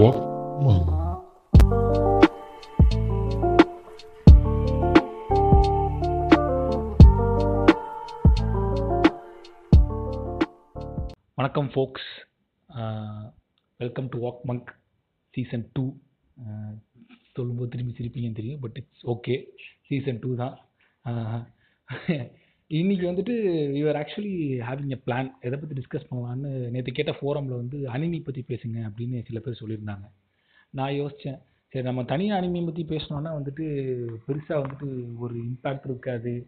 Walkman. வணக்கம் folks welcome to walk monk season two சொல்லும்போது திரும்பி சிரிப்பீங்கன்னு தெரியும் but it's okay season two தான். இன்னைக்கு வந்துட்டு you're actually having a plan எதை பற்றி டிஸ்கஸ் பண்ணலான்னு நேற்று கேட்ட ஃபோரமில் வந்து அனிமி பற்றி பேசுங்க அப்படின்னு சில பேர் சொல்லியிருந்தாங்க. நான் யோசித்தேன் சரி நம்ம தனியாக அனிமி பற்றி பேசினோன்னா வந்துட்டு பெருசாக வந்துட்டு ஒரு இம்பேக்ட் இருக்காது.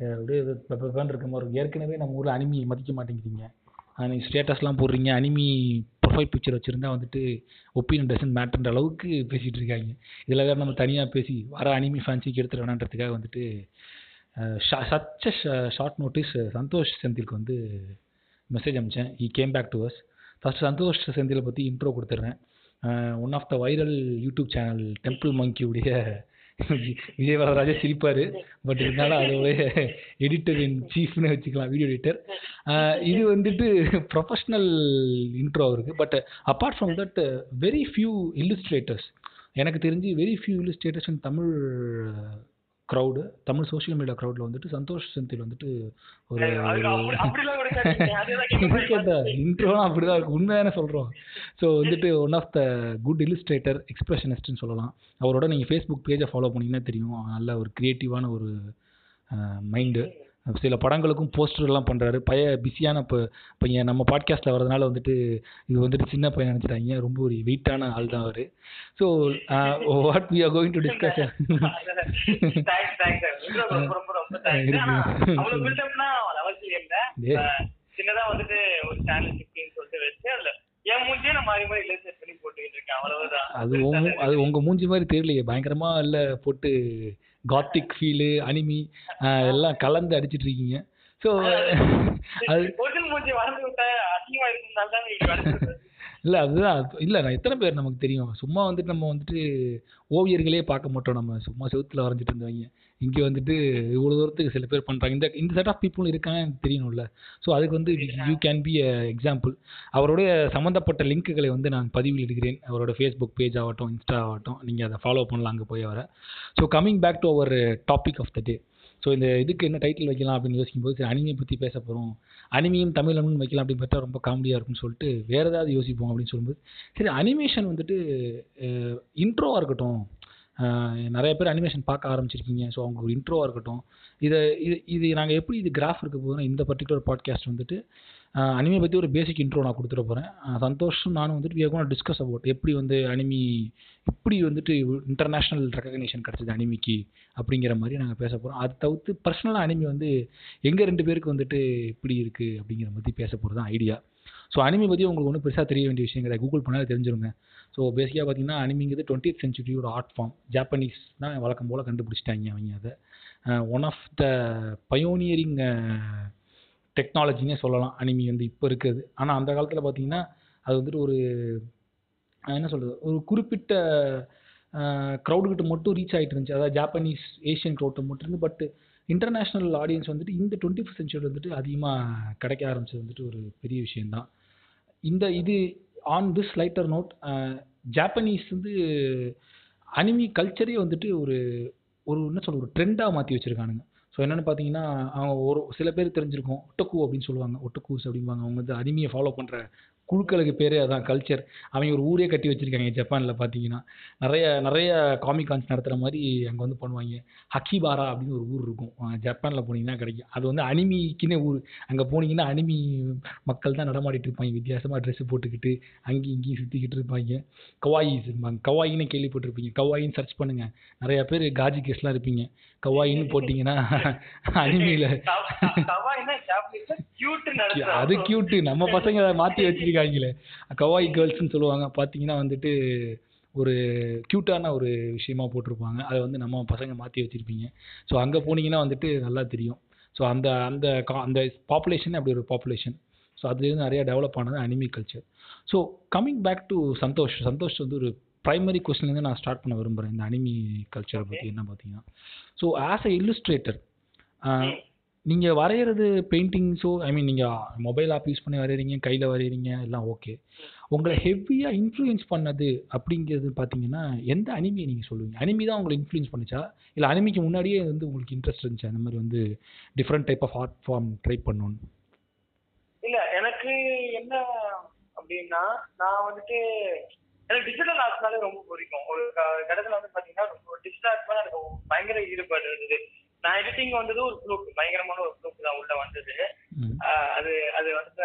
அஹ் அப்படியே பெப்பன் இருக்க மாதிரி இருக்கும். ஏற்கனவே நம்ம ஊரில் அனிமி மதிக்க மாட்டேங்கிறீங்க. நீங்கள் ஸ்டேட்டஸ்லாம் போடுறீங்க. அனிமி ப்ரொஃபைல் பிக்சர் வச்சுருந்தா வந்துட்டு ஒப்பீனியன் டசன் மேட்டர்ன்ற அளவுக்கு பேசிகிட்டு இருக்காங்க. இதில் வேறு நம்ம தனியாக பேசி வர அனிமி ஃபேன்ஸிக்கு எடுத்துட வேணான்றதுக்காக வந்துட்டு சச்ச ஷார்ட் நோட்டீஸ் சந்தோஷ் செந்திலுக்கு வந்து message அனுப்பிச்சேன் he came back to us first Santhosh செந்திலை பற்றி இன்ட்ரோ கொடுத்துட்றேன். One of the viral YouTube channel temple மங்கியுடைய Vijay வரதராஜே சிரிப்பார். பட் இருந்தாலும் அதோடைய எடிட்டர் இன் சீஃப்னு வச்சுக்கலாம் வீடியோ எடிட்டர் இது வந்துட்டு ப்ரொஃபஷ்னல் இன்ட்ரோ இருக்குது but apart from that very few illustrators எனக்கு தெரிஞ்சு very few illustrators in Tamil crowd Tamil social media க்ரௌடில் வந்துட்டு சந்தோஷ் செந்தில் வந்துட்டு ஒரு இன்ட்ரோலாம் அப்படி தான் இருக்கும் உண்மையான சொல்கிறோம் ஸோ வந்துட்டு one of the good illustrator எக்ஸ்பிரஷனிஸ்ட்னு சொல்லலாம். அவரோட நீங்கள் ஃபேஸ்புக் பேஜை ஃபாலோ பண்ணிங்கன்னா தெரியும். நல்ல ஒரு க்ரியேட்டிவான ஒரு மைண்டு சில படங்களுக்கும் போஸ்டர்லாம் பண்ணுறாரு பைய பிஸியான இப்போ பையன். நம்ம பாட்காஸ்ட்டில் வரதுனால வந்துட்டு இது வந்துட்டு சின்ன பையன் நினச்சிட்டாங்க ரொம்ப ஒரு வெயிட்டான ஆள் தான் அவர். So what we are going to discuss சின்னதா வந்துட்டு ஒரு சேனல் சொல்லிட்டு வச்சு அதுல அது உங்க அது உங்கள் மூஞ்சி மாதிரி தெரியலையே. பயங்கரமாக இல்லை போட்டு காத்திக் ஃபீலு அனிமி எல்லாம் கலந்து அடிச்சிட்டு இருக்கீங்க. ஸோ அது இல்லை அதுதான். இல்லை நான் எத்தனை பேர் நமக்கு தெரியும்? சும்மா வந்துட்டு நம்ம வந்துட்டு ஓவியர்களே பார்க்க மாட்டோம் நம்ம. சும்மா செவுத்துல வரைஞ்சிட்டு இருந்தவங்க. இங்கே வந்துட்டு இவ்வளோ தூரத்துக்கு சில பேர் பண்ணுறாங்க இந்த இந்த செட் ஆஃப் பீப்புள் இருக்காங்க எனக்கு தெரியணும்ல ஸோ அதுக்கு வந்து you can be a example அவருடைய சம்மந்தப்பட்ட லிங்க்குகளை வந்து நான் பதிவில் இடுகிறேன். அவரோட ஃபேஸ்புக் பேஜ் ஆகட்டும் இன்ஸ்டா ஆகட்டும். நீங்கள் அதை ஃபாலோ பண்ணலாம் அங்கே போய் வர so coming back to our topic of the day so இந்த இதுக்கு என்ன டைட்டில் வைக்கலாம் அப்படின்னு யோசிக்கும்போது சரி அனிமியை பற்றி பேச போகிறோம் அனிமியும் தமிழனும் வைக்கலாம் அப்படின்னு பார்த்தா ரொம்ப காமெடியாக இருக்கும்னு சொல்லிட்டு வேறு ஏதாவது யோசிப்போம் அப்படின்னு சொல்லும்போது சரி அனிமேஷன் வந்துட்டு இன்ட்ரோவாக இருக்கட்டும். நிறைய பேர் அனிமேஷன் பார்க்க ஆரம்பிச்சிருக்கீங்க. ஸோ அவங்க ஒரு இன்ட்ரோவாக இருக்கட்டும். இதை இது இது நாங்கள் எப்படி இது கிராஃப் இருக்க போதுன்னா இந்த பர்டிகுலர் பாட்காஸ்ட் வந்துட்டு அனிமியை பற்றி ஒரு பேசிக் இன்ட்ரோ நான் கொடுத்துட போகிறேன் சந்தோஷம் நானும் வந்துட்டு வி கோன் டிஸ்கஸ் அபவுட் எப்படி வந்து அனிமி எப்படி வந்துட்டு இன்டர்நேஷ்னல் ரெக்கக்னேஷன் கிடச்சிது அனிமிக்கு அப்படிங்கிற மாதிரி நாங்கள் பேச போகிறோம் அது தவிர்த்து பர்சனலாக அனிமி வந்து எங்கள் ரெண்டு பேருக்கு வந்துட்டு இப்படி இருக்குது அப்படிங்கிற மாதிரி பேச போகிறது தான் ஐடியா ஸோ அனிமி பற்றி உங்களுக்கு ஒன்றும் பெருசாக தெரிய வேண்டிய விஷயம் கிடையாது. கூகுள் பண்ணாலே தெரிஞ்சிருங்க. ஸோ பேசிக்காக பார்த்தீங்கன்னா அனிமிங்கிறது டுவெண்ட்டி சென்ச்சுரியோட ஆர்ட் ஃபார்ம் ஜாப்பனீஸ் தான் வழக்கம் போல் கண்டுபிடிச்சிட்டாங்க அவங்க அதை. ஒன் ஆஃப் த பயோனியரிங் டெக்னாலஜினே சொல்லலாம். அனிமி வந்து இப்போ இருக்குது. ஆனால் அந்த காலத்தில் பார்த்தீங்கன்னா அது வந்துட்டு ஒரு என்ன சொல்கிறது ஒரு குறிப்பிட்ட க்ரௌடுக்கிட்ட மட்டும் ரீச் ஆகிட்டு இருந்துச்சு. அதாவது ஜாப்பனீஸ் ஏஷியன் க்ரௌட்டை மட்டும் இருந்து பட் இன்டர்நேஷ்னல் ஆடியன்ஸ் வந்துட்டு இந்த டுவெண்ட்டி ஃபஸ்ட் சென்ச்சுரி வந்துட்டு அதிகமாக கிடைக்க ஆரம்பிச்சது வந்துட்டு ஒரு பெரிய விஷயந்தான் இந்த இது on this lighter note Japanese வந்து அனிமி கல்ச்சரே வந்துட்டு ஒரு ஒரு என்ன சொல்ற ஒரு ட்ரெண்டாக மாற்றி வச்சுருக்கானுங்க. ஸோ என்னென்னு பார்த்தீங்கன்னா அவங்க ஒரு சில பேர் தெரிஞ்சிருக்கும். ஒட்டக்கூ அப்படின்னு சொல்லுவாங்க. ஒட்டக்கூஸ் அப்படிம்பாங்க. அவங்க வந்து அனிமியை ஃபாலோ பண்ணுற குழுக்களுக்கு பேரே அதான் கல்ச்சர் அவங்க ஒரு ஊரே கட்டி வச்சுருக்காங்க ஜப்பானில் பார்த்தீங்கன்னா நிறைய நிறைய காமிக் கான்ஸ் நடத்துகிற மாதிரி அங்கே வந்து பண்ணுவாங்க. ஹக்கிபாரா அப்படின்னு ஒரு ஊர் இருக்கும். ஜப்பானில் போனீங்கன்னா கிடைக்கும். அது வந்து அனிமிக்குன்னே ஊர். அங்கே போனீங்கன்னா அனிமி மக்கள் தான் நடமாடிட்டு இருப்பாங்க. வித்தியாசமாக ட்ரெஸ்ஸு போட்டுக்கிட்டு அங்கேயும் இங்கேயும் சுற்றிக்கிட்டு இருப்பாங்க. கவாயிஸ் இருப்பாங்க கவாயின்னு கேள்விப்பட்டிருப்பீங்க. கவாயின்னு சர்ச் பண்ணுங்கள் நிறையா பேர் காஜி கேஸ்லாம் இருப்பீங்க. கவாயின்னு போட்டிங்கன்னா அனிமியில் அது கியூட்டு நம்ம பசங்க அதை மாற்றி வச்சிருக்காங்களே. கவாய் கேர்ள்ஸ்னு சொல்லுவாங்க. பார்த்தீங்கன்னா வந்துட்டு ஒரு க்யூட்டான ஒரு விஷயமா போட்டிருப்பாங்க. அதை வந்து நம்ம பசங்க மாற்றி வச்சுருப்பீங்க. ஸோ அங்கே போனீங்கன்னா வந்துட்டு நல்லா தெரியும். ஸோ அந்த அந்த கா அந்த பாப்புலேஷன் அப்படி ஒரு பாப்புலேஷன் ஸோ அதுலேருந்து நிறைய டெவலப் ஆனது anime culture so coming back to Santhosh. Santhosh வந்து ஒரு ப்ரைமரி கொஸ்டின்லேருந்து நான் ஸ்டார்ட் பண்ண விரும்புகிறேன் இந்த அனிமி கல்ச்சரை பற்றி என்ன பார்த்தீங்கன்னா ஸோ ஆஸ் அ இல்லுஸ்ட்ரேட்டர் நீங்கள் வரைகிறது பெயிண்டிங்ஸோ ஐ மீன் நீங்கள் மொபைல் ஆப் யூஸ் பண்ணி வரைகிறீங்க கையில் வரைகிறீங்க எல்லாம் ஓகே உங்களை ஹெவியாக இன்ஃப்ளூயன்ஸ் பண்ணது அப்படிங்கிறது பார்த்தீங்கன்னா எந்த அனிமியை நீங்கள் சொல்லுவீங்க? அனிமி தான் உங்களை இன்ஃப்ளூயன்ஸ் பண்ணுச்சா? இல்லை அனிமிக்கு முன்னாடியே வந்து உங்களுக்கு இன்ட்ரெஸ்ட் இருந்துச்சா? அந்த மாதிரி வந்து different type of art form try பண்ணணும்னு? இல்ல எனக்கு என்ன அப்படின்னா நான் வந்துட்டு எனக்கு டிஜிட்டல் ஆர்ட்ஸ்னாலே ரொம்ப பிடிக்கும். ஒரு க- கட்டத்துல வந்து பாத்தீங்கன்னா ரொம்ப டிஜிட்டல் ஆர்ட்ஸ் மேல எனக்கு பயங்கர ஈடுபாடு இருந்தது. நான் எடிட்டிங் வந்தது ஒரு ஃப்ளூக் பயங்கரமான ஒரு ஃப்ளூக் தான் உள்ள வந்தது. அது அது வந்து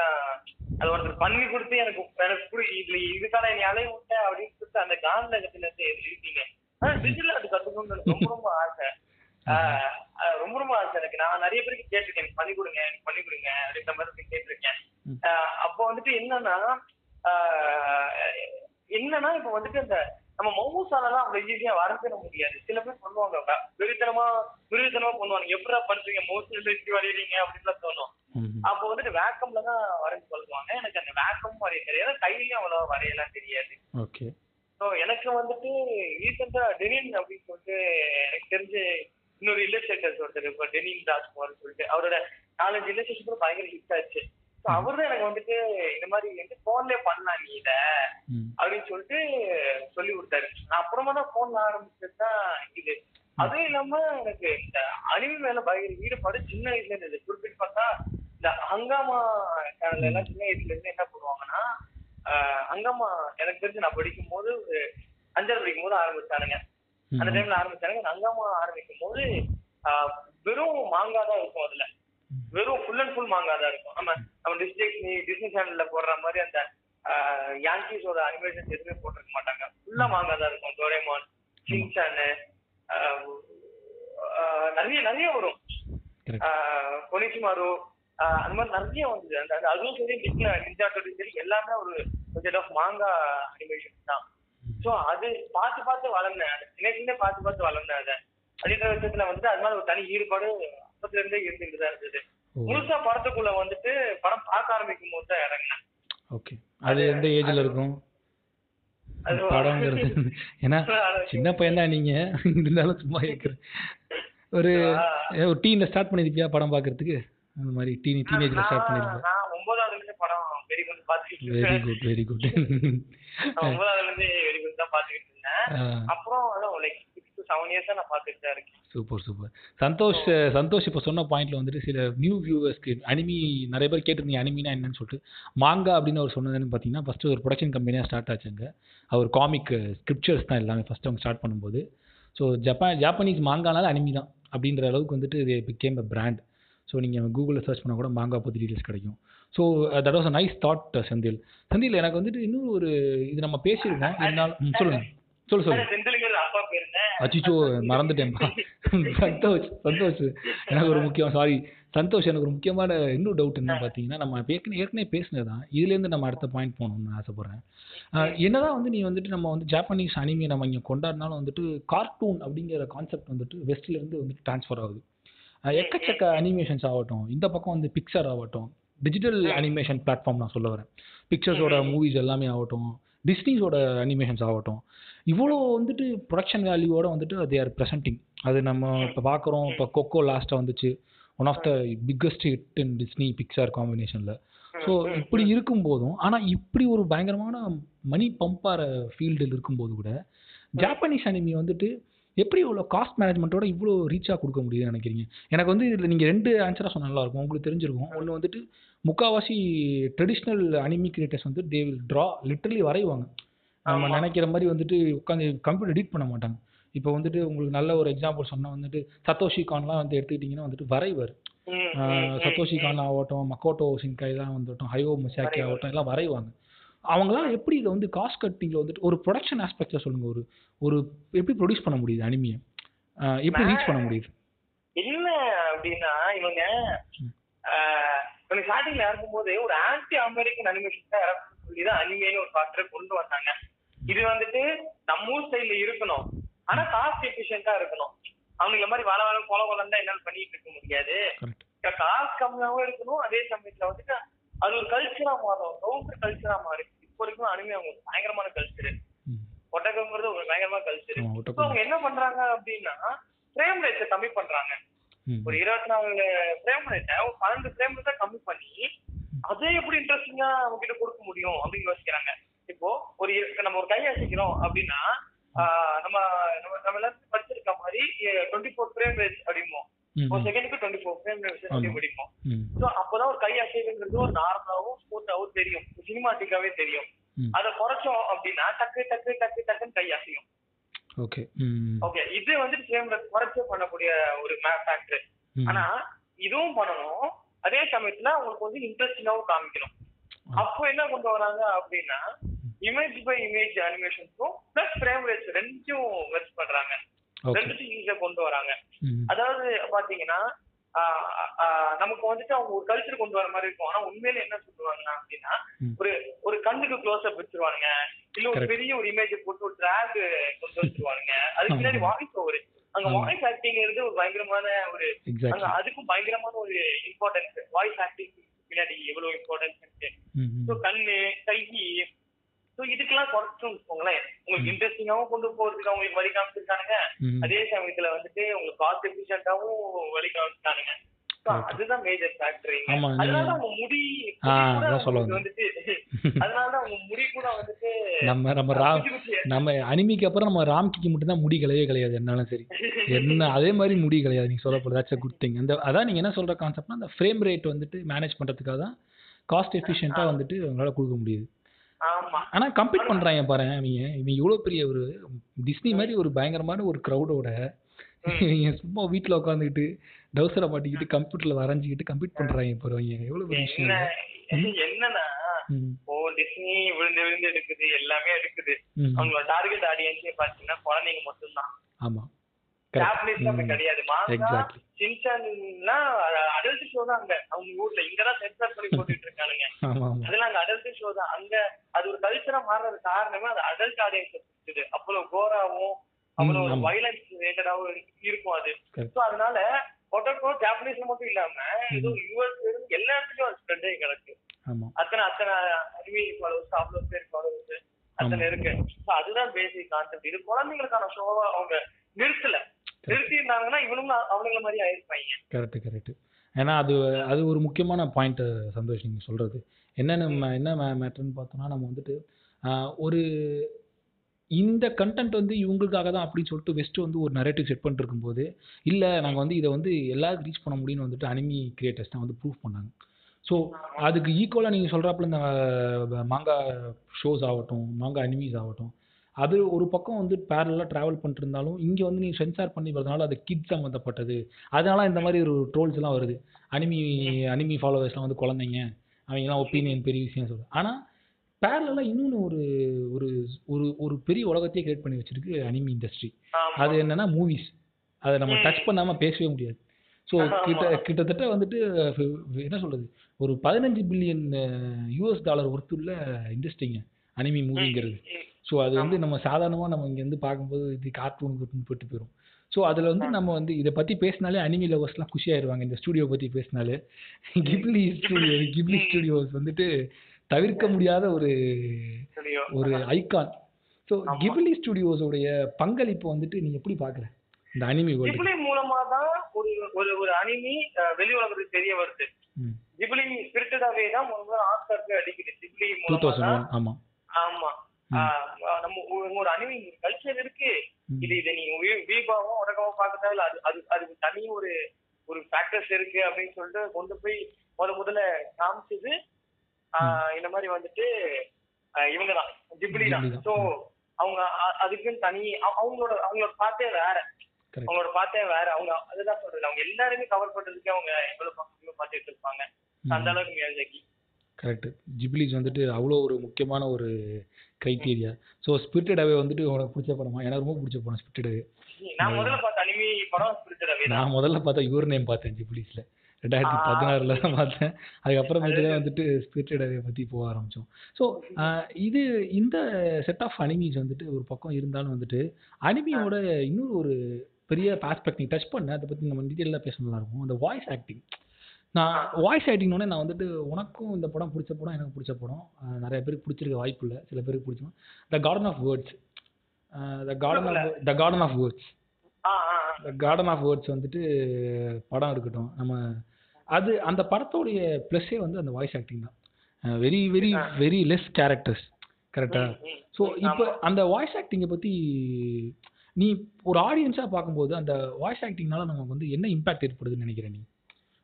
அது ஒருத்தர் பண்ணி கொடுத்து எனக்கு எனக்கு இதுல இதுக்கான நீ அலைய விட்ட அப்படின்னு சொல்லிட்டு அந்த காந்தகத்துல இருந்து இருக்கீங்க ஆனா டிஜிட்டல் ஆர்ட் கத்துக்கணும்னு எனக்கு ரொம்ப ரொம்ப ஆசை. ரொம்ப ரொம்ப ஆசை எனக்கு. நான் நிறைய பேருக்கு கேட்டிருக்கேன் எனக்கு பண்ணி கொடுங்க எனக்கு பண்ணி கொடுங்க அப்படின்ற மாதிரி கேட்டிருக்கேன். அப்போ வந்துட்டு என்னன்னா என்னன்னா இப்போ வந்துட்டு அந்த நம்ம மவுசாலலாம் அவ்வளவு ஈஸியா வரைஞ்சிட முடியாது. சில பேர் பண்ணுவாங்க வ- வெறித்தனமா வெறித்தனமா பண்ணுவாங்க. எப்படா பண்றீங்க மவுஸ் இப்படி வரையறீங்க அப்படின்லாம் தோணும். அப்போ வந்துட்டு வேக்கம்ல தான் வரைஞ்சு கொள்வாங்க எனக்கு அந்த வேக்கம் வரைய தெரியாது. கையிலயும் அவ்வளவா வரையலாம் தெரியாது. ஓகே. ஸோ எனக்கு வந்துட்டு ரீசெண்டா டெனின் அப்படின்னு சொல்லிட்டு எனக்கு தெரிஞ்சு இன்னொரு இல்லஸ்ட்ரேட்டர்ஸ் ஒருத்தர் இப்போ டெனின் ராஜ்குமார்னு சொல்லிட்டு அவரோட நாலஞ்சு இல்லஸ்ட்ரேஷன் கூட பயங்கர ஹிட் ஆச்சு. அவர் தான் எனக்கு வந்துட்டு இந்த மாதிரி வந்து ஃபோன்லேயே பண்ணலாம் நீ இதை அப்படின்னு சொல்லிட்டு சொல்லி கொடுத்தாரு. நான் அப்புறமா தான் ஃபோன்ல ஆரம்பிச்சது தான் இது அதுவும் இல்லாம எனக்கு இந்த அனிமி மேல பயங்கர ஈடுபாடு சின்ன வயசுல இருந்தது குறிப்பிட்டு பார்த்தா இந்த ஹங்காமா சேனல்ல எல்லாம் சின்ன வயசுல இருந்து என்ன பண்ணுவாங்கன்னா ஹங்காமா எனக்கு தெரிஞ்சு நான் படிக்கும் போது ஒரு அஞ்சாவது படிக்கும் போது ஆரம்பிச்சானுங்க. அந்த டைம்ல ஆரம்பிச்சானுங்க. ஹங்காமா ஆரம்பிக்கும் போது ஆஹ் வெறும் மாங்கா தான் இருக்கும் அதுல. வெறும் ஃபுல் அண்ட் ஃபுல் மாங்கா தான் இருக்கும். நம்ம நம்ம டிஸ்ட்ரிக்ட் டிஸ்னி சேனல்ல போடுற மாதிரி அந்த யாங்கிஸோட அனிமேஷன் எதுவுமே போட்டிருக்க மாட்டாங்க. ஃபுல்லா மாங்கா தான் இருக்கும். டோரேமான் சின்சானு நிறைய நிறைய வரும். கரெக்ட் கொனிச்சிமாரு அந்த மாதிரி நிறைய வந்தது. அந்த அதுவும் சரி நிஞ்சாட்டோட சரி எல்லாமே ஒரு செட் ஆஃப் மாங்கா அனிமேஷன் தான். ஸோ அது பார்த்து பார்த்து வளர்ந்தேன். அது சின்ன சின்ன பார்த்து பார்த்து வளர்ந்தேன் அதை. அப்படின்ற விஷயத்துல வந்துட்டு அது மாதிரி ஒரு தனி ஈடுபாடு அப்பத்துல இருந்தே இருந்துட்டு தான் இருந்தது முழுசா படத்துக்குள்ள வந்துட்டு படம் பார்க்க ஆரம்பிக்கும் போது தான் இறங்கினேன். ஓகே. அது எந்த ஏஜில் இருக்கும்? அது படங்கிறது ஏன்னா சின்ன பையன் தான் நீங்க. இருந்தாலும் சும்மா கேட்குறேன் ஒரு ஒரு டீன்ல ஸ்டார்ட் பண்ணிருப்பியா படம் பார்க்கறதுக்கு? அந்த மாதிரி டீன் டீனேஜ்ல ஸ்டார்ட் நான் பண்ணிருப்பியா நான் ஒன்பதாவதுல இருந்து படம் வெரி குட் பார்த்துக்கிட்டு வெரி குட் வெரி குட் ஒன்பதாவதுல இருந்து வெரி குட் தான் பார்த்துக்கிட்டு இருந்தேன். அப்புறம் லைக் செவன் இயர்ஸா நான் பார்த்துட்டு தான் இருக்கேன். சூப்பர் சூப்பர் சந்தோஷ் சந்தோஷ் இப்போ சொன்ன பாயிண்ட்ல வந்துட்டு சில நியூ வியூவர்ஸ்க்கு அனிமி நிறைய பேர் கேட்டிருந்தீங்க அனிமினா என்னன்னு சொல்லிட்டு. மாங்கா அப்படின்னு அவர் சொன்னதுன்னு பார்த்தீங்கன்னா ஃபர்ஸ்ட் ஒரு ப்ரொடக்ஷன் கம்பெனியாக ஸ்டார்ட் ஆச்சுங்க அவர் காமிக் ஸ்கிரிப்சர்ஸ் தான் எல்லாமே ஃபர்ஸ்ட் அவங்க ஸ்டார்ட் பண்ணும்போது. ஸோ ஜப்பான் ஜாப்பனீஸ் மாங்கானால அனிமி தான் அப்படின்ற அளவுக்கு வந்துட்டு இது பிகேம் அ பிராண்ட் ஸோ நீங்கள் கூகுளில் சர்ச் பண்ணால் கூட மாங்கா பற்றி டீட்டெயில்ஸ் கிடைக்கும். So that was a nice thought Senthil Senthil எனக்கு வந்துட்டு இன்னொரு ஒரு இது நம்ம பேசியிருக்கோம். இருந்தாலும் ம், சொல்லுங்க. சொல்லு சொல்லு. அச்சிச்சோ மறந்துட்டேன்ப்பா. சந்தோஷ் சந்தோஷ். எனக்கு ஒரு முக்கியம் சாரி சந்தோஷ் எனக்கு ஒரு முக்கியமான இன்னும் டவுட் என்ன பார்த்தீங்கன்னா நம்ம ஏற்கனவே ஏற்கனவே பேசினது தான் இதுலேருந்து நம்ம அடுத்த பாயிண்ட் போகணும்னு ஆசைப்பட்றேன். என்னதான் வந்து நீ வந்துட்டு நம்ம வந்து ஜாப்பனீஸ் அனிமே நம்ம இங்கே கொண்டாடினாலும் வந்துட்டு கார்ட்டூன் அப்படிங்கிற கான்செப்ட் வந்துட்டு வெஸ்ட்லேருந்து வந்துட்டு ட்ரான்ஸ்ஃபர் ஆகுது. எக்கச்சக்க அனிமேஷன்ஸ் ஆகட்டும் இந்த பக்கம் வந்து பிக்சர் ஆகட்டும் டிஜிட்டல் அனிமேஷன் பிளாட்ஃபார்ம் நான் சொல்ல வரேன். பிக்சர்ஸோட மூவிஸ் எல்லாமே ஆகட்டும் டிஸ்னிஸோட அனிமேஷன்ஸ் ஆகட்டும் இவ்வளோ வந்துட்டு ப்ரொடக்ஷன் வேல்யூவோட வந்துட்டு தே ஆர் ப்ரெசென்டிங் அது நம்ம இப்போ பார்க்குறோம் இப்போ கொக்கோ லாஸ்ட்டாக வந்துச்சு. One of the biggest hit in Disney Pixar காம்பினேஷனில் ஸோ இப்படி இருக்கும்போதும் ஆனால் இப்படி ஒரு பயங்கரமான மணி பம்பார ஃபீல்டில் இருக்கும்போது கூட ஜாப்பனீஸ் அனிமி வந்துட்டு எப்படி இவ்வளோ காஸ்ட் மேனேஜ்மெண்ட்டோட இவ்வளோ ரீச்சாக கொடுக்க முடியுதுன்னு நினைக்கிறீங்க? எனக்கு வந்து இதில் நீங்கள் ரெண்டு ஆன்சராக சொன்னா நல்லா இருக்கும் உங்களுக்கு தெரிஞ்சிருக்கும். ஒன்று வந்துட்டு முக்காவாசி ட்ரெடிஷ்னல் அனிமி கிரியேட்டர்ஸ் வந்து தே வில் ட்ரா லிட்டரலி வரைவாங்க. நம்ம. நினைக்கிற மாதிரி வந்துட்டு உட்காந்து கம்ப்யூட்டர் எடிட் பண்ண மாட்டாங்க. இப்போ வந்துட்டு உங்களுக்கு நல்ல ஒரு எக்ஸாம்பிள் சொன்னா வந்துட்டு சத்தோஷி கான்லாம் வந்து எடுத்துக்கிட்டிங்கன்னா வந்துட்டு வரைவர். சத்தோஷி. கான் ஆகட்டும் மக்கோட்டோ சின்காய் தான் வந்துட்டும் ஹையோ முசாக்கி. ஆகட்டும் எல்லாம் வரைவாங்க. அவங்களாம் எப்படி இதை வந்து காஸ்ட் கட்டிங்கில் வந்துட்டு ஒரு ப்ரொடக்ஷன் ஆஸ்பெக்டில் சொல்லுங்க ஒரு ஒரு எப்படி ப்ரொடியூஸ் பண்ண முடியுது அனிமியை? எப்படி ரீச் பண்ண முடியுது? என்ன அப்படின்னா இவங்க இவங்க ஸ்டார்டிங்ல இறக்கும்போது ஒரு ஆன்டி அமெரிக்கன் அனிமேஷன் தான் இறக்கணும்னு சொல்லி தான் அனிமேன்னு ஒரு சாஃப்ட்வேர் கொண்டு வந்தாங்க. இது வந்துட்டு நம்ம ஊர் ஸ்டைல்ல இருக்கணும். ஆனா காஸ்ட் எஃபிஷியன்டா இருக்கணும். அவனுங்க இந்த மாதிரி வள வள கொல கொலம் தான் என்னால பண்ணிட்டு இருக்க முடியாது. காசு கம்மியாவும் இருக்கணும் அதே சமயத்துல வந்துட்டு அது ஒரு கல்ச்சரா மாறும். சவுண்ட் கல்ச்சரா மாறி. இப்போ வரைக்கும் அனிமே அவங்க பயங்கரமான கல்ச்சர் ம். ஒட்டகங்கிறது ஒரு பயங்கரமான கல்ச்சர் இப்போ அவங்க என்ன பண்றாங்க அப்படின்னா ஃப்ரேம் ரேட்டை கம்மி பண்றாங்க. ஒரு இருபத்தி நாலு ஃப்ரேம் ரேட்டை ஒரு பன்னெண்டு ஃப்ரேம் ரேட்டை கம்மி பண்ணி அதை எப்படி இன்ட்ரெஸ்டிங்கா அவங்க கிட்ட கொடுக்க முடியும் அப்படின்னு யோசிக்கிறாங்க இப்போ ஒரு நம்ம ஒரு கை அசைக்கிறோம் அப்படின்னா நம்ம நம்ம நம்ம எல்லாத்தையும் படிச்சிருக்க மாதிரி டுவெண்ட்டி ஃபோர் ஃப்ரேம் ரேட் அப்படிமோ ஒரு. செகண்டுக்கு டுவெண்ட்டி ஃபோர் ஃப்ரேம் ஆமா. முடிப்போம். ஸோ அப்பதான் ஒரு கை அசைவுங்கிறது ஒரு நார்மலாவும் ஸ்மூத்தாவும் தெரியும் சினிமாட்டிக்காவே தெரியும். அதை குறைச்சோம் அப்படின்னா டக்கு டக்கு டக்கு டக்குன்னு கை அசையும் ஓகே ஓகே இது வந்து ஃப்ரேம் ரேட் குறைச்சு பண்ணக்கூடிய ஒரு மேப் ஃபேக்டர். ஆனா இதுவும் பண்ணணும் அதே சமயத்துல அவங்களுக்கு வந்து இன்ட்ரெஸ்டிங்காவும் காமிக்கணும். அப்போ என்ன கொண்டு வராங்க அப்படின்னா இமேஜ் பை இமேஜ் அனிமேஷனுக்கும் பிளஸ் ஃப்ரேம் ரேட்ஸ் ரெண்டும் மெர்ஜ் பண்றாங்க. ரெண்டுத்தையும் ஈஸியா கொண்டு வராங்க. அதாவது பாத்தீங்கன்னா நமக்கு வந்துட்டு அவங்க ஒரு கல்ச்சர் கொண்டு வர மாதிரி இருக்கும். ஆனா உண்மையில என்ன சொல்லுவாங்க அப்படின்னா. ஒரு ஒரு கண்ணுக்கு க்ளோஸ் அப் வச்சிருவானுங்க. இல்ல ஒரு. பெரிய ஒரு இமேஜ் போட்டு ஒரு டிராக் கொண்டு வச்சிருவானுங்க. அதுக்கு பின்னாடி. வாய்ஸ் ஓவர் அங்க. வாய்ஸ் ஆக்டிங்கிறது ஒரு பயங்கரமான ஒரு அங்க அதுக்கும் பயங்கரமான ஒரு இம்பார்ட்டன்ஸ் வாய்ஸ் ஆக்டிங் பின்னாடி எவ்வளவு இம்பார்ட்டன்ஸ். ஸோ கண்ணு கை ஸோ இதுக்கெல்லாம் குறைச்சும் வச்சுக்கோங்களேன் உங்களுக்கு இன்ட்ரெஸ்டிங்காவும் கொண்டு போறதுக்கு அவங்களுக்கு வழி காமிச்சிருக்கானுங்க. அதே சமயத்துல வந்துட்டு உங்களுக்கு காஸ்ட் எஃபிஷியன்டாவும் வழி Correct. அதுதான் மேஜர் ஃபேக்டர் ஆமா, நீங்க- அதனால அவங்க முடி வந்துட்டு அதனால அவங்க கூட வந்துட்டு நம்ம நம்ம ரா குச்சி குச்சி நம்ம அனிமிக்கு அப்புறம் நம்ம ராம்கிக்கு மட்டும் தான் முடி கலையே கிடையாது என்னாலும் சரி. என்ன அதே மாதிரி முடி கிடையாது நீங்க சொல்லப்படுது that's a குட் திங் அந்த அதான் நீங்க என்ன சொல்ற கான்செப்ட்னா அந்த ஃப்ரேம் ரேட் வந்துட்டு மேனேஜ் பண்றதுக்காக தான் காஸ்ட் எஃபிஷியன்ட்டா வந்துட்டு அவங்களால கொடுக்க முடியுது. ஆனா கம்ப்ளீட் பண்றாங்க பாரு இவங்க இவங்க இவ்வளவு பெரிய ஒரு டிஸ்னி மாதிரி ஒரு பயங்கரமான ஒரு க்ரௌடோட சும்மா வீட்ல உட்காந்துக்கிட்டு டவுசரை மாட்டிக்கிட்டு கம்ப்யூட்டர்ல வரைஞ்சிக்கிட்டு கம்ப்ளீட் பண்றாங்க அவங்க எவ்வளவு. என்னன்னா ஓ டிஸ்னி விழுந்து விழுந்து எடுக்குது எல்லாமே எடுக்குது. அவங்களோட டார்கெட் ஆடியன்ஸே பாத்தீங்கன்னா குழந்தைங்க மட்டும்தான். ஆமா. ஜாப்பனீஸ் அப்படி கரெக்ட் கிடையாது. மாங்கா எக்ஸாக்ட்லி சின்சான்லாம் அடல்ட் ஷோ தான் அங்க. அவங்க ஊர்ல இங்கதான் சென்சார் பண்ணி போட்டுட்டு இருக்கானுங்க. அதெல்லாம் அங்க அடல்ட் ஷோ தான். அங்க அது ஒரு கல்ச்சரா மாறுறது காரணமே அது அடல்ட் ஆடியன்ஸ் அவ்வளவு கோராவும் அவ்வளவு. வைலன்ஸ் ரிலேட்டடாவும் இருக்கும் அது. அதனால பொட்டோட்டோ ஜாப்பனீஸ்ல மட்டும் இல்லாம இது யூஎஸ் எல்லா இடத்துலயும் ஸ்ப்ரெட் ஆகி கிடக்கு. ஆமா. அத்தனை அத்தனை அறிவி ஃபாலோவர்ஸ் அவ்வளவு பேர் ஃபாலோவர்ஸ் அத்தனை. இருக்கு. அதுதான் பேசிக் கான்செப்ட் இது குழந்தைங்களுக்கான ஷோவா அவங்க நிறுத்தல. நிறுத்தி இருந்தாங்கன்னா இவனுங்க அவனுங்கள மாதிரி ஆயிருப்பாங்க. கரெக்ட் கரெக்ட் ஏன்னா அது அது ஒரு முக்கியமான பாயிண்ட் சந்தோஷ் நீங்கள் சொல்கிறது என்னென்ன ம- என்ன மேட்டர்னு பார்த்தோம்னா நம்ம வந்துட்டு ஒரு இந்த கண்டென்ட் வந்து இவங்களுக்காக தான் அப்படின்னு சொல்லிட்டு வெஸ்ட் வந்து ஒரு நரேட்டிவ் செட் பண்ணிட்டு இருக்கும்போது இல்லை நாங்கள் வந்து இதை வந்து எல்லாருக்கும் ரீச் பண்ண முடியும்னு வந்துட்டு அனிமி கிரியேட்டர்ஸ் தான் வந்து ப்ரூவ் பண்ணாங்க. ஸோ அதுக்கு ஈக்குவலாக நீங்கள் சொல்கிறாப்புல இந்த மாங்கா ஷோஸ் ஆகட்டும் மாங்கா அனிமீஸ் ஆகட்டும் அது ஒரு பக்கம் வந்து பேரலாக ட்ராவல் பண்ணிட்டு இருந்தாலும் இங்கே வந்து நீங்கள் சென்சார் பண்ணி வரதுனால அது கிட் சம்மந்தப்பட்டது அதனால இந்த மாதிரி ஒரு ட்ரோல்ஸ்லாம் வருது. அனிமி அனிமி ஃபாலோவர்ஸ்லாம் வந்து குழந்தைங்க அவங்கெல்லாம் ஒப்பீனியன் பெரிய விஷயம் சொல்லுது ஆனால் பேரலாக இன்னொன்று ஒரு ஒரு ஒரு ஒரு பெரிய உலகத்தையே கிரியேட் பண்ணி வச்சிருக்கு அனிமி இண்டஸ்ட்ரி. அது என்னன்னா மூவிஸ் அதை நம்ம. டச் பண்ணாமல் பேசவே முடியாது. ஸோ. கிட்ட கிட்டத்தட்ட வந்துட்டு என்ன சொல்றது? ஒரு பதினஞ்சு பில்லியன் யூஎஸ் டாலர் ஒர்த்துள்ள இண்டஸ்ட்ரிங்க அனிமி மூவிங்கிறது. ஸோ அது வந்து நம்ம சாதாரணமாக நம்ம இங்கேருந்து பார்க்கும்போது இது கார்ட்டூன் போட்டு போயிடும் ஸோ அதில் வந்து நம்ம வந்து இதை பற்றி பேசினாலே அனிமி லவர்ஸ்லாம் குஷியாயிருவாங்க இந்த ஸ்டூடியோ பற்றி பேசினாலே. கிப்லி ஸ்டூடியோ கிப்லி ஸ்டூடியோஸ் வந்துட்டு தவிர்க்க முடியாத ஒரு. ஒரு ஐகான் ஸோ ஆமா. கிப்லி ஸ்டுடியோஸோடைய பங்களிப்பு வந்துட்டு நீ எப்படி பார்க்குற? இந்த அனிமி ஜிப்ளி மூலமா தான் ஒரு ஒரு ஒரு அனிமி வெளி உலகத்துக்கு தெரிய வருது. ஜிப்ளி ஸ்பிரிட்டடாவே தான் முதல்ல ஆஸ்கருக்கு அடிக்குது. ஜிப்ளி மூலமா ஆமா. ஆஹ் நம்ம ஒரு- அனிமி கல்ச்சர் இருக்கு. இது இதை நீங்க வீபாவும் உடகாவும் பார்க்க தேவையில்ல அது அது அதுக்கு தனி ஒரு ஒரு ஃபேக்டர்ஸ் இருக்கு அப்படின்னு சொல்லிட்டு கொண்டு போய் முத முதல்ல காமிச்சது இந்த மாதிரி வந்துட்டு இவங்க தான் ஜிப்ளி தான். ஜிப்லி தான். ஸோ அவங்க அதுக்குன்னு தனி அவ- அவங்களோட அவங்களோட பார்த்தே வேற. அவங்களோட பார்த்தே வேற. அவங்க அதுதான் சொல்றது அவங்க எல்லாருமே கவர் பண்றதுக்கு அவங்க எவ்வளவு பார்த்துட்டு இருப்பாங்க. அந்த அளவுக்கு மியாஜாக்கி கரெக்ட் ஜிப்ளிஸ் வந்துட்டு அவ்வளோ ஒரு முக்கியமான ஒரு க்ரைட்டீரியா ஸோ ஸ்பிரிட்டட் அவே வந்துட்டு உனக்கு பிடிச்ச படமா? எனக்கு ரொம்ப பிடிச்ச படம் ஸ்பிரிட்டட் அவே நான் முதல்ல பார்த்த அனிமி படம் ஸ்பிரிட்டடாவே தான். நான் முதல்ல பார்த்தா யுவர் நேம் பார்த்தேன் ஜிப்ளிஸில் ரெண்டாயிரத்தி. பதினாறுல தான் பார்த்தேன். அதுக்கப்புறமேட்டு தான் வந்துட்டு ஸ்பிரிட்டட் அவே பற்றி போக ஆரம்பித்தோம் ஸோ இது இந்த செட் ஆஃப் அனிமீஸ் வந்துட்டு ஒரு பக்கம் இருந்தாலும் வந்துட்டு அனிமியோட இன்னொரு ஒரு பெரிய ஆஸ்பெக்ட் நீ டச் பண்ண. அதை பற்றி நம்ம டீட்டெயிலாக பேசணும்லாம் இருக்கும். அந்த வாய்ஸ் ஆக்டிங் நான் வாய்ஸ் ஆக்டிங்னோடனே நான் வந்துட்டு உனக்கும் இந்த படம் பிடிச்ச படம் எனக்கு பிடிச்ச படம். நிறைய பேருக்கு பிடிச்சிருக்க வாய்ப்பு இல்லை. சில பேருக்கு பிடிச்சோம் the garden of words the garden of the garden of words. Garden of words வந்துட்டு படம் இருக்கட்டும். நம்ம அது அந்த படத்தோடைய ப்ளஸ்ஸே வந்து அந்த வாய்ஸ் ஆக்டிங் தான். Very very very less characters கரெக்டா ஸோ இப்போ. அந்த வாய்ஸ் ஆக்டிங்கை பற்றி நீ ஒரு ஆடியன்ஸாக பார்க்கும்போது அந்த வாய்ஸ் ஆக்டிங்னால நமக்கு வந்து என்ன இம்பாக்ட் ஏற்படுதுன்னு நினைக்கிற நீ?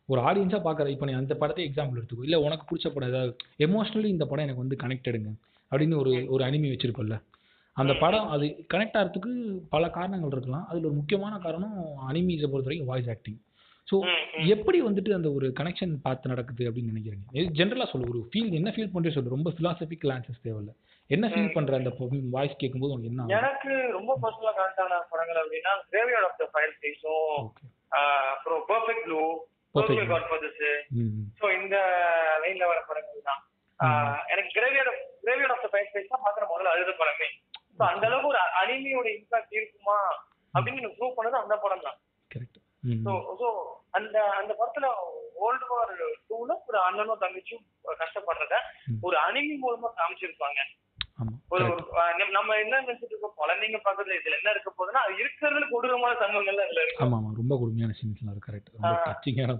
ஒரு ஆடியன்ஸாக பார்க்குற இப்போ நீ அந்த படத்தை எக்ஸாம்பிள் எடுத்துக்கோ. இல்லை உனக்கு பிடிச்ச படம் ஏதாவது எமோஷ்னலி இந்த படம் எனக்கு வந்து கனெக்டடுங்க அப்படின்னு ஒரு ஒரு அனிமி வச்சிருப்பல்ல அந்த படம் அது கனெக்ட் ஆகிறதுக்கு பல காரணங்கள் இருக்கலாம். அதில் ஒரு முக்கியமான காரணம் அனிமீஸை பொறுத்த வரைக்கும் வாய்ஸ் ஆக்டிங் ஸோ. எப்படி வந்துட்டு அந்த ஒரு கனெக்ஷன் பார்த்து நடக்குது அப்படின்னு நினைக்கிறீங்க? ஜென்ரலாக சொல்லு ஒரு ஃபீல் என்ன ஃபீல் பண்ணுறே சொல்லு. ரொம்ப ஃபிலாசபிக்கல் ஆன்சர்ஸ் தேவையில்ல. என்ன ஃபீல். பண்ற அந்த வாய்ஸ் கேட்கும்போது உனக்கு என்ன? எனக்கு ரொம்ப பர்சனலா கனெக்ட் ஆன படங்கள் அப்படின்னா graveyard of the fire okay அப்புறம் perfect blue perfect. Godfathers so இந்த லைன்ல வர படங்கள் தான். எனக்கு graveyard graveyard of the fire station தான் பாக்குற முதல்ல அழுத படமே. ஸோ அந்த அளவுக்கு ஒரு அனிமியோட இம்பாக்ட் இருக்குமா? அப்படின்னு எனக்கு ப்ரூவ் பண்ணது அந்த படம் தான் ஸோ ஸோ அந்த அந்த படத்துல வேர்ல்டு வார் டூல ஒரு அண்ணனும் தங்கச்சியும் கஷ்டப்படுறத. ஒரு அனிமி மூலமா காமிச்சிருப்பாங்க. ஒரு நம்ம என்ன நினைச்சிட்டு இருக்கோம்? குழந்தைங்க பக்கத்துல இதுல என்ன இருக்க போகுதுன்னா இருக்கிறதுல கொடூரமான சம்பவங்கள் அதுல இருக்கு. ஆமாம் ஆமாம் ரொம்ப கொடுமையான கரெக்ட் ரொம்ப. டச்சிங்கான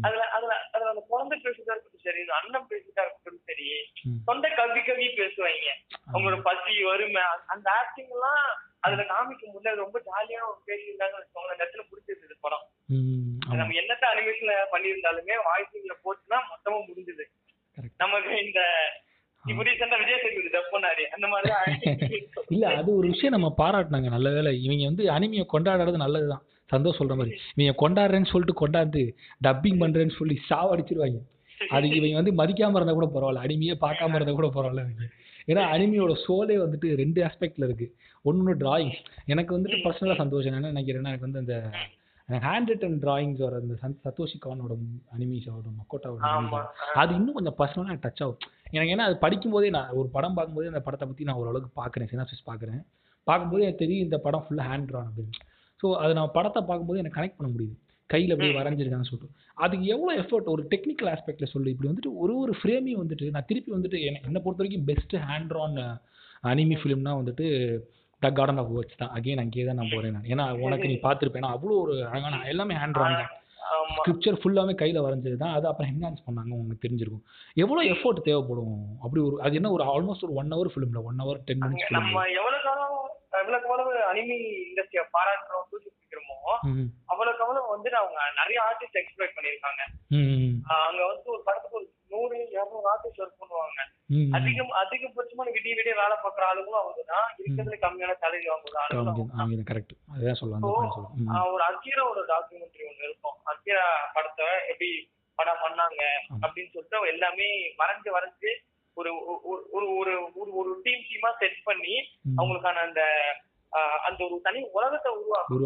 அதுல அதுல அதுல அந்த குழந்தை பேசுறதா இருக்கட்டும் சரி அண்ணன் பேசுறதா இருக்கட்டும் சரி. சொந்த கவி கவி பேசுவாங்க. அவங்களோட பசி வறுமை அந்த- ஆக்டிங் எல்லாம் அதுல காமிக்கும் போது ரொம்ப ஜாலியான ஒரு பேசியிருந்தாங்க அந்த இடத்துல பிடிச்சிருந்தது படம். நம்ம என்னத்த அனிமேஷன்ல பண்ணியிருந்தாலுமே வாய்ஸ்ல போச்சுன்னா மொத்தமா முடிஞ்சது. நமக்கு இந்த இல்ல அது ஒரு விஷயம் நம்ம பாராட்டினாங்க நல்ல வேலை இவங்க வந்து அனிமையை கொண்டாடுறது நல்லதுதான். சந்தோஷம் சொல்ற மாதிரி. இவங்க கொண்டாடுறேன்னு சொல்லிட்டு கொண்டாந்து டப்பிங் பண்றேன்னு சொல்லி சாவடிச்சிருவாங்க. அது இவங்க வந்து மதிக்காம இருந்தா கூட பரவாயில்ல. அனிமையே பார்க்காம இருந்தா கூட பரவாயில்ல இவங்க ஏன்னா அனிமியோட சோலே வந்துட்டு ரெண்டு ஆஸ்பெக்ட்ல இருக்கு. ஒன்று டிராயிங் எனக்கு வந்துட்டு பர்சனலாக சந்தோஷம். என்ன நினைக்கிறேன்னா எனக்கு வந்து அந்த ஹேண்ட் ரிட்டன் டிராயிங்ஸ் வர அந்த சந் சத்தோஷி கானோட அனிமீஸ் ஆகட்டும் மக்கோட்டாவோட அது இன்னும் கொஞ்சம் பர்சனலாக டச் ஆகும். எனக்கு ஏன்னா அது படிக்கும்போதே நான் ஒரு படம் பார்க்கும்போதே அந்த படத்தை பற்றி நான் ஓரளவுக்கு பார்க்குறேன் சினாப்சிஸ் பார்க்குறேன். பார்க்கும்போது எனக்கு தெரியும் இந்த படம் ஃபுல்லாக ஹேண்ட் ட்ரான் அப்படின்னு. ஸோ அதை நான் படத்தை பார்க்கும்போது எனக்கு கனெக்ட் பண்ண முடியுது. கையில் அப்படியே. வரைஞ்சிருக்கான்னு சொல்லிட்டு. அதுக்கு எவ்வளோ எஃபர்ட் ஒரு டெக்னிக்கல் ஆஸ்பெக்டில் சொல்லு. இப்படி வந்துட்டு ஒரு ஒரு ஃப்ரேமையும் வந்துட்டு நான் திருப்பி வந்துட்டு என்ன என்னை பொறுத்த வரைக்கும் பெஸ்ட் ஹேண்ட் ட்ரான் அனிமி ஃபிலிம்னா வந்துட்டு த கார்டன் ஆஃப் வேர்ட்ஸ் தான். அகைன் அங்கேயே தான் நான் போகிறேன் நான். ஏன்னா உனக்கு நீ பார்த்துருப்பேன். அவ்வளோ ஒரு அழகான எல்லாமே ஹேண்ட் ட்ரான் தான் ஸ்கிரிப்சர் ஃபுல்லாமே கையில் வரைஞ்சது தான். அது அப்புறம் என்ஹான்ஸ் பண்ணாங்க உங்களுக்கு தெரிஞ்சிருக்கும். எவ்வளோ எஃபோர்ட் தேவைப்படும்? அப்படி ஒரு அது என்ன ஒரு ஆல்மோஸ்ட் ஒரு ஒன் ஹவர் ஃபிலிமில் ஒன் ஹவர் டென் மினிட்ஸ் நம்ம எவ்வளவு காலம் எவ்வளவுக்கு எவ்வளவு அனிமி இண்டஸ்ட்ரியை பாராட்டுறோம் தூக்கி பிடிக்கிறோமோ ம் அவ்வளவுக்கு அவ்வளவு வந்துட்டு அவங்க நிறைய ஆர்டிஸ்ட் எக்ஸ்பிளைட் பண்ணியிருக்காங்க. அங்க வந்து ஒரு படத்துக்கு ஒரு நூறு இருநூறு ஆர்டிஸ்ட் ஒர்க் பண்ணுவாங்க. அதிகம் அதிகபட்சமான விடிய விடிய வேலை பார்க்குற ஆளுங்களும் அவங்க தான். இருக்கிறதுல கம்மியான சேலரி வாங்குற கரெக்ட் ம் ஆஹ் ஒரு அக்கீராவோட டாக்குமெண்ட்ரி ஒண்ணு இருக்கும். அக்கீரா படத்தை எப்படி படம் பண்ணாங்க. அப்படின்னு சொல்லிட்டு அவங்க எல்லாமே வரைஞ்சு வரைஞ்சு ஒரு ஒரு- ஒரு ஒரு ஒரு டீம் டீமா செட் பண்ணி. அவங்களுக்கான அந்த அந்த ஒரு தனி உலகத்தை உருவாக்கும்.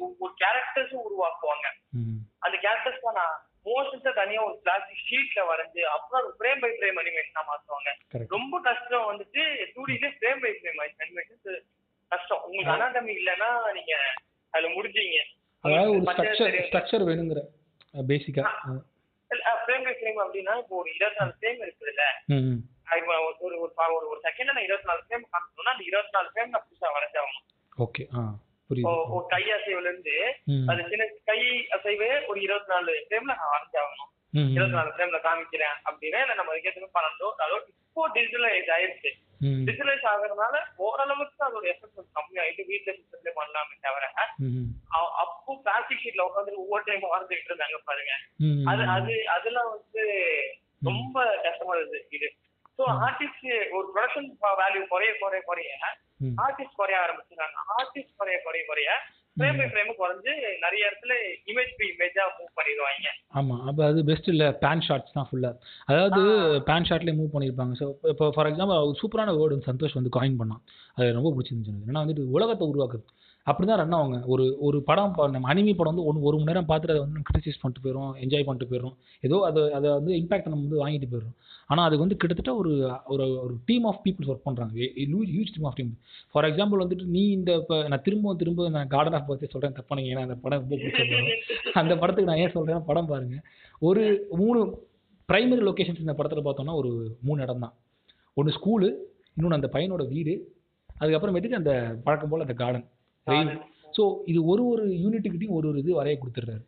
ஒரு- கேரக்டர்ஸும் உருவாக்குவாங்க. அந்த கேரக்டர்ஸ்க்கான மோஷன்ஸை தனியா ஒரு பிளாஸ்டிக் ஷீட்ல வரைஞ்சு அப்புறம் ஃப்ரேம் பை ஃப்ரேம் அனிமேஷனா மாத்துவாங்க. ரொம்ப கஷ்டம் வந்துட்டு to delay frame by frame animation கஷ்டம். உங்களுக்கு அனாட்டமி இல்லைன்னா நீங்க அதுல முடிஞ்சீங்க. அதாவது ஒரு ஸ்ட்ரக்சர். ஸ்ட்ரக்சர் வேணுங்கிற பேசிக்காக ஃப்ரேம் பை ஃப்ரேம் அப்படின்னா இப்போ ஒரு இருபத்தி நாலு ஃப்ரேம் இருக்குதுல்ல. ஒரு ஒரு ஒரு செகண்ட்ல நான் இருபத்தி நாலு ஃப்ரேம் காமிச்சோம்னா அந்த இருபத்தி நாலு ஃப்ரேம் நான் புதுசா வரைஞ்சாகணும். ஓகே ஒரு கை அசைவுல இருந்து அது சின்ன கை அசைவு ஒரு இருபத்தி நாலு ஃப்ரேம்ல நான் வரைஞ்சாகணும் இருபத்தி நாலு ஃப்ரேம்ல காமிக்கிறேன் அப்படின்னா நம்ம அதுக்கேற்ற பன்னெண்டோ அதோட இப்போ டிஜிட்டலைஸ் ஆயிருச்சு. டிஜிட்டலைஸ் ஆகுறதுனால ஓரளவுக்கு அதோட எஃபெக்ட் கம்மியாயிட்டு வீட்டுல சிஸ்டம்ல பண்ணலாமே தவிர அப்போ பிளாஸ்டிக் ஷீட்ல உட்காந்து ஒவ்வொரு டைம் வரைஞ்சிட்டு இருந்தாங்க பாருங்க. அது அது அதெல்லாம் வந்து ரொம்ப கஷ்டமா இருந்தது இது. ஸோ ஆர்டிஸ்ட் ஒரு ப்ரொடக்ஷன் வேல்யூ குறைய குறைய குறைய ஆர்டிஸ்ட் குறைய ஆரம்பிச்சிருக்காங்க ஆர்டிஸ்ட் குறைய குறைய குறைய. ஃப்ரேம் பை ஃப்ரேம் குறைஞ்சு நிறைய இடத்துல இமேஜ் டு இமேஜா மூவ் பண்ணிடுவாங்க. ஆமாம் அப்போ அது பெஸ்ட் இல்லை. பேன் ஷாட்ஸ் தான் ஃபுல்லாக அதாவது பேன் ஷாட்லேயே மூவ் பண்ணியிருப்பாங்க. ஸோ இப்போ ஃபார் எக்ஸாம்பிள் சூப்பரான வேர்டு சந்தோஷ் வந்து காயின் பண்ணான். அது ரொம்ப பிடிச்சிருந்துச்சு ஏன்னா வந்துட்டு உலகத்தை உருவாக்குது அப்படி தான் ரன் ஆகுங்க ஒரு ஒரு படம் பா- நம்ம அனிமி படம் வந்து ஒன்று ஒரு மணி நேரம் பார்த்துட்டு அதை வந்து நம்ம கிரிட்டிசைஸ் பண்ணிட்டு போயிடும் என்ஜாய் பண்ணிட்டு போயிடும் ஏதோ அது அதை வந்து இம்பாக்ட் நம்ம வந்து வாங்கிட்டு போயிடும் ஆனால் அது வந்து கிட்டத்தட்ட ஒரு ஒரு ஒரு டீம் ஆஃப் பீப்புள்ஸ் ஒர்க் பண்ணுறாங்க huge team of team for example வந்துட்டு நீ இந்த இப்போ நான் திரும்ப திரும்ப நான் கார்டன் ஆஃப் பர்த்டே சொல்கிறேன் தப்பானீங்க ஏன்னா அந்த படம் ரொம்ப பிடிச்ச அந்த படத்துக்கு நான் ஏன் சொல்கிறேன் படம் பாருங்கள் ஒரு மூணு ப்ரைமரி லொக்கேஷன்ஸ் இந்த படத்தில் பார்த்தோம்னா ஒரு மூணு இடம் தான். ஒன்று ஸ்கூலு இன்னொன்று அந்த பையனோட வீடு. அதுக்கப்புறமேட்டுக்கு அந்த பழக்கம் போல் அந்த கார்டன் ஸோ இது ஒரு ஒரு யூனிட்டுக்கிட்டையும் ஒரு ஒரு இது வரைய கொடுத்துட்றாரு.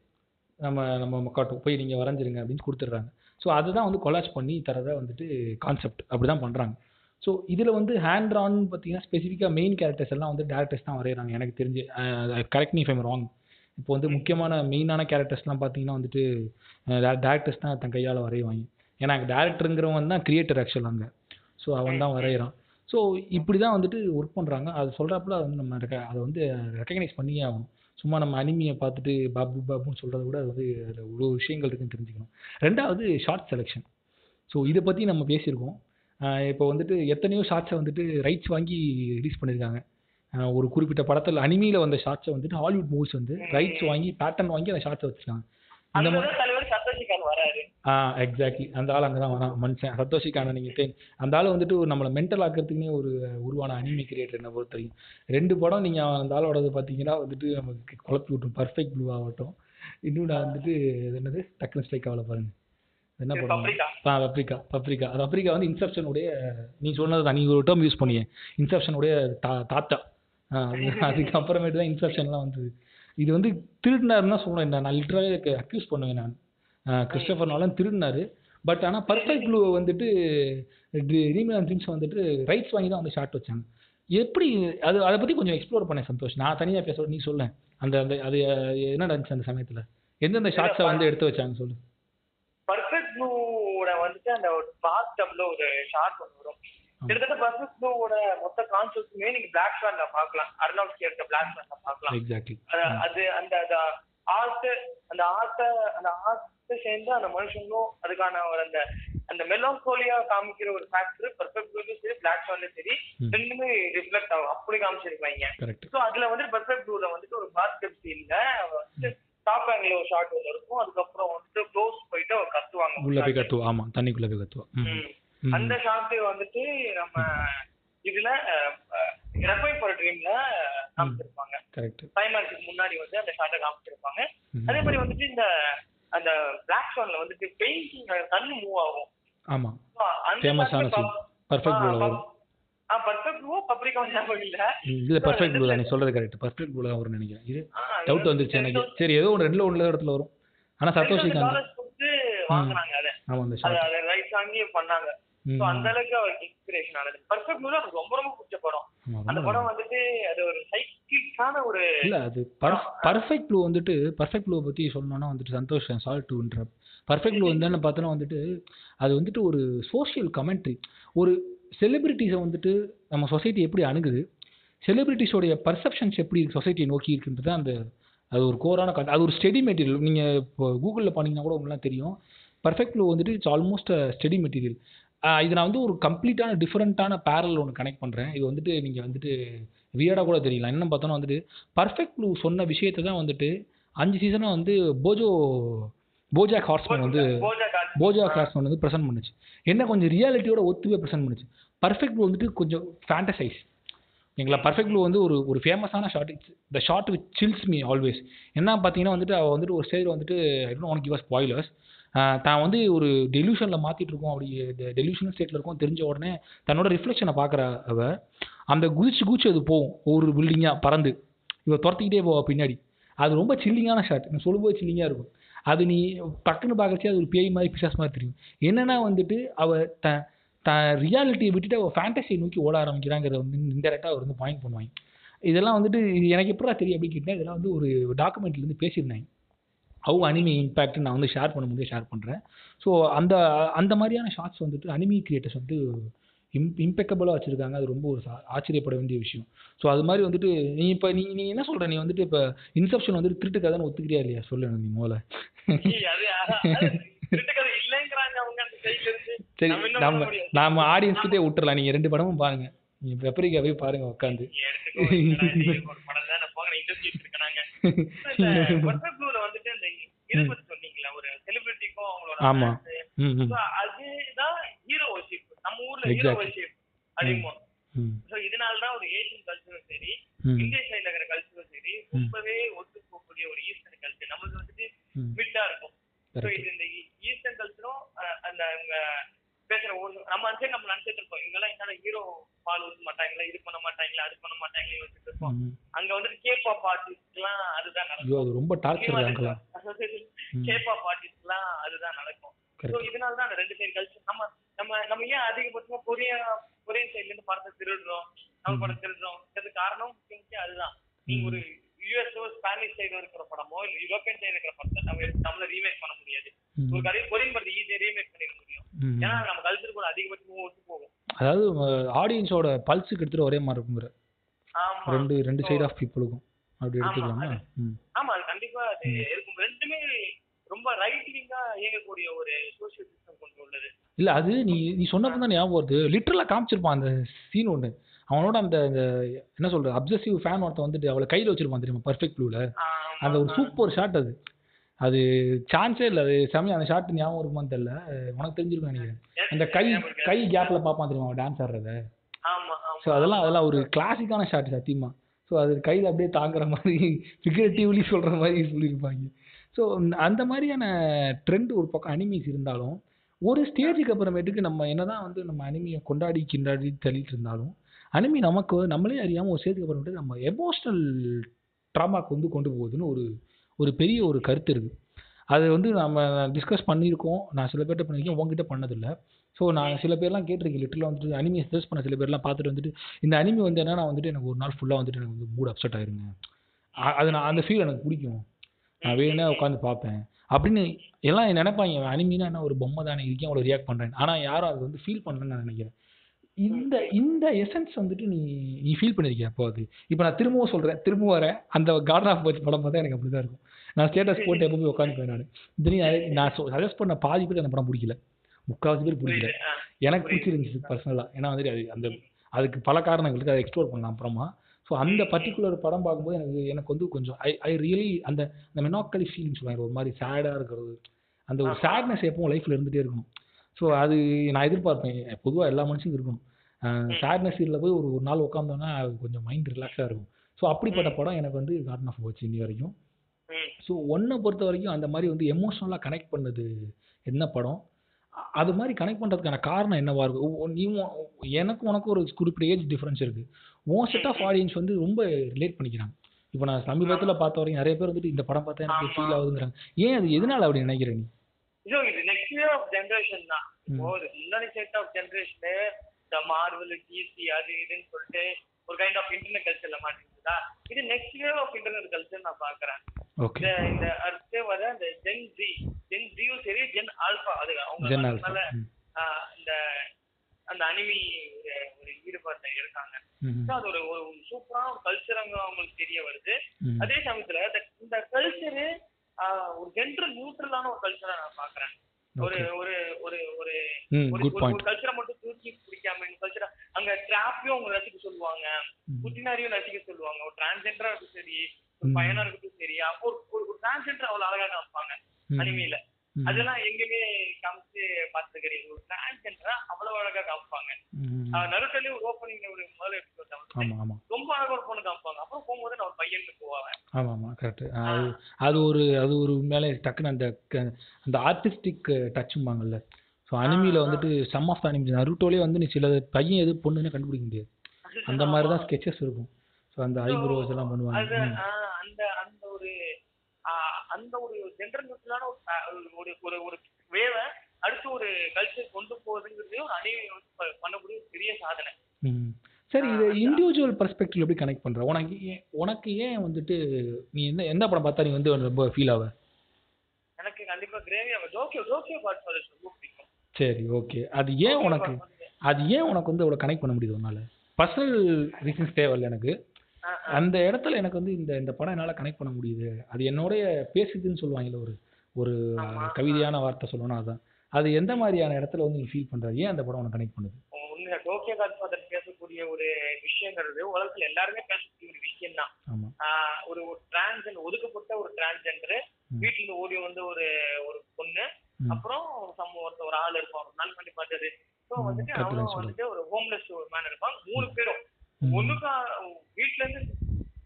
நம்ம நம்ம மக்காட்டும் போய் நீங்கள் வரைஞ்சிருங்க அப்படின்னு கொடுத்துட்றாங்க. ஸோ அதுதான் வந்து கொலாஜ் பண்ணி தரதா வந்துட்டு கான்செப்ட் அப்படி தான் பண்ணுறாங்க ஸோ இதில் வந்து ஹேண்ட் ட்ரான் பார்த்தீங்கன்னா ஸ்பெசிஃபிக்காக மெயின் கேரக்டர்ஸ் எல்லாம் வந்து டேரக்டர்ஸ் தான் வரைகிறாங்க எனக்கு தெரிஞ்சு கரெக்ட் மீ ஃபைம் ராங் இப்போ வந்து முக்கியமான மெயினான கேரக்டர்ஸ்லாம் பார்த்தீங்கன்னா வந்துட்டு டேரக்டர்ஸ் தான் தன் கையால் வரைவாங்க. ஏன்னா டேரக்டருங்கிறவன் தான் கிரியேட்டர் ஆக்சுவல் அங்கே. ஸோ அவன் தான் வரைகிறான் ஸோ இப்படி தான் வந்துட்டு ஒர்க் பண்ணுறாங்க அது சொல்கிறப்பல வந்து நம்ம ரெக்க அதை வந்து ரெக்கக்னைஸ் பண்ணியே ஆகணும். சும்மா நம்ம அனிமியை பார்த்துட்டு பாபு பாபுன்னு சொல்கிறத விட அது வந்து அதில் இவ்வளோ விஷயங்கள் இருக்குன்னு தெரிஞ்சுக்கணும். ரெண்டாவது ஷார்ட் செலெக்ஷன் ஸோ இதை பற்றி நம்ம பேசியிருக்கோம். இப்போ வந்துட்டு எத்தனையோ ஷார்ட்ஸை வந்துட்டு ரைட்ஸ் வாங்கி ரிலீஸ் பண்ணியிருக்காங்க. ஒரு குறிப்பிட்ட படத்தில் அனிமியில் வந்த ஷார்ட்ஸை வந்துட்டு ஹாலிவுட் மூவிஸ் வந்து ரைட்ஸ் வாங்கி பேட்டர்ன் வாங்கி அந்த ஷார்ட்ஸை வச்சுருக்காங்க. இந்த மாதிரி வராரு. ஆ எக்ஸாக்ட்லி அந்த ஆள் அங்கே தான் வரான் மனுஷன். சத்தோஷி கான நீங்கள் தே அந்த ஆள் வந்துட்டு ஒரு நம்மளை மென்டல் ஆக்கிறதுக்குனே ஒரு உருவான அனிமி கிரியேட்டர் என்ன பொறுத்த வரைக்கும். ரெண்டு படம் நீங்கள் அந்த ஆளோடது பார்த்தீங்கன்னா வந்துட்டு நமக்கு குழப்பி விட்ரும். பர்ஃபெக்ட் ப்ளூ ஆகட்டும். இன்னொன்று வந்துட்டு இது என்னது? டக்குனு ஸ்ட்ரைக் ஆகல பாருங்க. என்ன பப்ரிகா ஆ பப்ரிகா பப்ரிகா பப்ரிகா வந்து இன்செப்ஷனுடைய நீ சொன்னது தான். நீ ஒரு டேர்ம் யூஸ் பண்ணிய. இன்செப்ஷனுடைய தா தாத்தா. அது- அதுக்கப்புறமேட்டு தான் இன்செப்ஷன்லாம் வந்தது. இது வந்து திருடினாருன்னு சொல்லுவேன் நான் லிட்டராகவே அக்யூஸ் பண்ணுவேன் நான். கிறிஸ்டோபர் நாலன் திருடினாரு. பட் ஆனால் பர்ஃபெக்ட் ப்ளூ வந்துட்டு ரீமிலான் ஃபிலிம்ஸ் வந்துட்டு ரைட்ஸ் வாங்கி தான் வந்து ஷார்ட் வச்சாங்க. எப்படி அது அதை பற்றி கொஞ்சம் எக்ஸ்ப்ளோர் பண்ணேன் சந்தோஷ். நான் தனியாக பேச நீ சொல்ல. அந்த அந்த அது என்ன நடந்துச்சு அந்த சமயத்தில்? எந்தெந்த ஷார்ட்ஸை வந்து எடுத்து வச்சாங்க சொல்லு. பர்ஃபெக்ட் ப்ளூவோட வந்துட்டு அந்த பாத் டப்ல ஒரு ஷார்ட் ஒன்று வரும். கிட்டத்தட்ட பர்ஃபெக்ட் ப்ளூவோட மொத்த கான்செப்ட்டுமே நீங்க பிளாக் ஷார்ட்ல பார்க்கலாம். அருணாவுக்கு எடுத்த பிளாக் ஷார்ட்ல பார்க்கலாம். எக்ஸாக்ட்லி அது- அது அந்த அந்த ஆர்ட் அந்த ஆர்ட்ட அந்த ஆர்ட் சேர்ந்து அந்த மனுஷங்களும் அதுக்கான ஒரு அந்த அந்த மெலோகோலியா காமிக்கிற ஒரு ஃபேக்டர் பர்ஃபெக்ட் சரி பிளாக் ஷார்ட்லயும் சரி. ரெண்டுமே ரிஃப்ளெக்ட் ஆகும். அப்படி காமிச்சிருப்பாங்க. ஸோ அதுல வந்து பர்ஃபெக்ட் ப்ளூல வந்துட்டு ஒரு பாஸ்கெட் சீன்ல டாப் ஆங்கிள் ஒரு ஷாட் ஒன்று இருக்கும். அதுக்கப்புறம் வந்துட்டு க்ளோஸ் போயிட்டு அவர் கத்துவாங்க. உள்ள போய் கத்துவா ஆமா தண்ணிக்குள்ள போய் கத்துவா. அந்த ஷாட் வந்துட்டு நம்ம இதுல ரெஃபைன் ஃபார் ட்ரீம்ல காமிச்சிருப்பாங்க. கரெக்ட் கிளைமேக்ஸுக்கு முன்னாடி வந்து அந்த ஷாட்டை காமிச்சிருப்பாங்க. அதே மாதிரி வந்துட்டு இந்த அந்த பிளாக் ஸ்வான்ல வந்துட்டு பெயிண்டிங் கண்ணு மூவ் ஆகும். ஆமா. ஃபேமஸான சீன் பர்ஃபெக்ட் ப்ளூல வரும். ஆ பர்ஃபெக்ட் ப்ளூவோ பப்ரிகா ஞாபகம் இல்ல. இல்ல பர்ஃபெக்ட் ப்ளூ தான் நீ சொல்றது கரெக்ட் பர்ஃபெக்ட் ப்ளூ தான் வரும்னு நினைக்கிறேன். இது டவுட் வந்துருச்சு எனக்கு. சரி ஏதோ ஒரு ரெண்டுல ஒண்ணுல இடத்துல வரும். ஆனா சத்தோஷி காந்த் வாங்குனாங்க அதை. ஆமா அந்த ஷாட் அதை ரைட் பண்ணாங்க. ஸோ அந்த அளவுக்கு அவருக்கு இன்ஸ்பிரேஷன் ஆனது. பர்ஃபெக்ட் ப்ளூ எனக்கு ரொம்ப ரொம்ப பிடிச்ச படம். அந்த படம் வந்துட்டு அது ஒரு சைக்கிக்கான ஒரு இல்ல அது பர்ஃபெக்ட் ப்ளூ வந்துட்டு பர்ஃபெக்ட் ப்ளூ பத்தி சொல்லணும்னா வந்துட்டு சந்தோஷ் சால் டுன்ற பர்ஃபெக்ட் ப்ளூ வந்து பார்த்தோன்னா வந்துட்டு அது வந்துட்டு ஒரு சோஷியல் கமெண்ட்ரி ஒரு செலிபிரிட்டிஸை வந்துட்டு நம்ம சொசைட்டி எப்படி அணுகுது? செலிபிரிட்டிஸோடைய பர்செப்ஷன்ஸ் எப்படி சொசைட்டியை நோக்கி இருக்குன்றது அந்த அது ஒரு கோரான கட் அது ஒரு ஸ்டெடி மெட்டீரியல் நீங்கள் இப்போ கூகுளில் பண்ணீங்கன்னா கூட உங்களுக்குலாம் தெரியும். பர்ஃபெக்ட் ப்ளூ வந்துட்டு இட்ஸ் ஆல்மோஸ்ட் ஸ்டெடி மெட்டீரியல் இது நான் வந்து ஒரு கம்ப்ளீட்டான டிஃப்ரெண்ட்டான பேரல் ஒன்று கனெக்ட் பண்ணுறேன் இது வந்துட்டு நீங்கள் வந்துட்டு வியர்டாக கூட தெரியல என்ன பார்த்தோன்னா வந்துட்டு பர்ஃபெக்ட் ப்ளூ சொன்ன விஷயத்தை தான் வந்துட்டு அஞ்சு சீசனாக வந்து போஜோ போஜாக் ஹார்ஸ்மேன் வந்து போஜா காட் போஜா ஹார்ஸ்மேன் வந்து ப்ரெசென்ட் பண்ணுச்சு. என்ன கொஞ்சம் ரியாலிட்டியோட ஒத்துவே ப்ரெசென்ட் பண்ணுச்சு. பர்ஃபெக்ட் ப்ளூ வந்துட்டு கொஞ்சம் ஃபேண்டசைஸ் எங்களா பர்ஃபெக்ட் ப்ளூ வந்து ஒரு ஒரு ஃபேமஸான short the short with chills me always என்ன பார்த்தீங்கன்னா வந்துட்டு அவள் வந்துட்டு ஒரு ஸ்டேஜில் வந்துட்டு I don't want give us spoilers தான் வந்து ஒரு டெலியூஷனில் மாற்றிட்டு இருக்கோம். அப்படி டெலியூஷனல் ஸ்டேட்டில் இருக்கோம். தெரிஞ்ச உடனே தன்னோட ரிஃப்ளெக்ஷனை பார்க்குற அவ. அந்த குதிச்சு குதிச்சு அது போகும். ஒவ்வொரு பில்டிங்காக பறந்து. இவ துரத்திக்கிட்டே போவா பின்னாடி. அது ரொம்ப சில்லிங்கான ஷாட் நான் சொல்லும்போது சில்லிங்காக இருக்கும். அது நீ டக்குன்னு பார்க்கறச்சே அது ஒரு பேய் மாதிரி பிசாஸ் மாதிரி தெரியும். என்னென்னா வந்துட்டு அவள் த த ரியாலிட்டியை விட்டுட்டு அவள் ஃபேண்டசியை நோக்கி ஓட ஆரம்பிக்கிறாங்கிறத வந்து இன்டெரக்டாக அவர் வந்து பாயிண்ட் பண்ணுவாங்க. இதெல்லாம் வந்துட்டு இது எனக்கு எப்படா தெரியும் அப்படின்னு கேட்டால் இதெல்லாம் வந்து ஒரு டாக்குமெண்ட்லேருந்து பேசியிருந்தாங்க. அவங்க அனிமி இம்பேக்ட் நான் வந்து ஷேர் பண்ணும்போது ஷேர் பண்ணுறேன் ஸோ அந்த அந்த மாதிரியான ஷார்ட்ஸ் வந்துட்டு அனிமி கிரியேட்டர்ஸ் வந்து இம் இம்பெக்கபிளாக வச்சுருக்காங்க. அது ரொம்ப ஒரு சா- ஆச்சரியப்பட வேண்டிய விஷயம். ஸோ அது மாதிரி வந்துட்டு நீ இப்போ நீ நீ என்ன சொல்கிற நீ வந்துட்டு இப்போ இன்செப்ஷன் வந்துட்டு திருட்டு கதைன்னு ஒத்துக்கிறியா இல்லையா? சொல்லு நீ முதல்ல. சரி நம்ம? நாம ஆடியன்ஸ் கிட்டே விட்டுறலாம். நீங்கள் ரெண்டு படமும் பாருங்க. நீங்கள் பெப்பரிக்கா போய் பாருங்க உட்காந்து ஆமா. அதுதான் worship. நம்ம ஊர்ல hero Exactly. worship அதிகமா. ம் So, இதனாலதான் ஒரு ஏசியன் கல்ச்சரும் சரி ம். இந்தியன் சைடுல இருக்கிற கல்ச்சரும் சரி ரொம்பவே ஒத்து போகக்கூடிய ஒரு ஈஸ்டர்ன் கல்ச்சர் நமக்கு வந்துட்டு ம். மிட்டா இருக்கும். கரெக்ட் இது இந்த ஈஸ்டர்ன் கல்ச்சரும் அந்த பேசுற ஒரு நம்ம சைடு நம்ம நினைச்சிட்டு இருப்போம். இவங்கெல்லாம் என்னோட ஹீரோ பால் ஊத்த மாட்டாங்களா? இது பண்ண மாட்டாங்களா? அது பண்ண மாட்டாங்களா? யோசிச்சுட்டு இருப்போம். அங்க வந்துட்டு கேப்பாப் ஆர்டிஸ்ட்லாம் அதுதான் நடக்கும். அது ரொம்ப டார்ச்சர். கேப்பாப் ஆர்டிஸ்ட்லாம் அதுதான் நடக்கும். ஸோ இதனால தான் அந்த ரெண்டு சைடு கல்ச்சர் நம்ம நம்ம நம்ம ஏன் அதிகபட்சமா கொரியா கொரியன் சைட்ல இருந்து படத்தை திருடுறோம்? நம்ம படம் திருடுறோம்? அதுக்கு காரணம் முக்கிய முக்கியம் அதுதான். நீங்க. ஒரு யூஎஸ்ஓ ஸ்பானிஷ் சைடு இருக்கிற படமோ இல்ல யூரோப்பியன் சைடு இருக்கிற படத்தை நம்ம நம்மள ரீமேக் பண்ண முடியாது. ஒரு கதையை கொரியன் படத்தை ஈஸியா ரீமேக் பண்ணிட. ஏன்னா நம்ம கல்ச்சர் கூட அதிகபட்சமா ஒத்து போகும். அதாவது ஆடியன்ஸோட பல்ஸுக்கு எடுத்துட்டு ஒரே மாதிரி இருக்குங்கிற ஆமா. ரெண்டு ரெண்டு சைடு ஆஃப் பீப்புளுக்கும் அப்படி எடுத்துக்கலாமா? ஆமா அது கண்டிப்பா அது இருக்கும். ரெண்டுமே ரொம்ப ரைட் விங்கா இயங்கக்கூடிய ஒரு சோசியல் சிஸ்டம் கொண்டு உள்ளது. இல்ல அது நீ நீ சொன்னப்போ தான் ஞாபகம் வருது. லிட்டரலாக காமிச்சிருப்பான் அந்த சீன் ஒன்று அவனோட அந்த என்ன சொல்றது அப்சசிவ் ஃபேன் ஒருத்தன் வந்துட்டு அவளை கையில் வச்சிருப்பான் தெரியுமா? பர்ஃபெக்ட் ப்ளூவில் ஆமா, அந்த ஒரு. சூப்பர் ஷாட் அது. அது சான்ஸே இல்லை. அது செமையா அந்த ஷாட் ஞாபகம் இருக்குமான்னு தெரியல. உனக்கு தெரிஞ்சிருக்கும் நினைக்கிறேன். அந்த கை. கை கேப்ல பார்ப்பான் தெரியுமா அவன் டான்ஸ் ஆடுறத? ஸோ அதெல்லாம் அதெல்லாம் ஒரு கிளாசிக்கான ஷாட் சத்தியமா. ஸோ அது கையில் அப்படியே தாங்குற மாதிரி ஃபிகரேட்டிவ்லி சொல்கிற மாதிரி சொல்லியிருப்பாங்க. ஸோ அந்த மாதிரியான ட்ரெண்ட் ஒரு பக்கம் அனிமீஸ் இருந்தாலும் ஒரு ஸ்டேஜுக்கு அப்புறமேட்டுக்கு நம்ம என்னதான் வந்து நம்ம அனிமியை கொண்டாடி கிண்டாடி தள்ளிட்டு இருந்தாலும் அனிமி நமக்கு நம்மளே அறியாமல் ஒரு ஸ்டேஜுக்கு அப்புறமேட்டு நம்ம எமோஷ்னல் ட்ராமாக்கு வந்து கொண்டு போகுதுன்னு ஒரு ஒரு பெரிய ஒரு கருத்து இருக்குது. அது வந்து நம்ம டிஸ்கஸ் பண்ணியிருக்கோம். நான் சில பேர்கிட்ட பண்ணியிருக்கேன் உங்ககிட்ட பண்ணதில்லை. ஸோ நான் சில பேர்லாம் கேட்டிருக்கேன். லிட்டரில் வந்துட்டு அனிமி சர்ச் பண்ண சில பேர்லாம் பார்த்துட்டு வந்துட்டு இந்த அனிமி வந்து என்னன்னா வந்துட்டு எனக்கு ஒரு நாள் ஃபுல்லாக வந்துட்டு எனக்கு வந்து மூட் அப்செட் ஆயிருங்க. அது நான் அந்த ஃபீல் எனக்கு பிடிக்கும். நான் வேணும்னா உட்காந்து பார்ப்பேன். அப்படின்னு எல்லாம் நினைப்பாங்க. அனிமினா என்ன? ஒரு பொம்மை தானே இருக்கேன் அவ்வளோ ரியாக்ட் பண்ணுறேன் ஆனால் யாரும் அது வந்து ஃபீல் பண்ணலன்னு நான் நினைக்கிறேன். இந்த இந்த எசன்ஸ் வந்துட்டு நீ நீ ஃபீல் பண்ணியிருக்கிய அப்போ அது இப்போ நான் திரும்பவும் சொல்கிறேன் திரும்ப வரேன். அந்த கார்டன் ஆஃப் பர்ச் படம் பார்த்தா எனக்கு அப்படி தான் இருக்கும். நான் ஸ்டேட்டஸ் போட்டு எப்போ போய் உட்காந்துக்குவேன் நான். திடீர்னு நான் சஜஸ்ட் பண்ண பாதி பேர் அந்த படம் பிடிக்கல. முக்கால்வாசி பேர் பிடிக்கல. எனக்கு. பிடிச்சிருந்துச்சு பர்சனலாக ஏன்னா வந்துட்டு அது அந்த அதுக்கு பல காரணங்கள் இருக்குது அதை எக்ஸ்ப்ளோர் பண்ணலாம் அப்புறமா. ஸோ அந்த பர்டிகுலர் படம் பார்க்கும்போது எனக்கு எனக்கு வந்து கொஞ்சம் ஐ ஐ ரியலி அந்த அந்த மெனாக்கலி ஃபீலிங் சொல்லுவாங்க ஒரு மாதிரி சேடாக இருக்கிறது. அந்த ஒரு. சேட்னஸ் எப்பவும் லைஃப்பில் இருந்துகிட்டே இருக்கணும். ஸோ அது நான் எதிர்பார்ப்பேன். பொதுவாக எல்லா மனுஷனுக்கும் இருக்கணும் சேட்னஸ் இதில் போய் ஒரு ஒரு நாள் உட்காந்தோன்னா அது கொஞ்சம் மைண்ட் ரிலாக்ஸாக இருக்கும். ஸோ அப்படிப்பட்ட படம் எனக்கு வந்து கார்டன் ஆஃப் போச்சு இன்னி வரைக்கும். ஸோ ஒன்றை பொறுத்த வரைக்கும் அந்த மாதிரி வந்து எமோஷ்னலாக கனெக்ட் பண்ணது என்ன படம்? அது மாதிரி கனெக்ட் பண்ணுறதுக்கான காரணம் என்னவா இருக்கும் நீ உ- எனக்கு உனக்கு ஒரு குறிப்பிட்ட ஏஜ் டிஃப்ரென்ஸ் இருக்குது உன் செட் ஆஃப் ஆடியன்ஸ் வந்து ரொம்ப ரிலேட் பண்ணிக்கிறாங்க. இப்போ நான் சமீபத்தில் பார்த்த வரைக்கும் நிறைய பேர் வந்துட்டு இந்த படம் பார்த்தா எனக்கு. ஃபீல் ஆகுதுங்கிறாங்க. ஏன் அது? எதனால அப்படி நினைக்கிற நீ? இதோ நெக்ஸ்ட் ஆஃப் ஜெனரேஷன் தான். ஒரு முன்னாடி செட் ஆஃப் ஜெனரேஷனு இந்த மார்வல் டிசி அது இதுன்னு சொல்லிட்டு ஒரு கைண்ட் ஆஃப் இன்டர்நெட் கல்ச்சர்ல மாட்டிருந்தா இது next year of internet culture நான் பாக்குறேன் இந்த இந்த அடுத்து வர இந்த ஜென் ஜி ஜென் ஜியும் சரி ஜென் ஆல்பா அது அவங்க இந்த அந்த அனிமி ஒரு ஈடுபாட்டுல இருக்காங்க. அது ஒரு ஒரு சூப்பரான ஒரு கல்ச்சர் அவங்களுக்கு தெரிய வருது. அதே சமயத்துல இந்த கல்ச்சரு ஒரு ஜென்ரல் நியூட்ரலான ஒரு கல்ச்சரா நான் பாக்குறேன் ஒரு ஒரு ஒரு ஒரு ஒரு கல்ச்சரை மட்டும் தூக்கி பிடிக்காம இந்த கல்ச்சரை அங்க ட்ராப்பையும் அவங்க ரசிக்க சொல்லுவாங்க. புத்தினாரியும் ரசிக்க சொல்லுவாங்க. ஒரு டிரான்ஸ்ஜெண்டரா இருக்கட்டும் சரி ஒரு. பையனா இருக்கட்டும் சரி அப்போ ஒரு ஒரு- ஒரு டிரான்ஸ்ஜெண்டர் அவ்வளவு அழகா காமிப்பாங்க. அனிமையில. அதெல்லாம் எங்கேயுமே காமிச்சு கிடையாது ஒரு டிரான்ஸ்ஜெண்டரா அவ்வளவு அழகா காமிப்பாங்க. நடுத்தலயே ஒரு ஓப்பனிங் ஒரு முதல்ல எபிசோட் ரொம்ப அழகா ஒரு பொண்ணு காமிப்பாங்க. அப்புறம் போகும்போது நான் ஒரு பையனுக்கு போவேன் ஆமாம் ஆமாம் கரெக்டு அது ஒரு அது ஒரு மேலே டக்குன்னு அந்த அந்த ஆர்டிஸ்டிக் டச்சும்பாங்கல்ல ஸோ அனிமியில் வந்துட்டு சம் ஆஃப் அனிமி நருட்டோலே வந்து நீ சில பையன் எது பொண்ணுன்னு கண்டுபிடிக்க முடியாது. அந்த மாதிரி தான் ஸ்கெச்சஸ் இருக்கும். ஸோ அந்த ஐப்ரோஸ் எல்லாம் பண்ணுவாங்க. அந்த அந்த ஒரு அந்த ஒரு ஜென்டர் நியூட்ரலான ஒரு ஒரு ஒரு வேவை அடுத்து ஒரு கல்ச்சர் கொண்டு போகுதுங்கிறது ஒரு ப- பண்ணக்கூடிய ஒரு பெரிய சாதனை. சரி இது இண்டிவிஜுவல் பர்ஸ்பெக்டிவ் எப்படி கனெக்ட் பண்ணுற உனக்கு ஏன் உனக்கு ஏன் வந்துட்டு நீ எந்த எந்த படம் பார்த்தா நீ வந்து ரொம்ப ஃபீல் ஆவ? எனக்கு கண்டிப்பா கிரேவியா டோக்கியோ டோக்கியோ பாட் ஃபாரஸ்ட் ரொம்ப பிடிக்கும். சரி ஓகே. அது ஏன் உனக்கு அது ஏன் உனக்கு வந்து அவ்வளோ கனெக்ட் பண்ண முடியுது உன்னால? பர்சனல் ரீசன்ஸ் தேவையில்ல எனக்கு. ஆஹ், அந்த இடத்துல எனக்கு வந்து இந்த இந்த படம் என்னால் கனெக்ட் பண்ண முடியுது அது என்னோடைய பேசுதுன்னு சொல்லுவாங்கல்ல ஒரு ஒரு. கவிதையான வார்த்தை சொல்லணும் அதான் அது எந்த மாதிரியான இடத்துல வந்து நீ ஃபீல் பண்ற ஏன் அந்த படம் உனக்கு கனெக்ட் பண்ணுது உண்மையா டோக்கியோ காட் ஃபாதர் பேசக்கூடிய ஒரு விஷயங்கிறது உலகத்துல எல்லாருமே பேசக்கூடிய ஒரு விஷயம் தான் ஒரு ஒரு டிரான்ஸ்ஜெண்டர் ஒதுக்கப்பட்ட ஒரு டிரான்ஸ்ஜெண்டர். வீட்டுல இருந்து ஓடி வந்து ஒரு ஒரு பொண்ணு. அப்புறம் சம ஒருத்த ஒரு ஆள் இருப்பான் ஒரு நாள் பண்ணி பார்த்தது ஸோ வந்துட்டு அவனும். வந்துட்டு ஒரு ஹோம்லெஸ் ஒரு மேன் இருப்பான் மூணு பேரும். ஒண்ணுக்கா வீட்டுல இருந்து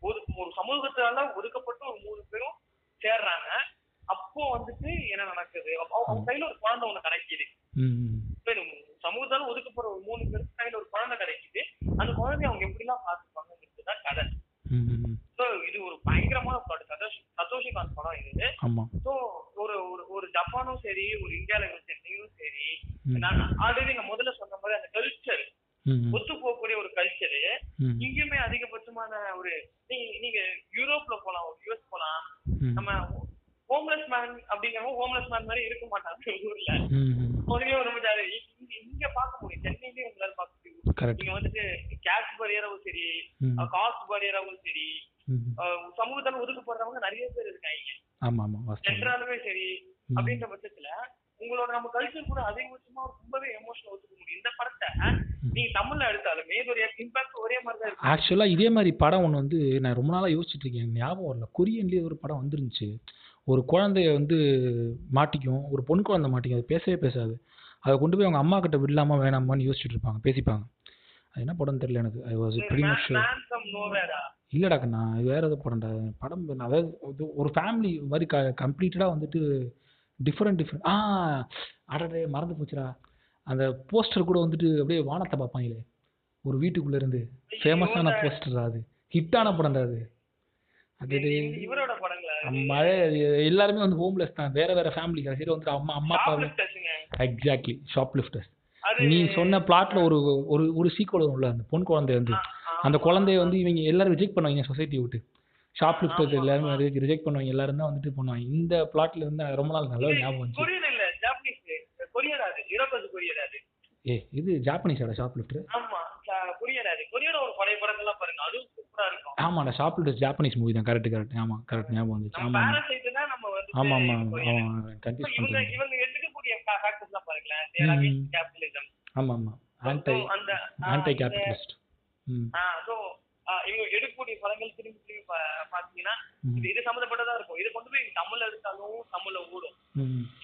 ஒரு ஒரு சமூகத்தால ஒதுக்கப்பட்ட ஒரு மூணு பேரும் சேர்றாங்க. அப்போ வந்துட்டு என்ன நடக்குது? அப்ப அவ- அவன் கையில ஒரு குழந்தை ஒண்ணு கிடைக்குது. சமூகத்தால ஒதுக்கப்படுற ஒரு மூணு பேருக்கு கையில ஒரு குழந்தை கிடைக்குது. ம் ம், ம். ஸோ இது ஒரு பயங்கரமான படம் சதோஷ் சதோஷி காந்த் படம் இது. ஸோ ஒரு ஒரு ஒரு ஜப்பானும் சரி ஒரு இந்தியாவில் சென்னையும் சரி. ஆல்ரெடி நான் முதல்ல சொன்ன மாதிரி அந்த கல்ச்சர் ஒத்து போகக்கூடிய ஒரு கல்ச்சரு இங்கேயுமே அதிகபட்சமான ஒரு நீங்க நீங்க யூரோப்ல போலாம் ஒரு யூஎஸ் போலாம். நம்ம ஹோம்லெஸ் மேன் அப்படிங்கிறவங்க ஹோம்லெஸ் மேன் மாதிரி இருக்க மாட்டாங்க ஊர்ல. ஒரே ஒரு மச்சாரு, இங்க பார்க்க முடியும். சென்னையிலேயே உங்களால பார்க்க முடியும். நீங்க வந்துட்டு கேஷ் பரியராவும் சரி காஸ்ட் பரியராவும் சரி சமூகத்தால ஒதுக்கப்படுறவங்க நிறைய பேர் இருக்காங்க சென்ட்ராலுமே சரி. அப்படின்ற பட்சத்துல உங்களோட நம்ம கல்ச்சர் கூட அதிகபட்சமா ரொம்பவே எமோஷனல் ஒத்துக்க முடியும். இந்த படத்தை நீங்க தமிழ்ல எடுத்தாலுமே இதோட இம்பாக்ட் ஒரே மாதிரி தான் இருக்கு. ஆக்சுவலாக இதே மாதிரி படம் ஒன்று வந்து நான் ரொம்ப நாளாக யோசிச்சுட்டு இருக்கேன். ஞாபகம் வரல. கொரியன்லேயே ஒரு படம் வந்துருந்துச்சு. ஒரு குழந்தைய வந்து மாட்டிக்கும். ஒரு பொன் குழந்தை மாட்டிக்கும். அது பேசவே பேசாது. அதை கொண்டு போய் அவங்க அம்மா கிட்ட விடலாமா வேணாமான்னு யோசிச்சுட்டு இருப்பாங்க. பேசிப்பாங்க. அது என்ன படம்னு தெரியல எனக்கு. ஐ வாஸ் ஃப்ரம் நோவேரா இல்லடா இது வேற ஏதோ படம்டா. படம் பேர் அதாவது ஒரு ஃபேமிலி மாதிரி க கம்ப்ளீட்டடாக வந்துட்டு டிஃப்ரெண்ட் டிஃப்ரெண்ட் ஆ அடடே மறந்து போச்சுடா. அந்த போஸ்டர் கூட வந்துட்டு அப்படியே வானத்தை பார்ப்பாங்களே. ஒரு வீட்டுக்குள்ள இருந்து ஃபேமஸான போஸ்டர் அது. ஹிட்டான படம் தான் அது. அது மழை எல்லாருமே வந்து ஹோம்லெஸ் தான். வேற வேற ஃபேமிலி கடைசியில் வந்துட்டு அம்மா அம்மா அப்பா எக்ஸாக்ட்லி ஷாப்லிஃப்டர்ஸ் அது நீ சொன்ன பிளாட்ல ஒரு ஒரு ஒரு சீக்வல் வரும்ல அந்த பொன் குழந்தை வந்து. அந்த குழந்தைய வந்து இவங்க எல்லாரும் ரிஜெக்ட் பண்ணுவாங்க சொசைட்டி விட்டு. ஷாப்லிஃப்டர்ஸ் எல்லாருமே ரிஜெக்ட் பண்ணுவாங்க. எல்லாரும் தான் வந்துட்டு பண்ணுவாங்க. இந்த பிளாட்ல இருந்து எனக்கு ரொம்ப நாள் நல்லா ஞாபகம் வந்துச்சு. கொரியன் இல்ல ஜாப்பனீஸ் கொரியர் அது. யூரோப்பது கொரியர் அது. ஏ இது ஜாப்பனீஸோட ஷாப்லிஃப்டர் ஆமா ச- கொரியர் அது. ஒரு பழைய படங்கள்லாம் பாருங்க. அதுவும் சூப்பரா இருக்கும். ஆமாடா ஷாப்லிஃப்டர் ஜாப்பனீஸ் மூவி தான். கரெக்ட் கரெக்ட் ஆமா கரெக்ட் ஞாபகம் வந்துச்சு. ஆமா ஆமா ஆமா ஆமா கொரியன். ஆமா கன்ஃபியூஸ் இவங்க இவங்க எடுக்கக்கூடிய பாருங்களேன். கேபிட்டலிசம் ஆமா ஆமா ஆன்டை அந்த ஆன்டை கேபிட்டலிஸ்ட் ம். ஸோ இவங்க எடுக்கக்கூடிய படங்கள் திரும்பி திரும்பி பாத்தீங்கன்னா இது சம்மந்தப்பட்டதா இருக்கும். இதை கொண்டு போய் தமிழ்ல எடுத்தாலும் தமிழ்ல ஓடும்.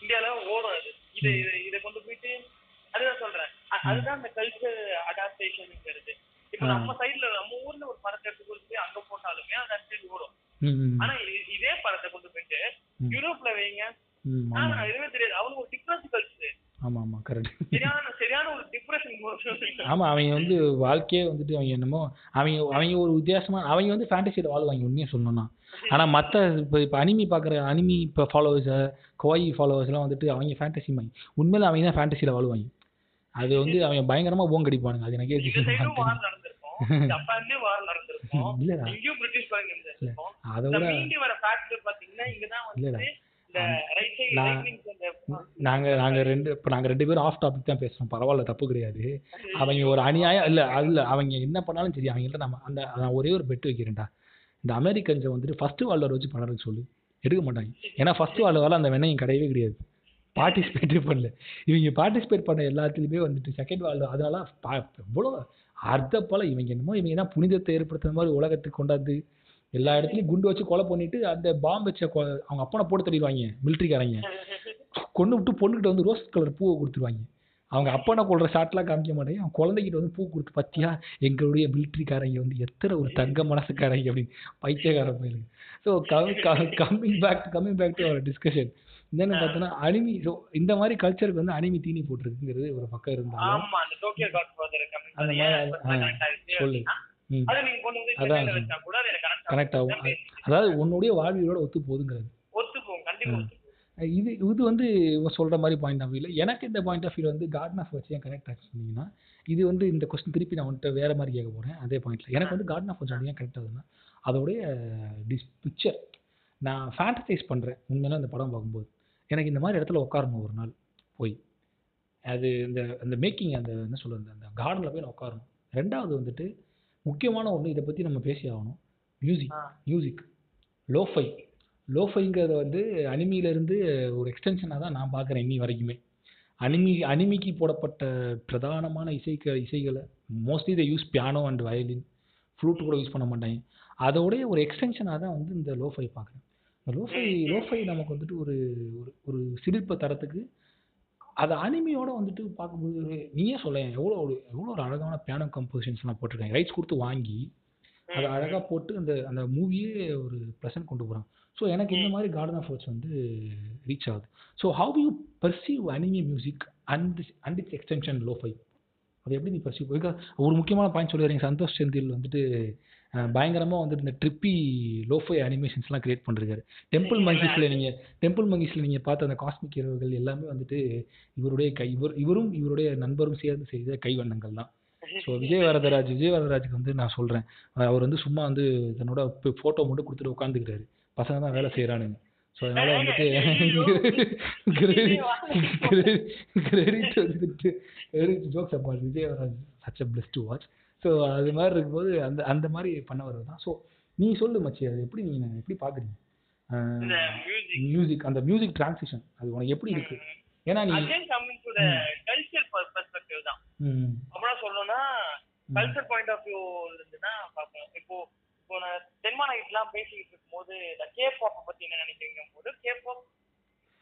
இந்தியால ஓடும் அது. இது இது- கொண்டு போயிட்டு அதுதான் சொல்றேன். அதுதான் அந்த கல்ச்சர் அடாப்டேஷனுங்கிறது இப்போ. நம்ம சைடுல நம்ம ஊர்ல ஒரு படத்தை எடுத்து போய் அங்க போட்டாலுமே அது அடுத்து ஓடும். ஆனா இதே படத்தை கொண்டு போயிட்டு. யூரோப்ல வைங்க. ஆனா எதுவுமே தெரியாது. அவனுக்கு ஒரு டிஃபரன்ஸ் கல்ச்சர் ஆமா ஆமா கரெக்ட் சரியான சரியான ஒரு டிப்ரெஷன் ஆமா அவங்க வந்து வாழ்க்கையே வந்துட்டு அவங்க என்னமோ அவங்க அவங்க ஒரு வித்தியாசமா அவங்க வந்து ஃபேண்டசியில் வாழ்வாங்க உண்மையாக சொல்லணும்னா. ஆனா மத்த இப்போ இப்போ அனிமி பார்க்குற அனிமி இப்போ ஃபாலோவர்ஸ் கோயி ஃபாலோவர்ஸ்லாம் வந்துட்டு அவங்க ஃபேண்டசி மைண்ட் உண்மையில அவங்க தான் ஃபேண்டசியில் வாழ்வாங்க. அது வந்து அவங்க பயங்கரமா போங்க அடிப்பானுங்க அது எனக்கே. சைடும் வார் நடந்திருக்கும். இங்கேயும் பிரிட்டிஷ் பாருங்க இருந்திருக்கும் அதை விட மீண்டு வர ஃபேக்டர் பாத்தீங்கன்னா இங்கதான் இல்லடா. வந்து நாங்க நாங்க ரெண்டு இப்போ நாங்க ரெண்டு பேரும் ஆஃப் டாபிக் தான் பேசுறோம். பரவாயில்ல தப்பு கிடையாது. அவங்க ஒரு அநியாயம் இல்ல அதுல அவங்க என்ன பண்ணாலும் சரி அவங்கள்ட்ட நம்ம அந்த நான் ஒரே ஒரு பெட் வைக்கிறேன்டா. இந்த அமெரிக்கன்ஸை வந்துட்டு ஃபர்ஸ்ட் வால்வர் வச்சு பண்ணுறதுக்கு சொல்லு. எடுக்க மாட்டாங்க. ஏன்னா ஃபர்ஸ்ட் வால்வரால் அந்த வெண்ணையும் கிடையவே கிடையாது. பார்ட்டிசிபேட்டே பண்ணல. இவங்க பார்ட்டிசிபேட் பண்ண எல்லாத்துலேயுமே வந்துட்டு செகண்ட் வால்வர் அதனால எவ்வளோ அர்த்த போல இவங்க என்னமோ இவங்க தான் புனிதத்தை ஏற்படுத்துற மாதிரி உலகத்துக்கு கொண்டாந்து எல்லா இடத்துலையும் குண்டு வச்சு கொலை பண்ணிட்டு அந்த பாம்பு வச்ச அவங்க அப்பனை போட்டு தள்ளிடுவாங்க மிலிட்ரிக்காரங்க கொண்டு விட்டு பொண்ணுகிட்ட வந்து ரோஸ் கலர் பூவை கொடுத்துருவாங்க. அவங்க அப்பனை கொள்ற ஷாட்லாம் காமிக்க மாட்டாங்க. அவன் குழந்தைகிட்ட வந்து பூ கொடுத்து பத்தியா எங்களுடைய மிலிட்ரிக்காரங்க வந்து எத்தனை ஒரு தங்க மனசுக்காரங்க அப்படின்னு பைத்தியக்கார பயிலுங்க so coming back coming back to our discussion என்னன்னு பார்த்தோன்னா அனிமி ஸோ இந்த மாதிரி கல்ச்சருக்கு வந்து அனிமி தீனி போட்டிருக்குங்கிறது ஒரு பக்கம் இருந்தாலும் சொல்லு. ம். அது நீங்க கொண்டு வந்து அதான். வச்சா கூட அது கனெக்ட் கனெக்ட் ஆகும் அதாவது உன்னுடைய வாழ்வியலோட ஒத்து போகுதுங்கிறது. கண்டிப்பா ஒத்துப்போம். இது இது வந்து இவன் சொல்ற மாதிரி பாயிண்ட் ஆஃப் வியூல எனக்கு இந்த பாயிண்ட் ஆஃப் வியூல வந்து கார்டன் ஆஃப் வச்சு ஏன் கனெக்ட் ஆச்சு சொன்னீங்கன்னா இது வந்து இந்த கொஸ்டின் திருப்பி நான் வந்துட்டு வேற மாதிரி கேட்க போறேன். அதே பாயிண்ட்ல எனக்கு வந்து கார்டன் ஆஃப் வச்சு ஏன் கனெக்ட் ஆகுதுன்னா அதோடைய டிஸ் பிக்சர் நான் ஃபேண்டசைஸ் பண்றேன். உண்மையில அந்த படம் பார்க்கும்போது. எனக்கு இந்த மாதிரி இடத்துல உட்காரணும் ஒரு நாள். போய். அது இந்த அந்த மேக்கிங் அந்த என்ன சொல்றது அந்த கார்டனில் போய் நான் உட்காரணும். ரெண்டாவது வந்துட்டு முக்கியமான ஒன்று இதை பற்றி நம்ம பேசி ஆகணும். மியூசிக். மியூசிக் லோஃபை லோஃபைங்கிறத வந்து அனிமியிலேருந்து ஒரு எக்ஸ்டென்ஷனாக தான் நான் பார்க்குறேன் இன்னி வரைக்குமே. அனிமி அனிமிக்கு போடப்பட்ட பிரதானமான இசைக்க இசைகளை மோஸ்ட்லி இதை use piano and violin flute கூட யூஸ் பண்ண மாட்டாங்க. அதோடைய ஒரு எக்ஸ்டென்ஷனாக தான் வந்து இந்த லோஃபை பார்க்குறேன். இந்த லோஃபை லோஃபை நமக்கு வந்துட்டு ஒரு ஒரு ஒரு சிலிர்ப்பை தரத்துக்கு அது அனிமியோட வந்துட்டு பார்க்கும்போது நீயே சொல்ல எவ்வளோ ஒரு எவ்வளோ ஒரு அழகான பியானோ கம்போசிஷன்ஸ்லாம் போட்டிருக்காங்க. ரைட்ஸ் கொடுத்து வாங்கி அதை அழகாக போட்டு அந்த அந்த மூவியே ஒரு ப்ரெசன்ட் கொண்டு போகிறாங்க ஸோ எனக்கு இந்த மாதிரி கார்டன் ஆஃப் ஒர்க்ஸ் வந்து ரீச் ஆகுது. So how you perceive anime music and and it's extension lo fi அது எப்படி நீ பர்சீவ் ஒரு முக்கியமான பாயிண்ட் சொல்லிடுறீங்க. சந்தோஷ் செந்தில் வந்துட்டு அஹ் பயங்கரமா வந்துட்டு இந்த ட்ரிப்பி லோஃபை அனிமேஷன்ஸ்லாம் கிரியேட் பண்ணிருக்காரு. டெம்பிள் மங்கீஸ்ல நீங்க டெம்பிள் மங்கீஸ்ல நீங்க பார்த்த அந்த காஸ்மிக் இரவுகள் எல்லாமே வந்துட்டு இவருடைய கை இவர் இவரும் இவருடைய நண்பரும் சேர்ந்து செய்த கைவண்ணங்கள் தான். ஸோ விஜய் வரதராஜ் விஜய் வரதராஜுக்கு வந்து நான் சொல்றேன். அவர் வந்து சும்மா வந்து தன்னோட ஃபோட்டோ மட்டும் கொடுத்துட்டு உட்காந்துக்கிறாரு பசங்க தான் வேலை செய்கிறானுங்க ஸோ அதனால வந்துட்டு கிரெடிட் வந்துட்டு jokes apart Vijay Varadaraj such a pleasure to watch so அது மாதிரி இருக்கும்போது அந்த அந்த மாதிரி பண்ணவர் தான். ஸோ நீ சொல்லு மச்சி அது எப்படி நீ எப்படி பார்க்குறீங்க? இந்த மியூசிக் அந்த மியூசிக் டிரான்சிஷன் அது உனக்கு எப்படி இருக்கு? ஏன்னா நீ again to the culture perspective தான். ம், அப்புறம் சொல்லணும்னா கல்ச்சர் பாயிண்ட் ஆஃப் வியூ இருந்துன்னா பார்க்கணும் இப்போ இப்போ நான் தென்மாநகர்லாம் பேசிக்கிட்டு இருக்கும்போது இந்த கே பாப்பை பத்தி என்ன நினைக்கிறீங்க போது கே பாப்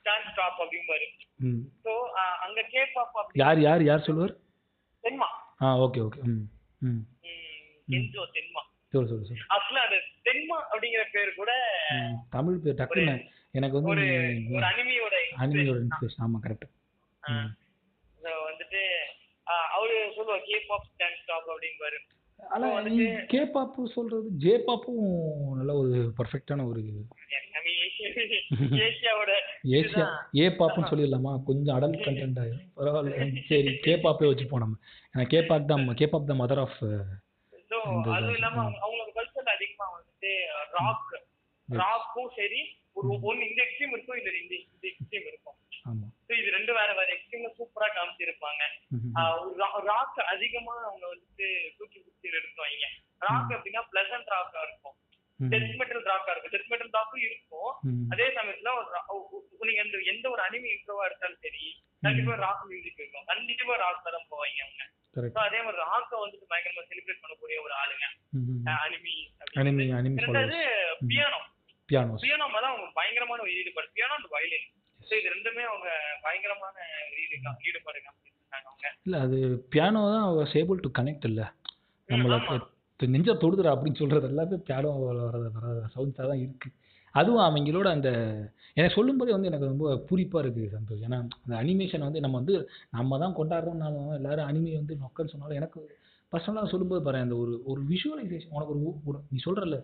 டான்ஸ் ஸ்டாப் அப்படிம்பாரு. ஸோ அங்க கே பாப் யார் யார் யார் சொல்லுவார்? தென்மா ஆ ஓகே ஓகே. ம், கெஞ்சோ தென்மா. சொல்லு சொல்லு சொல்லு. ஆக்சுவலா அது தென்மா அப்படிங்கிற பேர் கூட தமிழ் பேர் டக்குன்னு எனக்கு வந்து ஒரு ஒரு அனிமியோட அனிமியோட இன்ஸ்பிரேஷன் ஆமாம் கரெக்ட் வந்துட்டு அவரு சொல்லுவார் கே பாப் டான்ஸ் ஸ்டாப் அப்படிம்பாரு. ஆனால் நீ கே பாப்பு சொல்றது ஜே பாப்பும் நல்ல ஒரு பர்ஃபெக்டான ஒரு ஏசியா- ஏ பாப்புன்னு சொல்லிடலாமா? கொஞ்சம் அடல்ட் கண்டென்ட் ஆயிடும் பரவாயில்ல. சரி கே பாப்பே வச்சுப்போம் நம்ம ஏன்னா கே பாப் தான் கே பாப் தான் மதர் ஆஃப் அதுவும் இல்லாம ஆ. அவங்க- அவங்களோட கல்ச்சர்ல அதிகமா வந்துட்டு ராக் ராக்கும் சரி ஒரு ஒன்னு இந்த எக்ஸ்ட்ரீம் இருக்கும் இல்ல இந்த இந்த எக்ஸ்ட்ரீம் இருக்கும் ஆமாம் ஸோ இது ரெண்டு வேற வேற எக்ஸ்ட்ரீம்ல சூப்பரா காமிச்சிருப்பாங்க. ராக் அதிகமா அவங்க வந்துட்டு தூக்கி பிடிச்சி எடுத்துவாங்க ராக் அப்படின்னா பிளசன்ட் ராக்கா இருக்கும். டெத் மெட்டல் ராக்கா இருக்கும். டெத் மெட்டல் ராக்கும் இருக்கும். அதே சமயத்துல ஒரு நீங்க எந்த எந்த ஒரு அனிமி இன்ட்ரோவா எடுத்தாலும் சரி கண்டிப்பா ராக் மியூசிக் இருக்கும். கண்டிப்பா ராக் தான் போவாங்க அவங்க. அதே மாதிரி ராக்கை வந்துட்டு பயங்கரமா செலிப்ரேட் பண்ணக்கூடிய ஒரு ஆளுங்க. அனிமி அனிமி அனிமி ரெண்டாவது பியானோ பியானோஸ் பியானோ மேல அவங்க பயங்கரமான ஈடுபாடு. பியானோ அண்ட் வயலின் ஸோ இது ரெண்டுமே அவங்க பயங்கரமான ஈடுபாடு காமிச்சிருக்காங்க அவங்க. இல்லை அது பியானோ தான் வாஸ் ஏபிள் டு கனெக்ட் இல்லை. நம்மளை ஆமா. த- நெஞ்ச தொடுதுடா அப்படின்னு சொல்றது எல்லாமே பியானோ வர வர சவுண்ட்ஸாக தான் இருக்கு. அதுவும் அவங்களோட அந்த எனக்கு சொல்லும்போதே வந்து எனக்கு ரொம்ப பூரிப்பாக இருக்குது சந்தோஷ். ஏன்னா அந்த அனிமேஷன் வந்து நம்ம வந்து நம்ம தான் கொண்டாடுறோம்னாலும் எல்லாரும் அனிமே வந்து நொக்கன்னு சொன்னாலும் எனக்கு பர்சனலாக சொல்லும்போது பாரு அந்த ஒரு ஒரு விஷுவலைசேஷன் உனக்கு ஒரு நீ சொல்கிறல்ல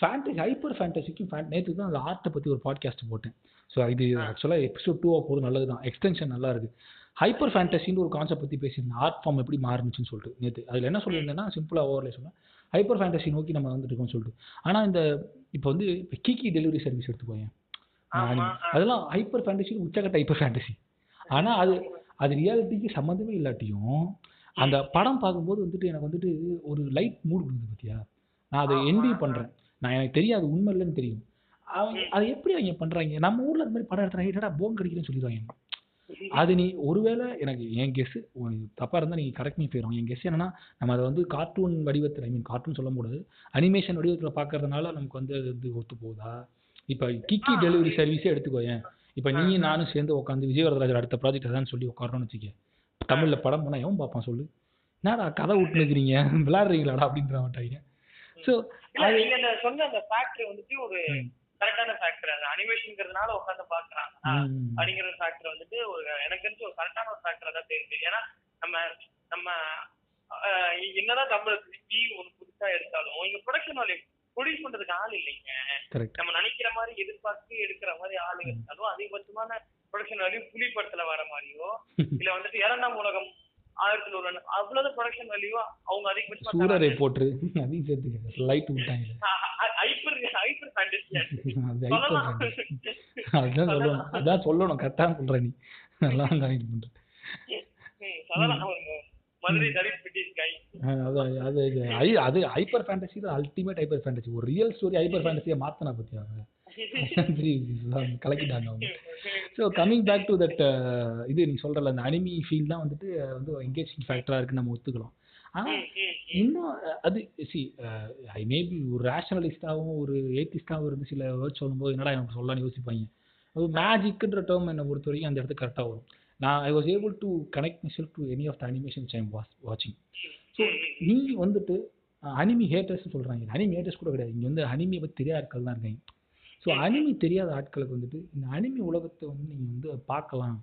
ஃபேண்டசி ஹைப்பர் ஃபேண்டசிக்கும் ஃபேன் நேற்று தான் அந்த ஆர்ட்டை பற்றி ஒரு பாட்காஸ்ட் போட்டேன். ஸோ இது ஆக்சுவலாக எபிசோட் டூ போகிறது நல்லது தான் எக்ஸ்டென்ஷன் நல்லா இருக்கு. ஹைப்பர் ஃபேண்டசின்னு ஒரு கான்செப்ட் பற்றி பேசியிருந்தேன். ஆர்ட் ஃபார்ம் எப்படி மாறுனுச்சுன்னு சொல்லிட்டு நேற்று அதில் என்ன சொல்லியிருந்தேன்னா சிம்பிளாக ஓவர்லே சொன்னேன். ஹைப்பர் ஃபேண்டசி நோக்கி நம்ம வந்துட்டு இருக்கோம்னு சொல்லிட்டு. ஆனால் இந்த இப்போ வந்து இப்போ கீக்கி டெலிவரி சர்வீஸ் எடுத்துக்கோயேன் ஆமா. அதெல்லாம் ஹைப்பர் ஃபேண்டசி உச்சக்கட்ட ஹைப்பர் ஃபேண்டசி ஆனால் அது அது ரியாலிட்டிக்கு சம்மந்தமே இல்லாட்டியும் அந்த படம் பார்க்கும்போது வந்துட்டு எனக்கு வந்துட்டு ஒரு லைட் மூடு கொடுக்குது பார்த்தியா நான் அதை என்வி பண்ணுறேன் நான் எனக்கு தெரியாது உண்மை இல்லைன்னு தெரியும். அவங்க அதை எப்படி அவங்க பண்ணுறாங்க நம்ம ஊரில் அந்த மாதிரி படம் எடுத்துறாங்க என்னடா போன் கடிக்கிறேன்னு சொல்லிடுவாங்க. அது நீ ஒருவேளை எனக்கு என் கெஸ் தப்பாக இருந்தால் நீங்கள் கரெக்ட் பண்ணி போயிடும் என் கெஸ் என்னன்னா நம்ம அதை வந்து கார்ட்டூன் வடிவத்தில் ஐ மீன் கார்ட்டூன் சொல்ல முடியாது அனிமேஷன் வடிவத்தில் பார்க்கறதுனால நமக்கு வந்து அது வந்து ஒத்து போகுதா? இப்போ கிக்கி டெலிவரி சர்வீஸே எடுத்துக்கோயேன் இப்போ நீயும் நானும் சேர்ந்து உட்காந்து விஜயவரதராஜர் அடுத்த ப்ராஜெக்ட் அதான் சொல்லி உட்காரோன்னு வச்சுக்க. தமிழில் படம் பண்ணால் எவன் பார்ப்பான் சொல்லு? என்னடா கதை விட்டுனுக்குறீங்க விளாடுறீங்களாடா அப்படின்ற மாட்டாங்க. ஸோ சொன்ன அந்த ஃபேக்டரி வந்துட்டு ஒரு. கரெக்டான ஃபேக்டர் அந்த அனிமேஷன்ங்கிறதுனால உட்காந்து பாக்குறாங்க அப்படிங்கிற ஃபேக்டர் வந்துட்டு ஒரு எனக்கு தெரிஞ்சு ஒரு கரெக்டான ஒரு ஃபேக்டரா தான் தெரியுது. ஏன்னா நம்ம நம்ம என்னதான் தமிழ் திருப்பி ஒரு புதுசா எடுத்தாலும் இங்க ப்ரொடக்ஷன் வேல்யூ ப்ரொடியூஸ் பண்றதுக்கு ஆள் இல்லைங்க. நம்ம நினைக்கிற மாதிரி எதிர்பார்த்து எடுக்கிற மாதிரி ஆளு இருந்தாலும் அதிகபட்சமான ப்ரொடக்ஷன் வேல்யூ புலி படத்துல வர மாதிரியோ இல்ல வந்துட்டு இரண்டாம் உலகம் ஆயிரத்தி ஒரு அவ்வளவு ப்ரொடக்ஷன் வேல்யூ அவங்க அதிகபட்சமா சூரரை போட்டு அதையும் சேர்த்துக்க லைட் விட்டாங்க. ஹைப்பர் ஹைப்பர் ஃபேண்டசி அது hyper fantasy. அதான் சொல்லணும். அதான் சொல்லணும். கரெக்டாக சொல்ற நீ. நல்லா பண்ற. அது அது இது ஐ- அது ஹைப்பர் ஃபேண்டசி தான். அல்டிமேட் ஹைப்பர் ஃபேண்டசி ஒரு ரியல் ஸ்டோரி ஹைப்பர் ஃபேண்டசியை மாத்தினா பத்தி அவங்க கலக்கிட்டாங்க அவங்க. So coming back to that இது நீ சொல்றல அந்த அனிமி ஃபீல் தான் வந்துட்டு அஹ், வந்து என்கேஜிங் ஃபேக்டரா இருக்கு நம்ம ஒத்துக்கலாம் ஆனா இன்னும் அஹ், அது சி ஐ மேபி ஒரு ரேஷனலிஸ்டாகவும் ஒரு ஏத்திஸ்டாகவும் இருந்து சில வேர்ட்ஸ் சொல்லும்போது என்னடா எனக்கு சொல்லலாம்னு யோசிப்பாங்க. அது மேஜிக்ன்ற டேர்ம் என்னை பொறுத்த வரைக்கும் அந்த இடத்துக்கு கரெக்டாக வரும். நான் I was able to connect myself to any of the animation I'm was வாட்சிங் ஸோ நீ வந்துட்டு அனிமி ஹேட்டர்ஸ் சொல்கிறாங்க அனிமி ஹேட்டர்ஸ் கூட கிடையாது. இங்கே வந்து அனிமியை பற்றி தெரியாத தான் இருக்காங்க. ஸோ அனிமி தெரியாத ஆட்களுக்கு வந்துட்டு இந்த அனிமி உலகத்தை வந்து நீங்கள் வந்து பார்க்கலாம்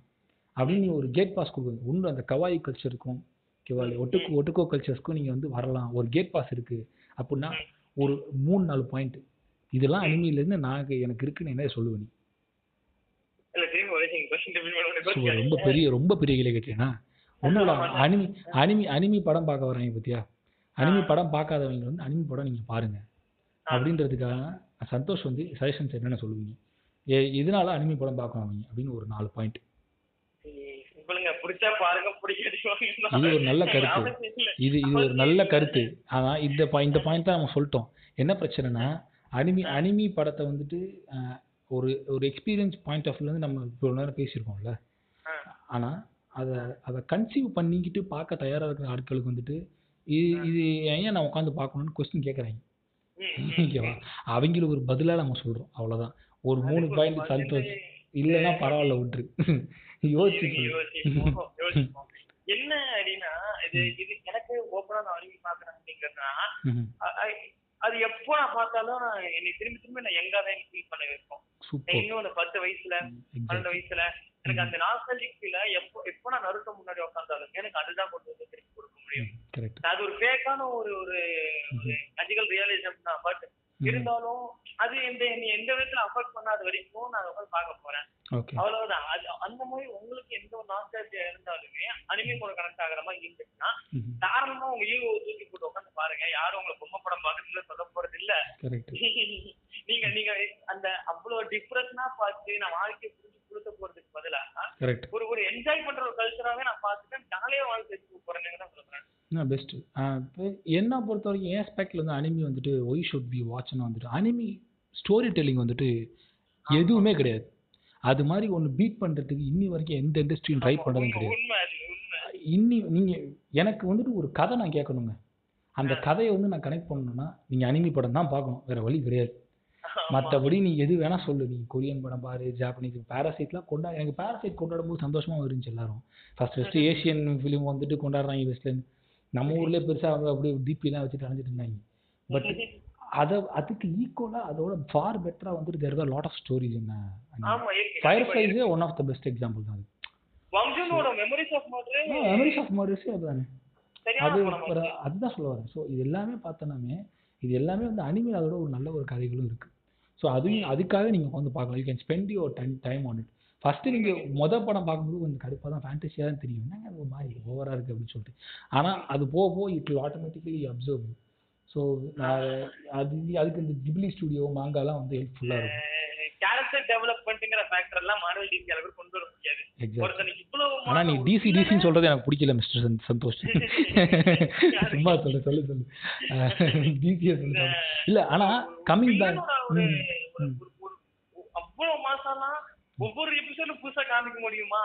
அப்படின்னு நீ ஒரு கேட் பாஸ் கொடுக்குறது ஒன்று அந்த கவாயி கல்ச்சருக்கும் ஓகேவா ஒட்டுக்கு ஒட்டுக்கோ கல்ச்சர்ஸ்க்கும் நீங்கள் வந்து வரலாம். ஒரு கேட் பாஸ் இருக்குது அப்படின்னா ஒரு மூணு நாலு பாயிண்ட் இதெல்லாம் அனிமிலேருந்து நான் எனக்கு இருக்குன்னு என்ன சொல்லுவேன் ரொம்ப பெரிய ரொம்ப பெரிய கேள்வி கேட்டீங்கன்னா ஒன்றும் இல்லை அனிமி அனிமி அனிமி படம் பார்க்க வர்றாங்க பத்தியா? அனிமி படம் பார்க்காதவங்க வந்து அனிமி படம் நீங்கள் பாருங்க. அப்படின்றதுக்காக சந்தோஷ் வந்து சஜஷன்ஸ் என்னென்ன சொல்லுவீங்க. ஏ இதனால அனிமி படம் பார்க்கணும் அவங்க அப்படின்னு ஒரு நாலு பாயிண்ட் இது ஒரு நல்ல கருத்து. இது இது ஒரு நல்ல கருத்து. ஆனால் இந்த இந்த பாயிண்ட் தான் நம்ம சொல்லிட்டோம். என்ன பிரச்சனைனா அனிமி அனிமி படத்தை வந்துட்டு ஒரு ஒரு எக்ஸ்பீரியன்ஸ் பாயிண்ட் ஆஃப் வியூலேருந்து நம்ம இவ்வளோ நேரம் பேசியிருக்கோம்ல. ஆனால் அதை அதை கன்சீவ் பண்ணிக்கிட்டு பார்க்க தயாராக இருக்கிற ஆட்களுக்கு வந்துட்டு இது இது ஏன் நான் உட்காந்து பார்க்கணும்னு கொஸ்டின் கேட்குறாங்க. ஓகேவா அவங்களுக்கு ஒரு பதிலாக நம்ம சொல்கிறோம் அவ்வளோதான் ஒரு மூணு ஒரு பாயிண்ட் பதிலு சந்தோஷ். இல்லைன்னா பரவாயில்ல விட்டுரு. யோசிச்சு. என்ன அப்படின்னா இது இது எனக்கு ஓப்பனா நான் அருவி பாக்குறேன் அப்படிங்கிறதுனா அது எப்போ நான் பார்த்தாலும் நான் என்னை திரும்பி திரும்பி நான் எங்கா தான் ஃபீல் பண்ண வைக்கும் சூப்பர். இன்னொன்னு பத்து வயசுல பன்னெண்டு வயசுல எனக்கு அந்த நாஸ்டாலஜிக் ஃபீல எப்போ எப்போ நான் நறுக்க முன்னாடி உட்காந்தாலும் எனக்கு அதுதான் கொண்டு வந்து திருப்பி கொடுக்க முடியும். அது ஒரு ஃபேக்கான ஒரு ஒரு மேஜிக்கல் ரியலிசம் தான். பட் இருந்தாலும் அது எந்த என்னை எந்த விதத்துல அஃபெக்ட் பண்ணாத வரைக்கும் நான் அதை பார்க்க போறேன். அவ்வளவுதான். அது அந்த மாதிரி உங்களுக்கு எந்த ஒரு நாஸ்டாலஜியா இருந்தாலுமே அனிமே கூட கனெக்ட் ஆகுற மாதிரி இருந்துச்சுன்னா தாராளமா உங்க ஈகோ தூக்கி போட்டு உட்காந்து பாருங்க. யாரும் உங்களை பொம்மை படம் பார்க்கறதுல சொல்ல போறது இல்ல. நீங்க நீங்க அந்த அவ்வளவு டிஃப்ரெஷனா பார்த்து நான் வாழ்க்கையை புரிஞ்சு கொடுக்க போறதுக்கு பதிலா கரெக்ட் ஒரு ஒரு என்ஜாய் பண்ற ஒரு கல்ச்சராவே நான் பார்த்துட்டு ஜாலியா வாழ்க்கை வச்சு போறேன்னு தான் சொல்றேன். நான் இப்போ என்ன பொறுத்த வரைக்கும் என் ஸ்பெக்டில் வந்து அனிமி வந்துட்டு ஒய் ஷுட் பி வாட்ச்னு வந்துட்டு அனிமி ஸ்டோரி டெல்லிங் வந்துட்டு எதுவுமே கிடையாது. அது மாதிரி ஒன்று பீட் பண்ணுறதுக்கு இன்னி வரைக்கும் எந்த இண்டஸ்ட்ரியும் ட்ரை பண்ணதும் கிடையாது. இன்னி நீங்கள் எனக்கு வந்துட்டு ஒரு கதை நான் கேட்கணுங்க. அந்த கதையை வந்து நான் கனெக்ட் பண்ணணும்னா நீங்கள் அனிமி படம் தான் பார்க்கணும். வேறு வழி கிடையாது. மற்றபடி நீ எது வேணா சொல்லு. நீ கொரியன் படம் பாரு ஜாப்பனீஸ் பேராசைட்லாம் கொண்டா எனக்கு பேராசைட் கொண்டாடும் போது சந்தோஷமா இருந்துச்சு எல்லாரும் ஃபர்ஸ்ட் ஃபர்ஸ்ட் ஏஷியன் ஃபிலிம் வந்துட்டு கொண்டாடுறாங்க வெஸ்ட்லேருந்து நம்ம ஊர்லேயே பெருசாக அவங்க அப்படியே டிபிலாம் வச்சுட்டு அணைஞ்சிட்டு இருந்தாங்க. பட் அதை அதுக்கு ஈக்குவலாக அதோட ஃபார் பெட்டராக வந்துட்டு தேர் லாட் ஆஃப் ஸ்டோரிஸ் என்ன fire ஃப்ளைஸே one of the best example தான் மெமரிஸ் ஆஃப் மர்டர்ஸே அதுதானே. அது அதுதான் சொல்ல வரேன். ஸோ இது எல்லாமே பார்த்தோன்னாமே இது எல்லாமே வந்து அனிமே அதோட ஒரு நல்ல ஒரு கதைகளும் இருக்கு. ஸோ அதுவும் அதுக்காக நீங்கள் வந்து பார்க்கலாம். You can spend your time time on it first நீங்கள் மொதல் படம் பார்க்கும்போது கொஞ்சம் கடுப்பாக தான் ஃபேண்டஸியாக தான் தெரியும். என்னங்க அது ஒரு மாதிரி ஓவராக இருக்குது அப்படின்னு சொல்லிட்டு. ஆனால் அது போக போக it will automatically observe so அது அதுக்கு இந்த ஜிப்ளி ஸ்டுடியோ மாங்காலாம் வந்து ஹெல்ப்ஃபுல்லாக இருக்கும். கேரக்டர் டெவலப் ஃபேக்டர் எல்லாம் மார்வல் டிசி அளவுக்கு கொண்டு வர முடியாது. ஒருத்தனுக்கு இவ்வளவு ஆனால் நீ டிசி டிசின்னு சொல்கிறது எனக்கு பிடிக்கல மிஸ்டர் சந்த் சந்தோஷ். சும்மா சொல்லு சொல்லு சொல்லு. டிசியை சொல்லு இல்லை ஆனால் கம்மிங் பேக் அவ்வளவு மாசம்லாம் ஒவ்வொரு எபிசோடும் புதுசா காமிக்க முடியுமா?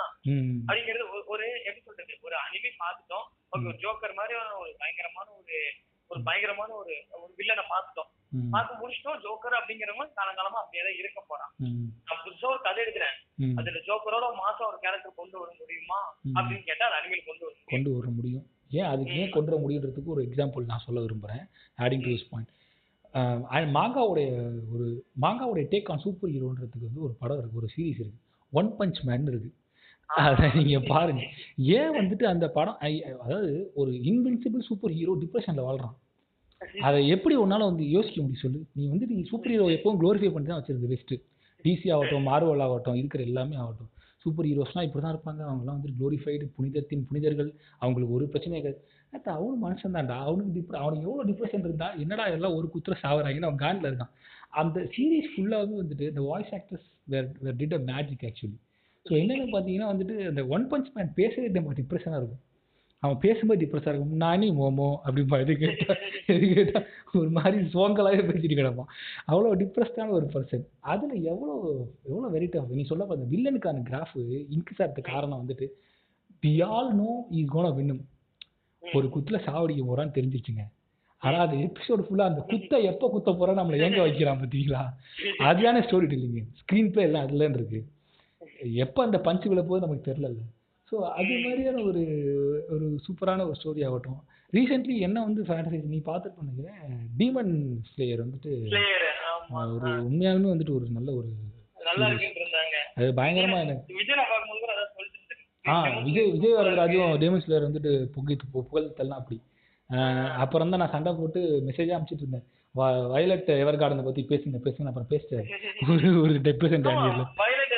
அப்படிங்கிறது ஒரு- எப்படி சொல்றது ஒரு அனிமே பார்த்துட்டோம். ஓகே ஜோக்கர் மாதிரி ஒரு பயங்கரமான ஒரு ஒரு பயங்கரமான ஒரு ஒரு வில்லனை பார்த்துட்டோம். பார்த்து முடிச்சிட்டோம். ஜோக்கர் அப்படிங்கிறவங்க காலங்காலமா அப்படியே தான் இருக்க போறான். நான் புதுசா ஒரு கதை எடுக்கிறேன். அதுல ஜோக்கரோட மாசம் ஒரு கேரக்டர் கொண்டு வர முடியுமா. அப்படின்னு கேட்டா அது அனிமல் கொண்டு வர கொண்டு வர முடியும். ஏன் அதுக்கு ஏன் கொண்டு வர முடியுன்றதுக்கு ஒரு எக்ஸாம்பிள் நான் சொல்ல விரும்புகிறேன் ஆடிங் டு திஸ் பாயிண்ட் மாங்காவுடைய ஒரு மாங்காவுடைய டேக் ஆன் சூப்பர் ஹீரோன்றதுக்கு வந்து ஒரு படம் இருக்குது ஒரு சீரிஸ் இருக்குது ஒன் பஞ்ச் மேன் இருக்குது அதை நீங்கள் பாருங்க. ஏன் வந்துட்டு அந்த படம் ஐ- அதாவது ஒரு இன்வின்சிபிள் சூப்பர் ஹீரோ டிப்ரெஷனில் வாழ்கிறான் அதை எப்படி உன்னால் வந்து யோசிக்க முடியும் சொல்லு? நீ வந்து நீ சூப்பர் ஹீரோ எப்பவும் க்ளோரிஃபை பண்ணி தான் வச்சிருக்க பெஸ்ட்டு டிசி ஆகட்டும் மார்வல் ஆகட்டும் இருக்கிற எல்லாமே ஆகட்டும். சூப்பர் ஹீரோஸ்னால் இப்படி தான் இருப்பாங்க. அவங்கலாம் வந்து க்ளோரிஃபைடு புனிதத்தின் புனிதர்கள். அவங்களுக்கு ஒரு பிரச்சனையே கிடையாது. அத்த அவனும் மனுஷன் தான்டா. அவனுக்கு டிப்ர அவனுக்கு எவ்வளோ டிப்ரெஷன் இருந்தா என்னடா எல்லாம் ஒரு குத்துற சாவறாங்கன்னு அவன் காண்டில் இருக்கான். அந்த சீரீஸ் ஃபுல்லாகவே வந்துட்டு இந்த voice actors where where did a magic actually so என்னென்னு பார்த்தீங்கன்னா வந்துட்டு அந்த ஒன் பஞ்ச் மேன் பேசவே நம்ம டிப்ரெஷனாக இருக்கும். அவன் பேசும்போது டிப்ரெஸ்ஸாக இருக்கும். நானே மோமோ அப்படிம்பா எது கேட்டால் எது கேட்டால் ஒரு மாதிரி சோங்கலாகவே பேசிட்டு கிடப்பான். அவ்வளோ டிப்ரெஸ்டான ஒரு பர்சன் அதில் எவ்வளோ எவ்வளோ வெரைட்டி ஆகும்? நீ சொல்ல அந்த வில்லனுக்கான கிராஃபு இன்க்ரீஸ் ஆகிறதுக்கு காரணம் வந்துட்டு we all know is gonna வின்னும் ஒரு குத்தில் சாவடிக்க போகிறான்னு தெரிஞ்சிருச்சுங்க. ஆனால் அது எபிசோடு ஃபுல்லாக அந்த குத்தை எப்போ குத்த போறா நம்மளை ஏங்க வைக்கிறான் பார்த்தீங்களா அதுதானே ஸ்டோரி டெல்லிங்க ஸ்க்ரீன் பிளே எல்லாம் அதுலேருந்து இருக்குது எப்போ அந்த பஞ்சு விழ போகுது நமக்கு தெரியல ஸோ அது மாதிரியான ஒரு ஒரு சூப்பரான ஒரு ஸ்டோரி ஆகட்டும். ரீசெண்ட்லி என்ன வந்து ஃபேண்டசி நீ பார்த்துட்டு நினைக்கிறேன்? டீமன் ஸ்லேயர் வந்துட்டு ஒரு உண்மையாலுமே வந்துட்டு ஒரு நல்ல ஒரு அது பயங்கரமா எனக்கு. ஆ விஜய் விஜய் வரதராஜும் டேமன் ஸ்லேயர் வந்துட்டு புகை புகழ்த்தெல்லாம் அப்படி. அஹ், அப்புறம் தான் நான் சண்டை போட்டு மெசேஜ் அனுப்பிச்சிட்டு இருந்தேன். வயலட் எவர் கார்டனை பற்றி பேசுங்க பேசுங்க அப்புறம் பேசிட்டாரு. ஒரு ஒரு அவர்கள் அது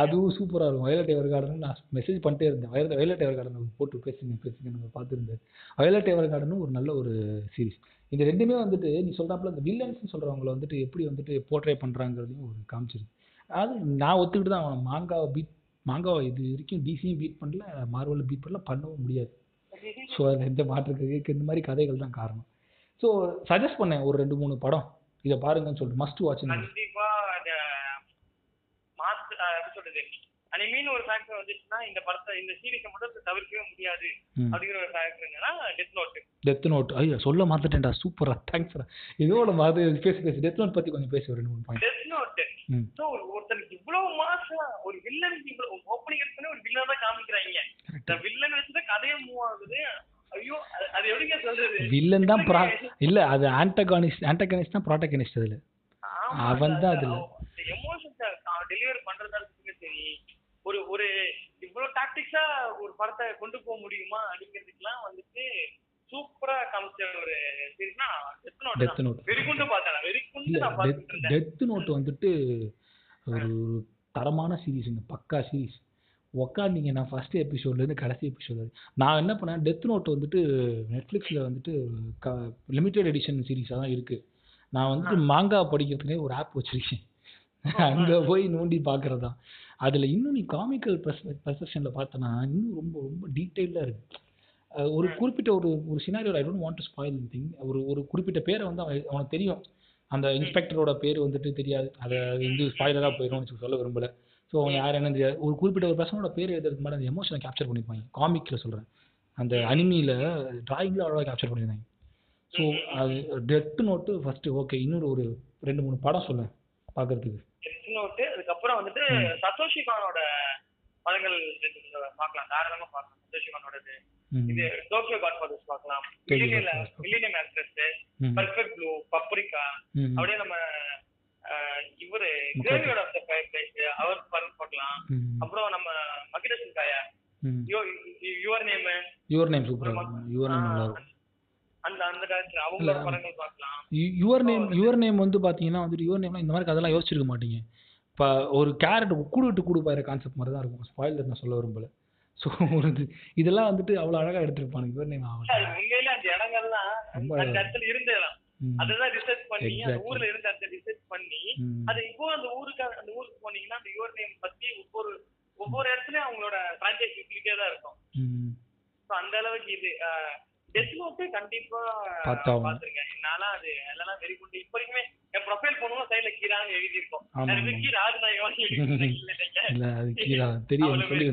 அதுவும் சூப்பராக இருக்கும். வயலட் எவர் கார்டன் நான் மெசேஜ் பண்ணிட்டே இருந்தேன். வயலட் வயலட் எவர் கார்டன் போட்டு பேசுங்க பேசுங்க நம்ம பார்த்துருந்தேன் வயலட் எவர் கார்டனும் ஒரு நல்ல ஒரு சீரிஸ் இந்த ரெண்டுமே வந்துட்டு நீ சொல்கிறாப்புல இந்த வில்லன்ஸ்னு சொல்கிறவங்கள வந்துட்டு எப்படி வந்துட்டு போர்ட்ரே பண்ணுறாங்கிறதையும் ஒரு காமிச்சிருக்கு. அது நான் ஒத்துக்கிட்டு தான் அவன் மாங்காவை பீட் மாங்காவை இது வரைக்கும் டிசியும் பீட் பண்ணல மார்வலில் பீட் பண்ணல பண்ணவும் முடியாது. ஸோ அதில் எந்த மாற்றுக்கு இந்த மாதிரி கதைகள் தான் காரணம். ஸோ சஜஸ்ட் பண்ணேன் ஒரு ரெண்டு மூணு படம். இதை பாருங்கன்னு சொல்லிட்டு மஸ்ட் வாட்ச்னு கண்டிப்பா. எப்படி சொல்றது அனிமீன் ஒரு ஃபேக்டர் வந்துச்சுன்னா இந்த படத்தை இந்த சீரிஸை மட்டும் தவிர்க்கவே முடியாது. அப்படிங்கிற ஒரு ஃபேக்டர் என்னன்னா டெத் நோட் டெத் நோட் ஐயோ சொல்ல மாத்துட்டேன்டா சூப்பரா தேங்க்ஸ்டா இதோட மாதிரி பேசி பேசி. டெத் நோட் பத்தி கொஞ்சம் பேசி ஒரு ரெண்டு மூணு பாயிண்ட் டெத் நோட் ஸோ ஒருத்தருக்கு இவ்வளவு மாசம் ஒரு வில்லனுக்கு இவ்வளவு ஓப்பனிங் எடுத்தோன்னே ஒரு வில்லன் தான் காமிக்கிறாங்க. இந்த வில்லன் வச்சுதான் கதையே மூவ் ஆகுது. ஐயோ அது- அது எப்படிங்க சொல்றது? வில்லன் தான் இல்ல அது ஆன்டகானிஸ்ட் ஆன்டகானிஸ்ட் தான் ப்ராட்டகனிஸ்ட் அதுல. அவன் தான் அது- அதுல. அந்த எமோஷன்ஸை டெலிவரி பண்றதா இருக்கட்டும் சரி ஒரு ஒரு இவ்வளவு டாக்டிக்ஸா ஒரு படத்தை கொண்டு போக முடியுமா அப்படிங்கிறதுக்கெல்லாம் வந்துட்டு சூப்பரா காமிச்ச ஒரு சீரிஸ்னா டெத் நோட் டெத் நோட் வெறிக்குண்டு பார்த்தேன் வெறிக்குண்டு நான் பார்த்துட்டு டெத் நோட் வந்துட்டு ஒரு தரமான சீரிஸுங்க பக்கா சீரிஸ் உக்காந்தீங்க நான் ஃபர்ஸ்ட் எபிசோட்லேருந்து கடைசி எபிசோட் நான் என்ன பண்ணேன் டெத் நோட் வந்துட்டு நெட்ஃப்ளிக்ஸில் வந்துட்டு க லிமிட்டெட் எடிஷன் சீரிஸாக தான் இருக்குது நான் வந்துட்டு மாங்கா படிக்கிறதுனே ஒரு ஆப் வச்சுருக்கேன். அங்கே போய் நோண்டி பார்க்குறது தான் அதில் இன்னும் நீ காமிக்கல் பர்செப்ஷனில் பார்த்தனா இன்னும் ரொம்ப ரொம்ப டீட்டெயிலாக இருக்குது ஒரு குறிப்பிட்ட ஒரு ஒரு scenario I don't want to spoil thing ஒரு ஒரு குறிப்பிட்ட பேரை வந்து அவன் அவனுக்கு தெரியும். அந்த இன்ஸ்பெக்டரோட பேர் வந்துட்டு தெரியாது. அதை வந்து ஸ்பாயிலராக போயிடும்னு சொல்ல விரும்பல. ஸோ அவன் யார் என்னன்னு தெரியாது. ஒரு குறிப்பிட்ட ஒரு பர்சனோட பேர் எழுதுறதுக்கு மாதிரி அந்த எமோஷனை கேப்சர் பண்ணிப்பாங்க. காமிக்கில் சொல்கிறேன் அந்த அனிமியில் டிராயிங்கில் அவ்வளோவா கேப்சர் பண்ணியிருந்தாங்க ஸோ அது டெத் நோட்டு ஃபஸ்ட்டு ஓகே இன்னொரு ஒரு ரெண்டு மூணு படம் சொல்லேன் பார்க்கறதுக்கு. நோட் அதுக்கப்புறம் வந்துட்டு சத்தோஷி கானோட படங்கள் பார்க்கலாம். தாராளமா பார்க்கலாம். சத்தோஷி கானோடது ம். இது டோக்கியோ காட் ஃபாதர்ஸ் பார்க்கலாம். Millennium actress perfect blue paprika அப்படியே நம்ம இவரு. கிரேவியோட ஆஃப் த ஃபயர் பிளேஸ் அவர் பார்க்கலாம். அப்புறம் நம்ம மகிடசன் காயா. யுவர் நேம் யுவர் நேம் இருக்கும். யுவர் நேம் நல்லா இருக்கும். அந்த அந்த டேரக்டர் அவங்களோட படங்கள் பார்க்கலாம். யுவர் நேம் யுவர் நேம் வந்து பார்த்தீங்கன்னா வந்துட்டு யுவர் நேம்லாம் இந்த மாதிரி கதெல்லாம் யோசிச்சிருக்க மாட்டீங்க. இப்போ ஒரு கேரட் கூடு விட்டு கூடு பாயிற கான்செப்ட் மாதிரி தான் இருக்கும். ஸ்பாயிலர் நான் சொல்ல விரும்பல. ஸோ ஒரு இது இதெல்லாம் வந்துட்டு அவ்வளோ அழகாக எடுத்திருப்பானுங்க. யுவர் நேம் அது ஆகட்டும் உண்மையில அந்த இடங்கள்லாம் ரொம்ப அந்த இடத்துல இருந்ததெல்லாம் ம், அதுதான் ரிசர்ச் பண்ணி அந்த. ஊர்ல இருந்த அந்த ரிசர்ச் பண்ணி அது இப்போ அந்த ஊருக்கு அந்த ஊருக்கு போனீங்கன்னா அந்த யுவர் நேம் பத்தி ஒவ்வொரு ஒவ்வொரு இடத்துலயும் அவங்களோட பிரான்ச்சைஸ் சொல்லிட்டே தான் இருக்கும். ஸோ அந்த அளவுக்கு இது டெத் நோட்டு கண்டிப்பா. பாத்துருக்கேன் என்னால அது அதெல்லாம் வெரி குட் இப்போ வரைக்குமே ப்ரொஃபைல் பண்ணுவோம் சைடுல கீரான்னு எழுதியிருக்கோம். ஆமா, நிறைய கீரா அது கீழே தெரியும் சொல்லி.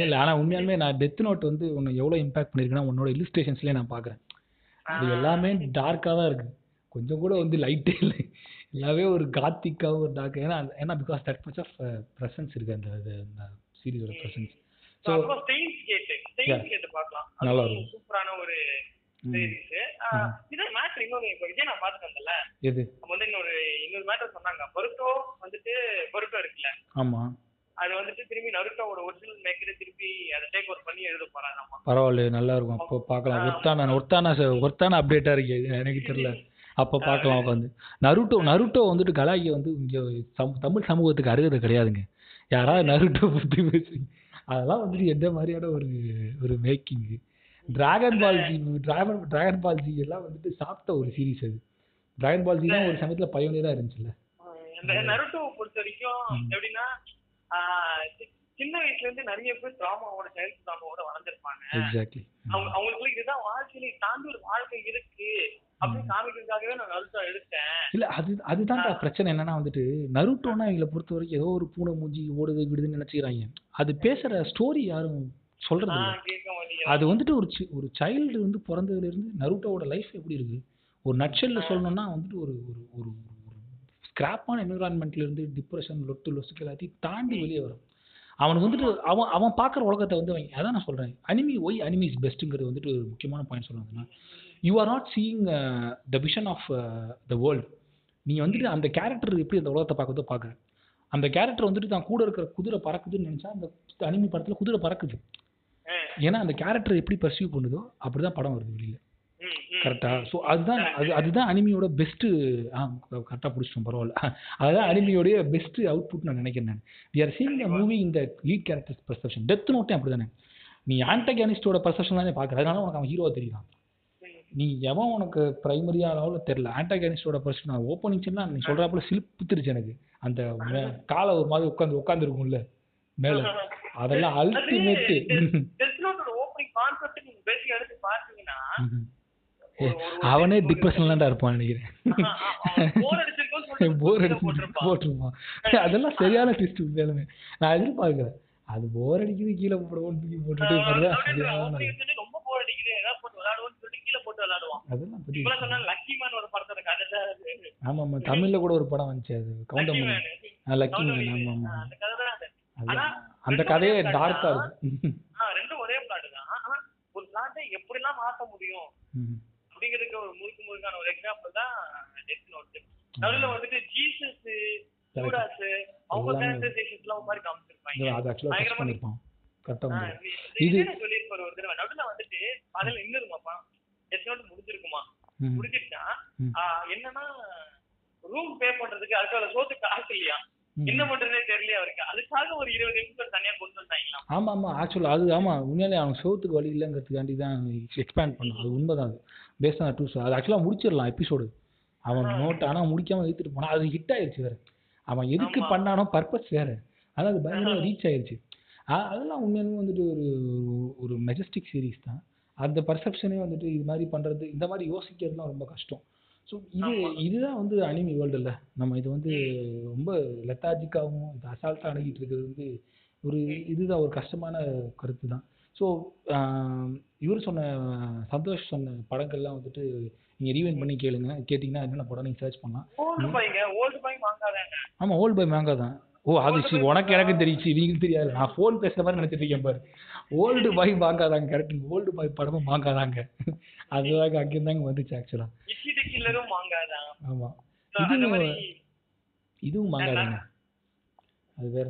இல்லை ஆனால் உண்மையாலுமே நான் டெத் நோட் வந்து உன்னை எவ்வளோ இம்பாக்ட் பண்ணியிருக்குன்னா உன்னோட இல்லுஸ்ட்ரேஷன்ஸ்லேயே நான் பார்க்குறேன். அது எல்லாமே டார்க்காக தான் இருக்குது கொஞ்சம் கூட வந்து லைட்டே இல்லை. எல்லாமே ஒரு காத்திக்காக ஒரு டார்க் ஏன்னா ஏன்னா because that much of presence இருக்குது அந்த அந்த சீரிஸோட ப்ரெசன்ஸ் பார்க்கலாம். நல்லா இருக்கும். சூப்பரான ஒரு இதே matter இன்னொரு இப்ப விஜய் நான் பார்த்துட்டு வந்தேன்ல, எது? வந்து இன்னொரு இன்னொரு matter சொன்னாங்க. பருட்டோ வந்துட்டு பருட்டோ இருக்குல்ல, ஆமாம் அது வந்துட்டு திரும்பி நருட்டோவோட ஒரிஜினல் மேக்கரை திருப்பி அதை டேக் ஓவர் பண்ணி எழுத போறாங்கம்மா பரவாயில்ல நல்லா இருக்கும். அப்போ பார்க்கலாம். ஒர்த்தான ஒர்த்தான ஒர்த்தான அப்டேட்டாக இருக்கு எனக்கு தெரியல. அப்போ பார்க்கலாம் உட்காந்து நருட்டோ நருட்டோ வந்துட்டு கலாய்க்கு வந்து இங்கே தமிழ் சமூகத்துக்கு அருகதை கிடையாதுங்க. யாராவது நருட்டோ பற்றி பேசுங்க அதெல்லாம் வந்துட்டு எந்த மாதிரியான ஒரு ஒரு making Dragon Ball Z Dragon Dragon Ball Z எல்லாம் வந்துட்டு சாப்பிட்ட ஒரு சீரிஸ் அது. டிராகன் பால் ஜி தான் ஒரு சமயத்தில் பயோனியராக இருந்துச்சுல்ல. இந்த நருட்டோவை பொறுத்த வரைக்கும் எப்படின்னா சின்ன வயசுல இருந்து நிறைய பேர் டிராமாவோட சைல்ட் டிராமாவோட வளர்ந்துருப்பாங்க. எக்ஸாக்ட்லி அவங்க அவங்களுக்குள்ள இதுதான் வாழ்க்கையில தாண்டி ஒரு வாழ்க்கை இருக்கு அப்படின்னு காமிக்கிறதுக்காகவே நான் நருட்டோ எடுத்தேன். இல்ல அது அதுதான் பிரச்சனை என்னன்னா வந்துட்டு நருட்டோனா இவங்களை பொறுத்த வரைக்கும் ஏதோ ஒரு பூனை மூஞ்சி ஓடுது விடுதுன்னு நினைச்சுக்கிறாங்க. அது பேசுற ஸ்டோரி யாரும் சொல்றது அது வந்துட்டு ஒரு ஒரு சைல்டு வந்து பிறந்ததுல இருந்து நருட்டோட லைஃப் எப்படி இருக்கு? ஒரு நட்சல்ல சொல்லணும்னா வந்துட்டு ஒரு ஒரு ஒரு ஒரு ஸ்கிராப்பான என்விரான்மெண்ட்ல இருந்து டிப்ரெஷன் லொட்டு லொசுக்கு எல்லாத்தையும் தாண்டி வெளியே வரும். அவனுக்கு வந்துட்டு அவன் அவன் பார்க்குற உலகத்தை வந்து அவன் அதான் நான் சொல்றேன். அனிமி ஒய் அனிமி இஸ் பெஸ்ட்டுங்கிறது வந்துட்டு ஒரு முக்கியமான பாயிண்ட் சொல்லுவாங்கன்னா you are not seeing the vision of the world நீ வந்துட்டு அந்த கேரக்டர் எப்படி அந்த உலகத்தை பார்க்கறதோ பார்க்குற. அந்த கேரக்டர் வந்துட்டு தான் கூட இருக்கிற குதிரை பறக்குதுன்னு நினைச்சா அந்த அனிமி படத்துல குதிரை பறக்குது. ஏன்னா அந்த கேரக்டர் எப்படி பர்சீவ் பண்ணுதோ அப்படிதான் படம் வருது வெளியில. ம் ம், கரெக்டா ம். ஸோ அதுதான் அது அதுதான் அனிமியோட பெஸ்ட்டு ஆ கரெக்டாக பிடிச்சிட்டோம் பரவாயில்ல. அதுதான் அனிமியோடைய பெஸ்ட் அவுட்புட் நான் நினைக்கிறேன் நான். We are seeing the movie இந்த லீட் கேரக்டர்ஸ் பர்செப்ஷன் டெத் நோட்டே அப்படி தானே நீ ஆன்டகனிஸ்டோட பர்செப்ஷன் தானே பார்க்குற? அதனால உனக்கு அவன் ஹீரோவாக தெரியலாம் ம். நீ எவன் உனக்கு பிரைமரியா அளவில் தெரில ஆன்டகனிஸ்டோட பர்சன் ஓப்பனிங் சீன்லாம் நீ சொல்கிறாப்புல சிலிப்புத்துருச்சு எனக்கு. அந்த காலை ஒரு மாதிரி உட்காந்து உட்காந்துருக்கும்ல மேலே. அதெல்லாம் ஒரு- அவனே டிப்ரெஷன்லாண்டா இருப்பான் நினைக்கிறேன். போர் அடிச்சு போட்டிருப்பான். அதெல்லாம் சரியான ட்விஸ்ட் உண்மையாலுமே. நான் எதிர்பார்க்கிறேன் அது போர் அடிக்குது கீழே போடுவோம் தூக்கி போட்டுட்டு ரொம்ப போர் அடிக்குது. ஏதாவது போட்டு விளையாடுவோம்னு சொல்லிட்டு கீழே போட்டு விளையாடுவான். அதெல்லாம் பெரிய இப்பெல்லாம் சொன்னா லக்கி மேன் ஒரு படத்தோட கதை. ஆமா ஆமா தமிழ்ல கூட ஒரு படம் வந்துச்சு அது. கவுண்டமணி லக்கி ஆமா ஆமா அந்த கதை அந்த கதையே டார்க்கா இருக்கும். ரெண்டும் ஒரே பிளாட் தான். ஆனா ஒரு பிளாட்டை எப்படிலாம் மாத்த முடியும். அப்படிங்கிறதுக்கு ஒரு முழுக்க முழுக்கான ஒரு எக்ஸாம்பிள் தான் டெத் நோட் நடுவில் வந்துட்டு ஜீசஸ் ஜூடாஸ் அவங்க எல்லாமே. கேரக்டரைசேஷன்ஸ் எல்லாம் ஒரு மாதிரி காமிச்சிருப்பாங்க. அது ஆக்சுவலா பயங்கரமா பண்ணிருப்பான். ஆ, வந்து இது- சொல்லியிருப்பாரு ஒரு தடவை. நடுவில் வந்துட்டு அதில் நின்றுருமாப்பா டெத் நோட் முடிஞ்சிருக்குமா. முடிஞ்சிருச்சா? என்னன்னா ரூம் பே பண்றதுக்கு அதுக்காக சோத்துக்கு காசு இல்லையா. என்ன பண்றதுனே தெரியலையா அவருக்கு. அதுக்காக ஒரு இருபது எபிசோட் தனியா கொண்டு வந்தாங்களாம். ஆமா ஆமா ஆக்சுவலா அது ஆமா உண்மையிலே அவன் சோத்துக்கு வழி இல்லைங்கிறதுக்காண்டி தான் எக்ஸ்பேண்ட் பண்ணான் அது உண்மைதான் அது. பேஸ்ட் ஆன் டூ அது ஆக்சுவலாக முடிச்சிடலாம் எபிசோடு அவன் நோட் ஆனா முடிக்காம இழுத்துட்டு போனான் அது ஹிட் ஆயிருச்சு வேற. அவன் எதுக்கு. பண்ணானோ பர்பஸ் வேற. ஆனால் அது பயங்கர ரீச் ஆயிருச்சு. ஆ, அதெல்லாம் உண்மையாலுமே வந்துட்டு ஒரு ஒரு- மெஜஸ்டிக் சீரிஸ் தான். அந்த பர்செப்ஷனே வந்துட்டு இது மாதிரி பண்றது இந்த மாதிரி யோசிக்கிறதுலாம் ரொம்ப கஷ்டம். ஸோ இது. இதுதான் வந்து அனிமி வேர்ல்டு இல்லை. நம்ம இது வந்து ரொம்ப லெத்தாஜிக்காகவும் இது அசால்ட்டாக அணுகிட்டு இருக்கிறது வந்து ஒரு இதுதான் ஒரு கஷ்டமான கருத்து தான் ஸோ இவர் சொன்ன சந்தோஷ் சொன்ன படங்கள்லாம் வந்துட்டு நீங்கள் ரீவைண்ட் பண்ணி கேளுங்க. கேட்டிங்கன்னா என்னென்ன படம் நீங்கள் சர்ச் பண்ணலாம். ஓல்டு பையங்க ஓல்டு பை ஆமாம் ஓல்டு பை மேங்கா தான் ஓ அது சி உனக்கு எனக்கு தெரியுச்சு இவங்களுக்கு தெரியாது. நான் ஃபோன் பேசுகிற மாதிரி நினச்சிட்டு இருக்கேன் பாரு. ஓல்டு பாய் வாங்காதாங்க கரெக்ட் ஓல்டு பாய் படமும் வாங்காதாங்க அதுதாங்க அங்கேருந்தாங்க வந்துச்சு ஆக்சுவலாக ஆமாம் So, அந்த இதுவும் இதுவும் வாங்காதாங்க. அது வேற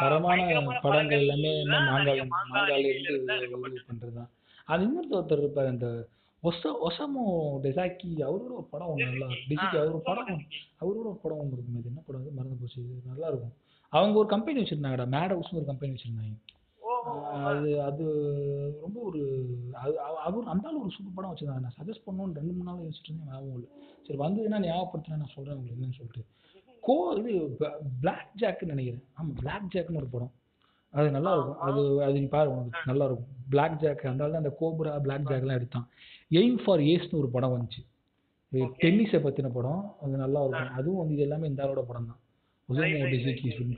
தரமான படங்கள் எல்லாமே மாங்கால மாங்கால இருந்து தான் உருவு எடுக்கப்பட்டது. பண்றது தான் அது இன்னொருத்தர் ஒருத்தர் இருப்பார் அந்த ஒச ஒசமோ டெசாக்கி அவரோட ஒரு படம் ஒன்று நல்லா டிசிக்கு ஆ, அவர் ஒரு படம் அவரோட ஒரு படம் ஒன்று இருக்கும் அது என்ன படம் அது? மறந்து போச்சு நல்லா இருக்கும். அவங்க ஒரு கம்பெனி வச்சிருந்தாங்கடா மேட் ஹவுஸ்னு ஒரு கம்பெனி வச்சிருந்தாங்க. அது அது ரொம்ப ஒரு அது அவ- அவர் அந்த ஆள் ஒரு சூப்பர் படம் வச்சிருந்தாங்க நான் சஜஸ்ட் பண்ணணும்னு ரெண்டு மூணு நாள் யோசிச்சுட்டு இருந்தேன் ஞாபகம் இல்லை. சரி வந்ததுன்னா ஞாபகப்படுத்தினா நான் சொல்றேன் உங்களுக்கு என்னன்னு சொல்லிட்டு. கோ இது பிளாக் ஜாக்னு நினைக்கிறேன். ஆமா பிளாக் ஜாக்னு ஒரு படம். அது நல்லா இருக்கும். அது அது நீ பாரு உனக்கு நல்லா இருக்கும். பிளாக் ஜாக் தான் அந்த கோப்ரா பிளாக் ஜாக்லாம் எடுத்தான். எய்ம் ஃபார் ஏஸ்னு ஒரு படம் வந்துச்சு. டென்னிஸை பத்தின படம். அது நல்லா இருக்கும் அதுவும் வந்து இது எல்லாமே இந்த ஆளோட படம் தான்.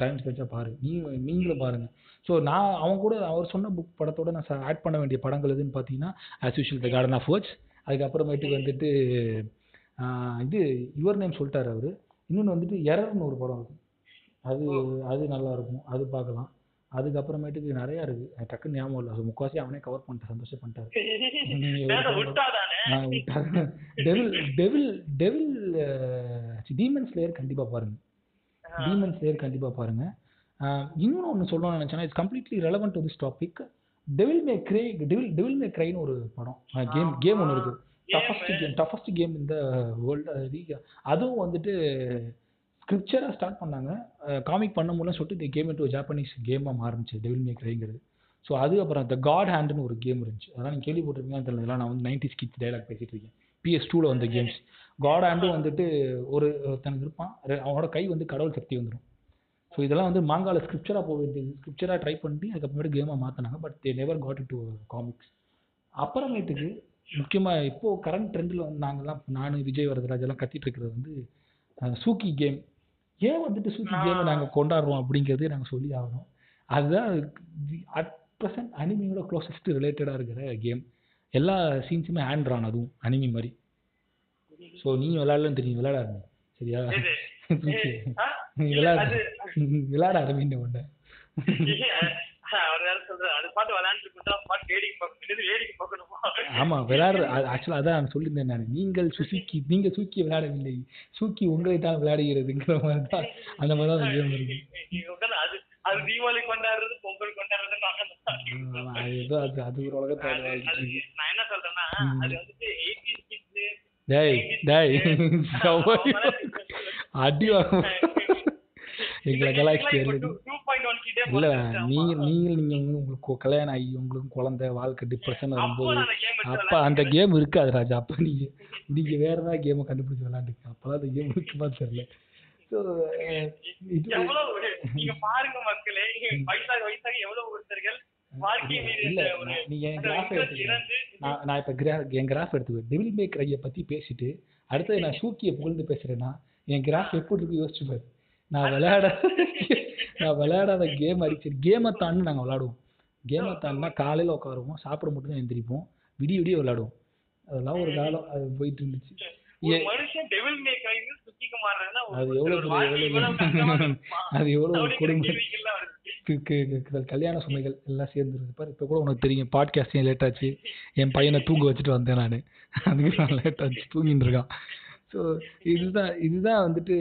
டைம்ஸ் வச்சா பாரு. நீ நீங்களும் பாருங்க. ஸோ நான் அவன் கூட அவர் சொன்ன புக் படத்தோட நான் ஆட் பண்ண வேண்டிய படங்கள் எதுன்னு பார்த்தீங்கன்னா as usual the Garden of Words அதுக்கப்புறமேட்டுக்கு வந்துட்டு இது யுவர் நேம் சொல்லிட்டாரு அவர். இன்னொன்று வந்துட்டு எரர்னு ஒரு படம் இருக்கும் அது அது நல்லா இருக்கும். அது பார்க்கலாம். அதுக்கப்புறமேட்டுக்கு நிறையா இருக்கு. எனக்கு டக்குன்னு ஞாபகம் இல்லை அது முக்காசி அவனே கவர் பண்ணிட்டு சந்தோஷம் பண்ணிட்டாரு devil devil devil Demon Slayer கண்டிப்பா பாருங்க. டீமன் ஸ்லேயர் கண்டிப்பா பாருங்க. ஆஹ் இன்னொன்னு ஒன்று சொல்லணும்னு நினைச்சேன்னா it's completely relevant to this topic Devil May Cry Devil Devil May கிரைன்னு ஒரு படம். கேம் கேம் ஒன்று இருக்கு. டஃபஸ்ட் கேம் டஃபஸ்ட் கேம் இந்த வேர்ல்டு அதுவும் வந்துட்டு ஸ்கிரிப்சராக ஸ்டார்ட் பண்ணாங்க. காமிக் பண்ண முடியலன்னு சொல்லிட்டு இந்த கேம் இன்ட்டு ஜாப்பனீஸ் கேமாக மாறுச்சு டெவில் மே கிரைங்கிறது ஸோ அது அப்புறம் த காட் ஹேண்டுன்னு ஒரு கேம் இருந்துச்சு. அதெல்லாம் நீங்கள் கேள்விப்பட்டிருக்கீங்கன்னு தெரியல. இதெல்லாம் நான் வந்து நைன்டி ஸ்கிட்ஸ் டைலாக் பேசிட்டு இருக்கேன். பிஎஸ் டூவில் வந்த கேம்ஸ் காட் ஹேண்டும் வந்துட்டு ஒரு ஒருத்தனுக்கு இருப்பான். அவனோட கை வந்து கடவுள் சக்தி வந்துடும் ஸோ இதெல்லாம் வந்து மாங்கால ஸ்கிரிப்சராக போக வேண்டியது ஸ்கிரிப்சராக ட்ரை பண்ணி அதுக்கப்புறமேட்டு கேமாக மாற்றினாங்க but they never got to comics அப்புறமேட்டுக்கு முக்கியமாக இப்போ கரண்ட் ட்ரெண்டில் வந்து நாங்கள்லாம் நான் விஜய் வரதராஜெல்லாம் கத்திட்டு இருக்கிறது வந்து சூக்கி கேம் ஏன் வந்துட்டு சூக்கி கேமை நாங்கள் கொண்டாடுறோம் அப்படிங்கிறது நாங்கள் சொல்லி ஆகணும் அதுதான் அட் ப்ரெசன்ட் அனிமியோட க்ளோசஸ்ட் ரிலேட்டடாக இருக்கிற கேம் எல்லா சீன்ஸுமே ஹேண்ட் ட்ரான் அதுவும் அனிமி மாதிரி. ஸோ நீங்கள் விளையாடலன்னு தெரியும் விளையாடாருங்க சரியா? இது சூக்கி. ஆ? நீ விளையாட. விளையாட ஆரம்பிங்க உன்ன அவர் ஆமா விளையாடுற ஆக்சுவலாக அதான் நான் சொல்லியிருந்தேன் நான். நீங்கள் சுசுக்கி நீங்க சூக்கி விளையாடவில்லை. சூக்கி உங்களை தான் விளையாடுகிறதுங்கிற மாதிரி தான் அந்த மாதிரி தான் கேம் இருக்கு. அது அது தீபாவளி கொண்டாடுறது பொங்கல் கொண்டாடுறது ஆமா, அது ஏதோ அது அது ஒரு உலகத்தை நான் என்ன சொல்றேன்னா அது வந்துட்டு 80s kids டேய் டேய் அடி வாங்க எங்களை கலாய்ச்சி இல்ல நீங்க நீங்க நீங்க உங்களுக்கு கல்யாணம் ஆகி உங்களுக்கு குழந்தை வாழ்க்கை டிப்ரெஷன் வரும்போது அப்ப அந்த கேம் இருக்காது ராஜா. அப்ப நீங்க நீங்க வேற ஏதாவது கேமை கண்டுபிடிச்சு விளையாண்டுங்க அப்பதான் அந்த கேம் இருக்குமா தெரியல. எவ்வளவு நீங்க பாருங்க மக்களே வயசாக வயசாக எவ்வளவு ஒருத்தர்கள் கிராஃப் நான் இப்போ கிரா என் கிராஃப் எடுத்துக்குவேன் டெவில் மேக் ரையை பற்றி பேசிட்டு அடுத்தது நான் ஷூக்கியை புகழ்ந்து பேசுகிறேன்னா என் கிராஃப் எப்படி இருக்கு யோசிச்சு பாரு. நான் விளையாட நான் விளையாடாத கேம் அடிச்சு கேமை தாண்டி நாங்கள் விளாடுவோம் கேமை தாண்டினா காலையில் உட்காருவோம் சாப்பிட மட்டும் தான் எந்திரிப்போம் விடிய விடிய விளையாடுவோம். அதெல்லாம் ஒரு காலம் அது போயிட்டு இருந்துச்சு. அது எவ்வளவு எவ்வளவு? அது எவ்வளோ ஒரு அப்படிங்கிற கொடுமை. கேள்விகள்லாம் வருது. கு- கு- கு- கல்யாண சுமைகள் எல்லாம் சேர்ந்துருக்கு பாரு இப்போ கூட உனக்கு தெரியும் பாட்காஸ்ட் ஏன் லேட் ஆச்சு? என் பையனை தூங்க வச்சுட்டு வந்தேன் நான். அதுக்கு நான் லேட் ஆச்சு தூங்கிட்டு இருக்கான். ஸோ இதுதான் இதுதான் வந்துட்டு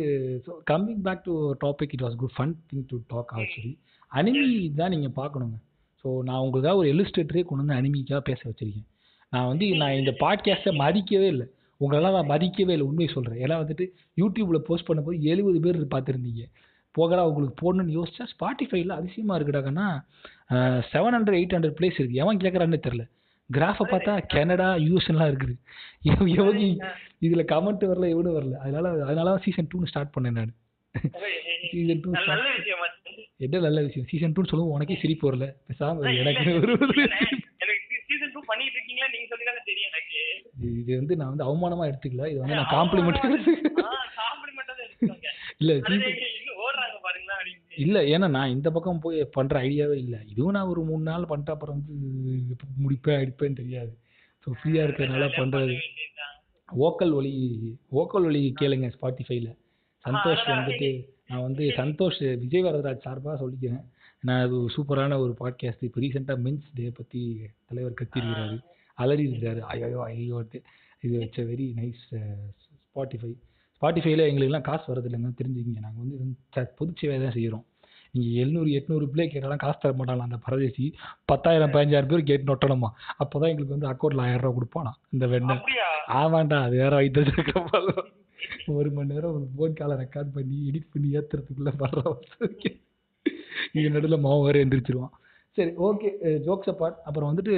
so coming back to topic it was good fun thing to talk actually anime தான் நீங்கள் பார்க்கணுங்க. ஸோ நான் உங்களுக்காக ஒரு எலிஸ்ட்ரேட்டரே கொண்டு வந்து அனிமிக்காக பேச வச்சிருக்கேன். நான் வந்து நான் இந்த பாட்காஸ்ட்டை மதிக்கவே இல்லை. உங்களெல்லாம் நான் மதிக்கவே இல்லை உண்மையை சொல்கிறேன் ஏன்னா வந்துட்டு யூடியூப்பில் போஸ்ட் பண்ணும்போது எழுபது பேர் பார்த்துருந்தீங்க. போகடா உங்களுக்கு போடணும்னு யோசிச்சா ஸ்பாட்டிஃபைல அதிசயமாக இருக்குடாக்கன்னா seven hundred eight hundred plays இருக்குது எவன் கேட்குறான்னு தெரில கிராஃபை பார்த்தா கனடா யூஎஸ்லாம் இருக்குது. எவங்க இதில் கமெண்ட் வரல எவனும் வரல. அதனால அதனால தான் சீசன் டூன்னு ஸ்டார்ட் பண்ணேன் நான். சீசன் டூ நல்ல நல்ல விஷயமா என்ன நல்ல விஷயம்? சீசன் டூன்னு சொல்லுவோம் உனக்கே சிரிப்பு வரல. பேசாம எனக்கு சீசன் இது வந்து நான் வந்து அவமானமா எடுத்துக்கல. இது வந்து நான் காம்ப்ளிமெண்ட் இல்ல அதாவது season- இன்னும் ஓடுறாங்க பாருங்களா அப்படின்னு இல்ல ஏன்னா நான் இந்த பக்கம் போய் பண்ற ஐடியாவே இல்ல. இதுவும் நான் ஒரு மூணு நாள் பண்ணிட்டு அப்புறம் வந்து எப்ப முடிப்பேன் அடிப்பேன்னு தெரியாது. ஸோ ஃப்ரீயா இருக்கிறதுனால பண்றது. ஓக்கல் ஒலி ஓக்கல் ஒலி கேளுங்க ஸ்பாட்டிஃபைல சந்தோஷ். வந்துட்டு நான் வந்து சந்தோஷ் விஜய் வரதராஜ் சார்பாக சொல்லிக்கிறேன். நான் அது ஒரு சூப்பரான ஒரு பாட்காஸ்ட் இப்போ ரீசெண்டாக மென்ஸ் டே பற்றி தலைவர் கத்திருக்கிறாரு. அலறி இருக்கிறாரு ஐயோ ஐயோ இது வச்ச வெரி நைஸ் ஸ்பாட்டிஃபை ஸ்பாட்டிஃபைல எங்களுக்குலாம் காசு வரது இல்லைங்க தெரிஞ்சுக்கிங்க. நாங்கள் வந்து இது வந்து ச- பொதுச் சேவை தான் செய்கிறோம் நீங்கள் எழுநூறு எட்நூறு பிள்ளை கேட்டாலும் காசு தர மாட்டாங்களா அந்த பரதேசி. பத்தாயிரம் பதினஞ்சாயிரம் பேர் கேட்டு நொட்டணுமா? அப்போ தான் எங்களுக்கு வந்து அக்கௌண்ட்டில் ஆயிரம் ரூபா கொடுப்பானா இந்த வெண்ணை அப்படியா? ஆமாண்டா அது வேற வைத்து வச்சிருக்க ஒரு மணி நேரம் ஒரு போன் காலை ரெக்கார்ட் பண்ணி எடிட் பண்ணி ஏத்துறதுக்குள்ள வர்ற இது நடுவில் மாவு வேற எந்திரிச்சிருவான். சரி ஓகே ஜோக்ஸ் அப்பார்ட் அப்புறம் வந்துட்டு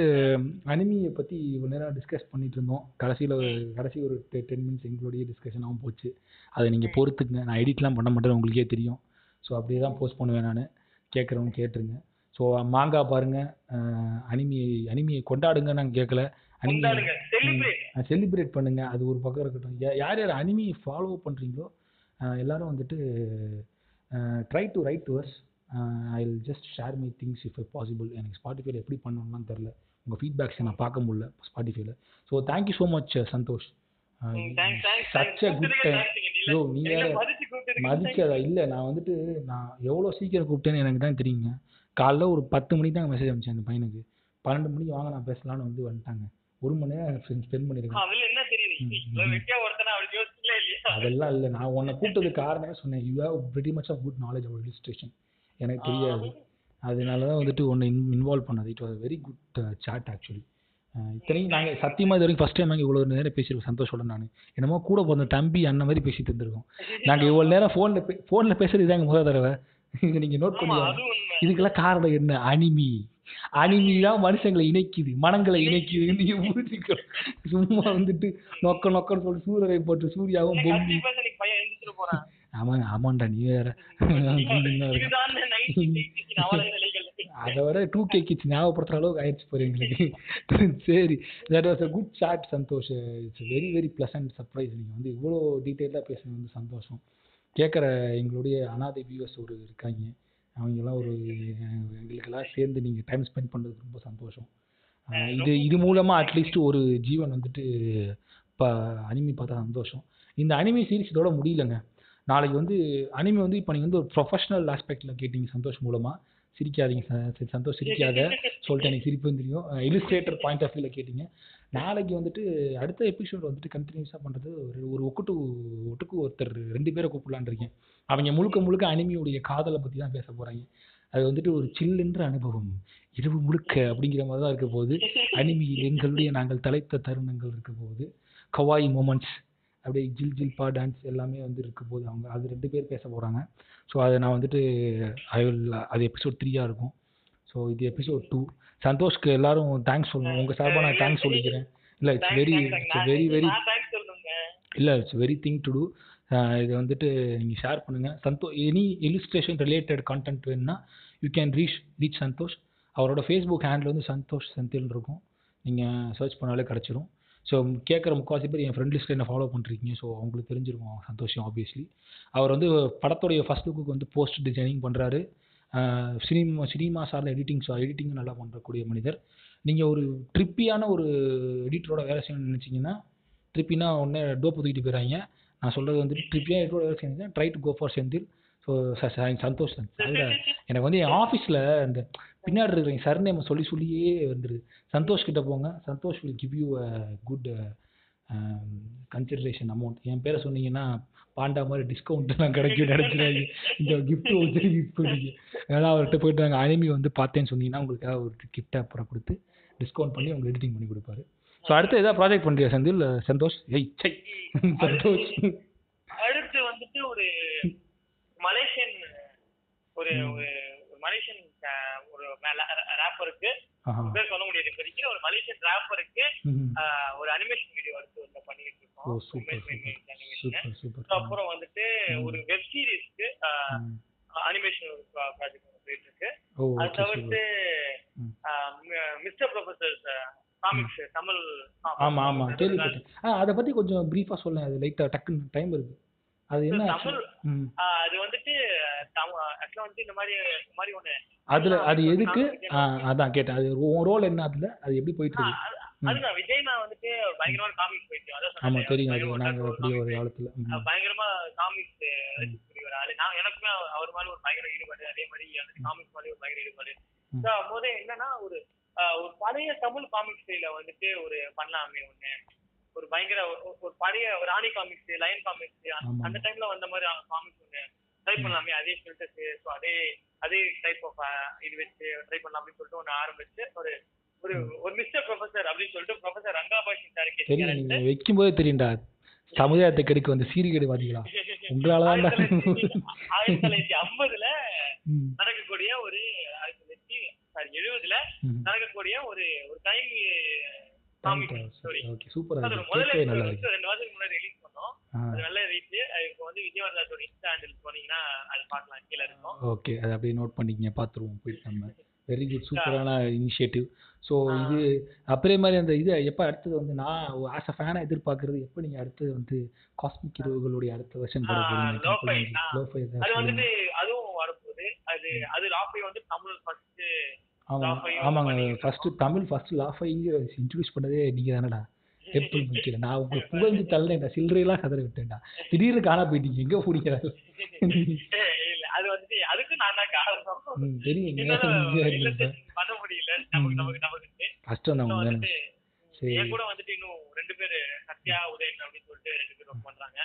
அனிமியை பற்றி இவ்வளோ நேரம் டிஸ்கஸ் பண்ணிட்டு இருந்தோம். கடைசியில் கடைசி ஒரு டென் மினிட்ஸ் எங்களுடைய டிஸ்கஷனாகவும் போச்சு. அதை நீங்கள் பொறுத்துக்குங்க. நான் எடிட்லாம் பண்ண மாட்டேன் உங்களுக்கே தெரியும். ஸோ அப்படியே தான் போஸ்ட் பண்ணுவேன் நான். கேட்குறவங்க கேட்டுருங்க. ஸோ மாங்கா பாருங்க. அனிமி அனிமியை கொண்டாடுங்க நான் கேட்கல. அனிமி கொண்டாடுங்க. செலிப்ரேட் செலிப்ரேட் பண்ணுங்க. அது ஒரு பக்கம் இருக்கட்டும். யார் யார் அனிமி ஃபாலோ பண்ணுறீங்களோ எல்லாரும் வந்துட்டு try to write to us I will just share my things if possible எனக்கு ஸ்பாட்டிஃபைல எப்படி பண்ணணும்லாம் தெரில உங்கள் ஃபீட்பேக்ஸை நான் பார்க்க முடியல ஸ்பாட்டிஃபைல so thank you so much Santhosh. Such a good time யோ நீ வேற மதிச்சதா இல்லை நான் வந்துட்டு நான் எவ்வளோ சீக்கிரம் கூப்பிட்டேன்னு எனக்கு தான் தெரியுங்க. காலைல ஒரு பத்து மணிக்கு தான் மெசேஜ் அனுப்பிச்சேன் அந்த பையனுக்கு. பன்னெண்டு மணிக்கு வாங்க நான் பேசலாம்னு வந்து வந்துட்டாங்க. ஒரு மணி நேரம் ஸ்பெண்ட் இல்லையா? அதெல்லாம் இல்லை நான் உன்னை கூப்பிட்டதுக்கு காரணமே சொன்னேன். You have very much of good knowledge our illustration எனக்கு தெரியாது. அதனால தான் வந்துட்டு இன் இன்வால்வ் பண்ணது. It was very good chat actually இத்தனையும் நாங்கள் சத்தியமாக இது வரைக்கும் ஃபஸ்ட் டைம் நாங்கள் இவ்வளோ நேரம் பேசியிருக்கோம் சந்தோஷோட நான். என்னமோ கூட பிறந்த தம்பி அண்ணன் மாதிரி பேசிட்டு இருந்திருக்கோம். நாங்கள் இவ்வளோ நேரம் ஃபோனில் பே ஃபோனில் பேசுறது இதாங்க முதல் தடவை. இது நீங்கள் நோட் ஆமா பண்ணி அது உண்மை. இதுக்கெல்லாம் காரணம் என்ன? அனிமி. அனிமி தான் மனுஷங்களை இணைக்குது மனங்களை இணைக்குது நீங்க புரிஞ்சுக்கணும். சும்மா வந்துட்டு நொக்க நொக்கன்னு சொல்லிட்டு சூரியனை போட்டு சூர்யாவும் பொம்மி. ஆமாங்க ஆமாண்டா நீ வேற. அதை விட டூ கே கிட்ஸ் ஞாபகப்படுத்துற அளவுக்கு ஆயிடுச்சு போற எங்களுக்கு. சரி that was a good chat Santhosh. It's very very pleasant surprise நீங்கள் வந்து இவ்வளோ டீட்டெயிலாக பேசுனது வந்து சந்தோஷம். கேட்குற எங்களுடைய அனாதை வியூவர்ஸ் ஒரு இருக்காங்க. அவங்கெல்லாம் ஒரு எங்களுக்கெல்லாம் சேர்ந்து நீங்கள் டைம் ஸ்பெண்ட் பண்ணுறது ரொம்ப சந்தோஷம். இது இது மூலமாக அட்லீஸ்ட் ஒரு ஜீவன் வந்துட்டு இப்போ அனிமி பார்த்தா சந்தோஷம். இந்த அனிமி சீரிஸ் இதோட முடியலங்க. நாளைக்கு வந்து அனிமி வந்து இப்போ நீங்கள் வந்து ஒரு ப்ரொஃபஷனல் ஆஸ்பெக்டில் கேட்டீங்க சந்தோஷ் மூலமாக சிரிக்காதீங்க சரி, சந்தோஷ் சிரிக்காத. சொல்லிட்டு எனக்கு சிரிப்பு தெரியும். இலிஸ்ட்ரேட்டர் பாயிண்ட் ஆஃப் வியூவில் கேட்டீங்க. நாளைக்கு வந்துட்டு அடுத்த எபிசோட் வந்துட்டு கண்டினியூஸாக பண்ணுறது ஒரு ஒரு ஒக்குட்டு ஒட்டுக்கு ஒருத்தர் ரெண்டு பேரை கூப்பிடலான்னு இருக்கேன். அவங்க முழுக்க முழுக்க அனிமியுடைய காதலை பற்றி தான் பேச போகிறாங்க அது வந்துட்டு ஒரு சில்லுன்ற அனுபவம். இரவு முழுக்க அப்படிங்கிற மாதிரி தான் இருக்க போகுது. அனிமியில் எங்களுடைய நாங்கள் தலைத்த தருணங்கள் இருக்க போகுது. கவாய் மூமெண்ட்ஸ் அப்படியே ஜில் ஜில்பா டான்ஸ் எல்லாமே வந்து இருக்க போகுது அவங்க அது ரெண்டு பேர் பேச போகிறாங்க ஸோ அதை நான் வந்துட்டு ஐ வில் அது எபிசோட் த்ரீயாக இருக்கும். ஸோ இது எபிசோட் டூ சந்தோஷ்க்கு எல்லாரும் தேங்க்ஸ் சொல்லணும் உங்கள் சார்பாக நான் தேங்க்ஸ் சொல்லிக்கிறேன். இல்லை it's very it's very very இல்லை it's very thing to do இது வந்துட்டு நீங்கள் ஷேர் பண்ணுங்கள் சந்தோ எனி இல்லுஸ்ட்ரேஷன் ரிலேட்டட் கான்டென்ட் வேணும்னா you can reach reach Santhosh. அவரோட ஃபேஸ்புக் ஹேண்டில் வந்து சந்தோஷ் செந்தில் இருக்கும். நீங்கள் சர்ச் பண்ணாலே கிடச்சிரும். ஸோ கேட்குற முக்கால்வாசி பேர் என் ஃப்ரெண்ட் லிஸ்ட்டில் என்ன ஃபாலோ பண்ணுறீங்க ஸோ அவங்களுக்கு தெரிஞ்சிருக்கும் சந்தோஷம் ஆப்வியஸ்லி அவர் வந்து படத்துடைய ஃபஸ்ட் லுக்கு வந்து போஸ்ட் டிசைனிங் பண்ணுறாரு சினிமா சினிமா சார்ந்த எடிட்டிங் ஸோ எடிட்டிங்கும் நல்லா பண்ணுறக்கூடிய மனிதர். நீங்கள் ஒரு ட்ரிப்பியான ஒரு எடிட்டரோட வேலை செய்யணும்னு நினச்சிங்கன்னா ட்ரிப்பினா உடனே டோப்பு தூக்கிட்டு போயிடுறாங்க நான் சொல்கிறது வந்துட்டு ட்ரிப்பியாக எடிட்டரோட வேலை செஞ்சேன் try to go for Senthil so Santhosh எனக்கு வந்து என் ஆஃபீஸில் இந்த பின்னாடி இருக்கிற சர் நேம் சொல்லி சொல்லியே வந்துரு. சந்தோஷ் கிட்ட போங்க. Santhosh will give you a good consideration amount என் பேரை சொன்னீங்கன்னா பாண்டா மாதிரி டிஸ்கவுண்ட்லாம் கிடைக்கும் நினச்சிடாங்க இந்த கிஃப்ட் வச்சு பண்ணீங்க ஏன்னா அவர்கிட்ட போயிட்டு நாங்கள் அனிமி வந்து பார்த்தேன்னு சொன்னீங்கன்னா உங்களுக்காக ஒரு கிஃப்ட் அப்புறம் கொடுத்து டிஸ்கவுண்ட் பண்ணி உங்களுக்கு எடிட்டிங் பண்ணி கொடுப்பாரு. ஸோ அடுத்து எதாவது ப்ராஜெக்ட் பண்ணுறியா செந்தில்? சந்தோஷ்? ஏய் சை. சந்தோஷ் அடுத்து வந்துட்டு ஒரு மலேசியன் ஒரு. ஒரு மலேசியன் ஒரு ரேப்பருக்கு பேர் சொல்ல முடியாது. இப்போதைக்கு ஒரு மலேசியன் ரேப்பருக்கு ஒரு அனிமேஷன் வீடியோ எடுத்து வந்து பண்ணிட்டு இருக்கோம். அப்புறம் வந்துட்டு. ஒரு வெப் சீரிஸ்க்கு. அனிமேஷன் ஒரு ப்ராஜெக்ட் போயிட்டு இருக்கு. அது தவிர்த்து. மிஸ்டர் ப்ரொஃபசர் காமிக்ஸ் தமிழ் ஆமாம் ஆமாம் கேள்விப்பட்டேன் அதை பற்றி கொஞ்சம் ப்ரீஃபாக சொல்லேன். அது லைட்டாக டக்குன்னு டைம் இருக்கு. அது என்ன தமிழ் அது வந்துட்டு ஆக்சுவலா வந்து இந்த மாதிரி இந்த மாதிரி ஒண்ணு அதில் அது எதுக்கு? அதான் கேட்டேன். அது உன் ரோல் என்ன அதில்? அது எப்படி போயிட்டு இருக்கு. அதுதான் விஜய் நான் வந்துட்டு பயங்கரமான காமிக்ஸ் போயிட்டு அதான் தெரியும் அது. ஒரு. காலத்தில் பயங்கரமா காமிக்ஸ் ரசிக்கக்கூடிய ஆளு. நான் எனக்குமே அவர் மேல ஒரு பயங்கர ஈடுபாடு. அதே மாதிரி அந்த காமிக்ஸ் மேலே ஒரு பயங்கர ஈடுபாடு. போது என்னன்னா ஒரு ஒரு பழைய தமிழ் காமிக்ஸ்ல வந்துட்டு ஒரு பண்ணலாமே ஒண்ணு. ஒரு பயங்கர ஒரு- ஒரு பழைய ராணி காமிக்ஸ் லயன் காமிக்ஸ். அந்த டைம்ல வந்த மாதிரி காமிக்ஸ் ஒண்ணு ட்ரை பண்ணலாமே. அதே ஃபில்டர்ஸ் ஸோ அதே அதே டைப் ஆஃப் இது வச்சு ட்ரை பண்ணலாம் அப்படின்னு சொல்லிட்டு ஒன்று ஆரம்பிச்சு ஒரு ஒரு ஒரு மிஸ்டர் ப்ரொஃபசர் அப்படின்னு சொல்லிட்டு ப்ரொஃபசர் ரங்காபாஷி தெரியும் சாருக்கு நீங்கள் வைக்கும்போதே தெரியும்டா சமுதாயத்தை கெடுக்க வந்து சீர்கேடு பார்த்தீங்களா உங்களால. ஆயிரத்தி தொள்ளாயிரத்தி ஐம்பதுல நடக்கக்கூடிய ஒரு ஆயிரத்தி தொள்ளாயிரத்தி சாரி எழுபதுல நடக்கக்கூடிய ஒரு ஒரு டைம் ஓகே சூப்பராக அது இருக்கு முதல்ல நல்லா இருக்கு. ரெண்டு மாதத்துக்கு முன்னாடி ரிலீஸ் பண்ணோம். அது நல்ல ரீச் இப்போ வந்து விஜயவர்தாஸோட இன்ஸ்டா ஹேண்டில் போனீங்கன்னா அது பார்க்கலாம் கீழே இருக்கும். ஓகே அதை அப்படியே நோட் பண்ணிக்கங்க பார்த்துருவோம் போயிட்டு நம்ம. வெரி குட் சூப்பரான இனிஷியேட்டிவ் ஸோ. இது அப்படியே மாதிரி அந்த இது எப்போ அடுத்தது வந்து நான் ஆஸ் அ ஃபேனாக எதிர்பார்க்கறது எப்போ நீங்கள் அடுத்தது வந்து காஸ்மிக் இரவுகளுடைய அடுத்த போட. லோஃபை அது வந்துட்டு அதுவும் வரப்போகுது அது அது லாஃபை வந்து தமிழ் ஃபர்ஸ்ட் ஆமாம் ஆமாங்க. ஃபஸ்ட்டு தமிழ் ஃபஸ்ட்டு லாஃபைங்க இன்ட்ரடியூஸ் பண்ணதே நீங்கள் தானடா. ஏப்ரல் முடிக்கல நான் உங்களுக்கு புகழ்ந்து தள்ளேன்டா சில்லறையெல்லாம் கதற விட்டேன்டா. திடீர்னு காணா போயிட்டீங்க. எங்கே பிடிக்கிறாரு இல்ல அது வந்து அதுக்கு நான் தான் காரணம். தெரியும் பண்ண முடியல. நமக்கு நமக்கு நமக்கு. கஷ்டம் தான். என் கூட வந்துட்டு இன்னும் ரெண்டு பேரு சத்யா உதயன் அப்படின்னு சொல்லிட்டு ரெண்டு பேர் ஒர்க் பண்றாங்க.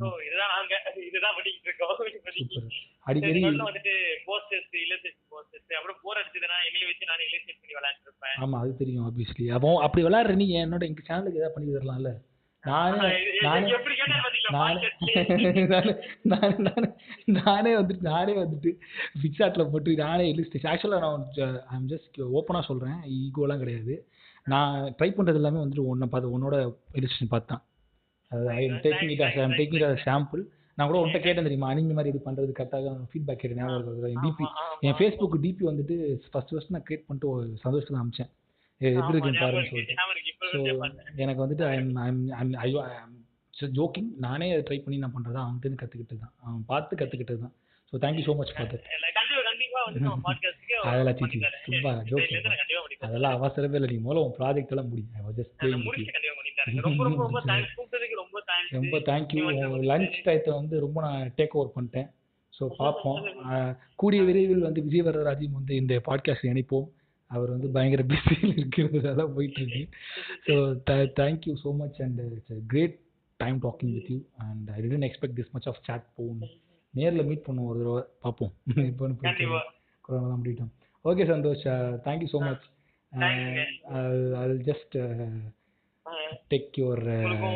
சோ இதுதான் நாங்க. இதுதான் பண்ணிக்கிட்டு இருக்கோம். அடிக்கடி வந்துட்டு போஸ்டர்ஸ் இல்லஸ்ட்ரேஷன் போஸ்டர்ஸ் அப்புறம் போர் அடிச்சதுன்னா என்னைய வச்சு நான் இல்லஸ்ட்ரேட் பண்ணி விளையாண்டு இருப்பேன். ஆமா அது தெரியும் ஆப்வியஸ்லி அப்போ அப்படி விளையாடுற நீ என்னோட எங்க சேனலுக்கு ஏதாவது பண்ணி தரலாம்ல? நானே நானே வந்துட்டு நானே வந்துட்டு பிக்சாட்டில் போட்டு நானே இல்லஸ்டேஷன் ஆக்சுவலாக நான் ஐம் ஜஸ்ட் ஓப்பனாக சொல்கிறேன் ஈகோலாம் கிடையாது. நான் ட்ரை பண்ணுறது எல்லாமே வந்துட்டு உன்னை பார்த்து உன்னோட இல்லஸ்ட்ரேஷன் பார்த்து தான் I am taking it I am taking it sample நான் கூட உன்கிட்ட கேட்டேன் தெரியுமா? அனிங்க மாதிரி இது பண்ணுறது கரெக்டாக ஃபீட்பேக் கேட்டேன் ஞாபகம் என் டிபி. என் ஃபேஸ்புக் டிபி வந்துட்டு ஃபர்ஸ்ட் ஃபர்ஸ்ட் நான் கிரியேட் பண்ணிட்டு ஒரு சந்தோஷத்தில் அமிச்சேன். எப்படி இருக்குன்னு இருக்கு, சொல்லிட்டு. ஸோ. எனக்கு வந்துட்டு I'm I'm I'm I joking நானே அதை ட்ரை பண்ணி நான் பண்ணுறது அவன்கிட்ட கற்றுக்கிட்டு தான் அவன் பார்த்து கற்றுக்கிட்டது தான் so thank you so much for that அதெல்லாம் சீச்சி. சும்மா ஜோக். அதெல்லாம் அவசரமே இல்லை நீ உன் ப்ராஜெக்ட் எல்லாம் முடியும் ஜஸ்ட். ரொம்ப தேங்க்யூ லஞ்ச் டயத்தை வந்து ரொம்ப நான் டேக் ஓவர் பண்ணிட்டேன். ஸோ பார்ப்போம். கூடிய விரைவில் வந்து விஜய் வரராஜையும் வந்து இந்த பாட்காஸ்ட் இணைப்போம். அவர் வந்து பயங்கர பிஸியில் இருக்கிறதுனால போயிட்டு இருக்கு so thank you so much and it's great time talking with you and I didn't expect this much of chat போகணும். நேரில் மீட் பண்ணுவோம் ஒரு தடவை. பார்ப்போம். இப்போ கண்டிப்பா கொரோனா தான் முடியட்டும். Okay Santhosh. Thank you so much I just take your ஒரு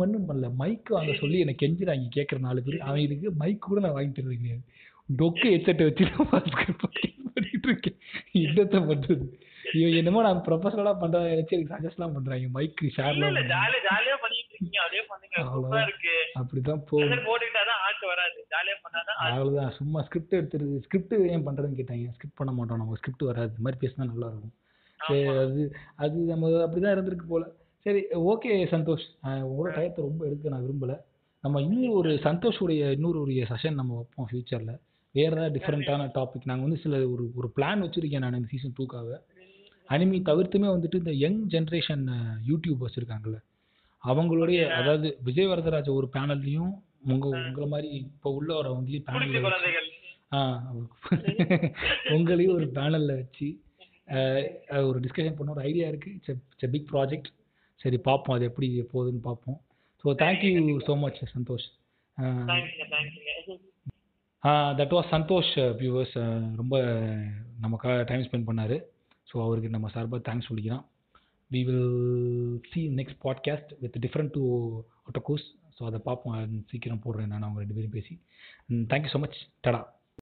மண்ணும் பண்ணல. மைக்கு வாங்க சொல்லி எனக்கு கெஞ்சுறாங்க கேட்குற நாலு பேர். அவன் இதுக்கு மைக் கூட நான் வாங்கி கிடையாது டொக்கு ஹெட்செட்டை வச்சு நான் பண்ணிட்டு இருக்கேன். என்னத்தை பண்றது? இவன் என்னமோ நான் ப்ரொஃபஷனலாக பண்ணுறேன் நினைச்சு எனக்கு சஜஸ்ட்லாம் பண்றாங்க. மைக்கு இல்ல ஷேர்லாம் இல்ல ஜாலியா ஜாலியா பண்ணிட்டு இருக்கீங்க. அதே பண்ணுங்க. சூப்பரா இருக்கு. அப்படிதான் போகும். பிரஷர் போட்டுக்கிட்டாதான் ஆட்டு வராது. ஜாலியா பண்ணாதான் ஆட்டு அவ்வளோதான் சும்மா ஸ்கிரிப்ட் எடுத்துருது ஸ்கிரிப்ட் ஏன் பண்ணுறதுன்னு கேட்டாங்க. ஸ்கிரிப்ட் பண்ண மாட்டோம் நம்ம. ஸ்கிரிப்ட் வராது. இது மாதிரி பேசினா நல்லா இருக்கும் சரி அது அது நம்ம அப்படிதான் இருந்திருக்கு போல. சரி ஓகே சந்தோஷ். உங்களோட டயத்தை ரொம்ப எடுக்க நான் விரும்பல. நம்ம இன்னொரு ஒரு சந்தோஷுடைய இன்னொரு ஒரு செஷன் நம்ம வைப்போம் ஃபியூச்சரில் வேற ஏதாவது டிஃப்ரெண்ட்டான டாபிக் நாங்கள் வந்து சில ஒரு ஒரு பிளான் வச்சிருக்கேன் நான் இந்த சீசன் டூக்காக அனிமி தவிர்த்துமே வந்துட்டு இந்த யங் ஜென்ரேஷன் யூடியூபர்ஸ் இருக்காங்கல்ல. அவங்களுடைய அதாவது விஜய் வரதராஜ ஒரு பேனல்லையும் உங்க உங்களை மாதிரி இப்போ உள்ள வரவங்களையும் பேனல் ஆ உங்களையும் ஒரு பேனலில் வச்சு ஒரு டிஸ்கஷன் பண்ண ஒரு ஐடியா இருக்குது இட்ஸ் பிக் ப்ராஜெக்ட் சரி பார்ப்போம் அது எப்படி போகுதுன்னு பார்ப்போம் so thank you so much Santhosh. That was Santhosh viewers ரொம்ப நமக்காக டைம் ஸ்பெண்ட் பண்ணார். ஸோ அவருக்கு நம்ம சார்பாக தேங்க்ஸ் சொல்லிக்கிறோம். We will see next podcast with different two otakus so அதை பார்ப்போம். சீக்கிரம் போடுறேன் நான் அவங்க ரெண்டு பேரும் பேசி. தேங்க்யூ ஸோ மச் டடா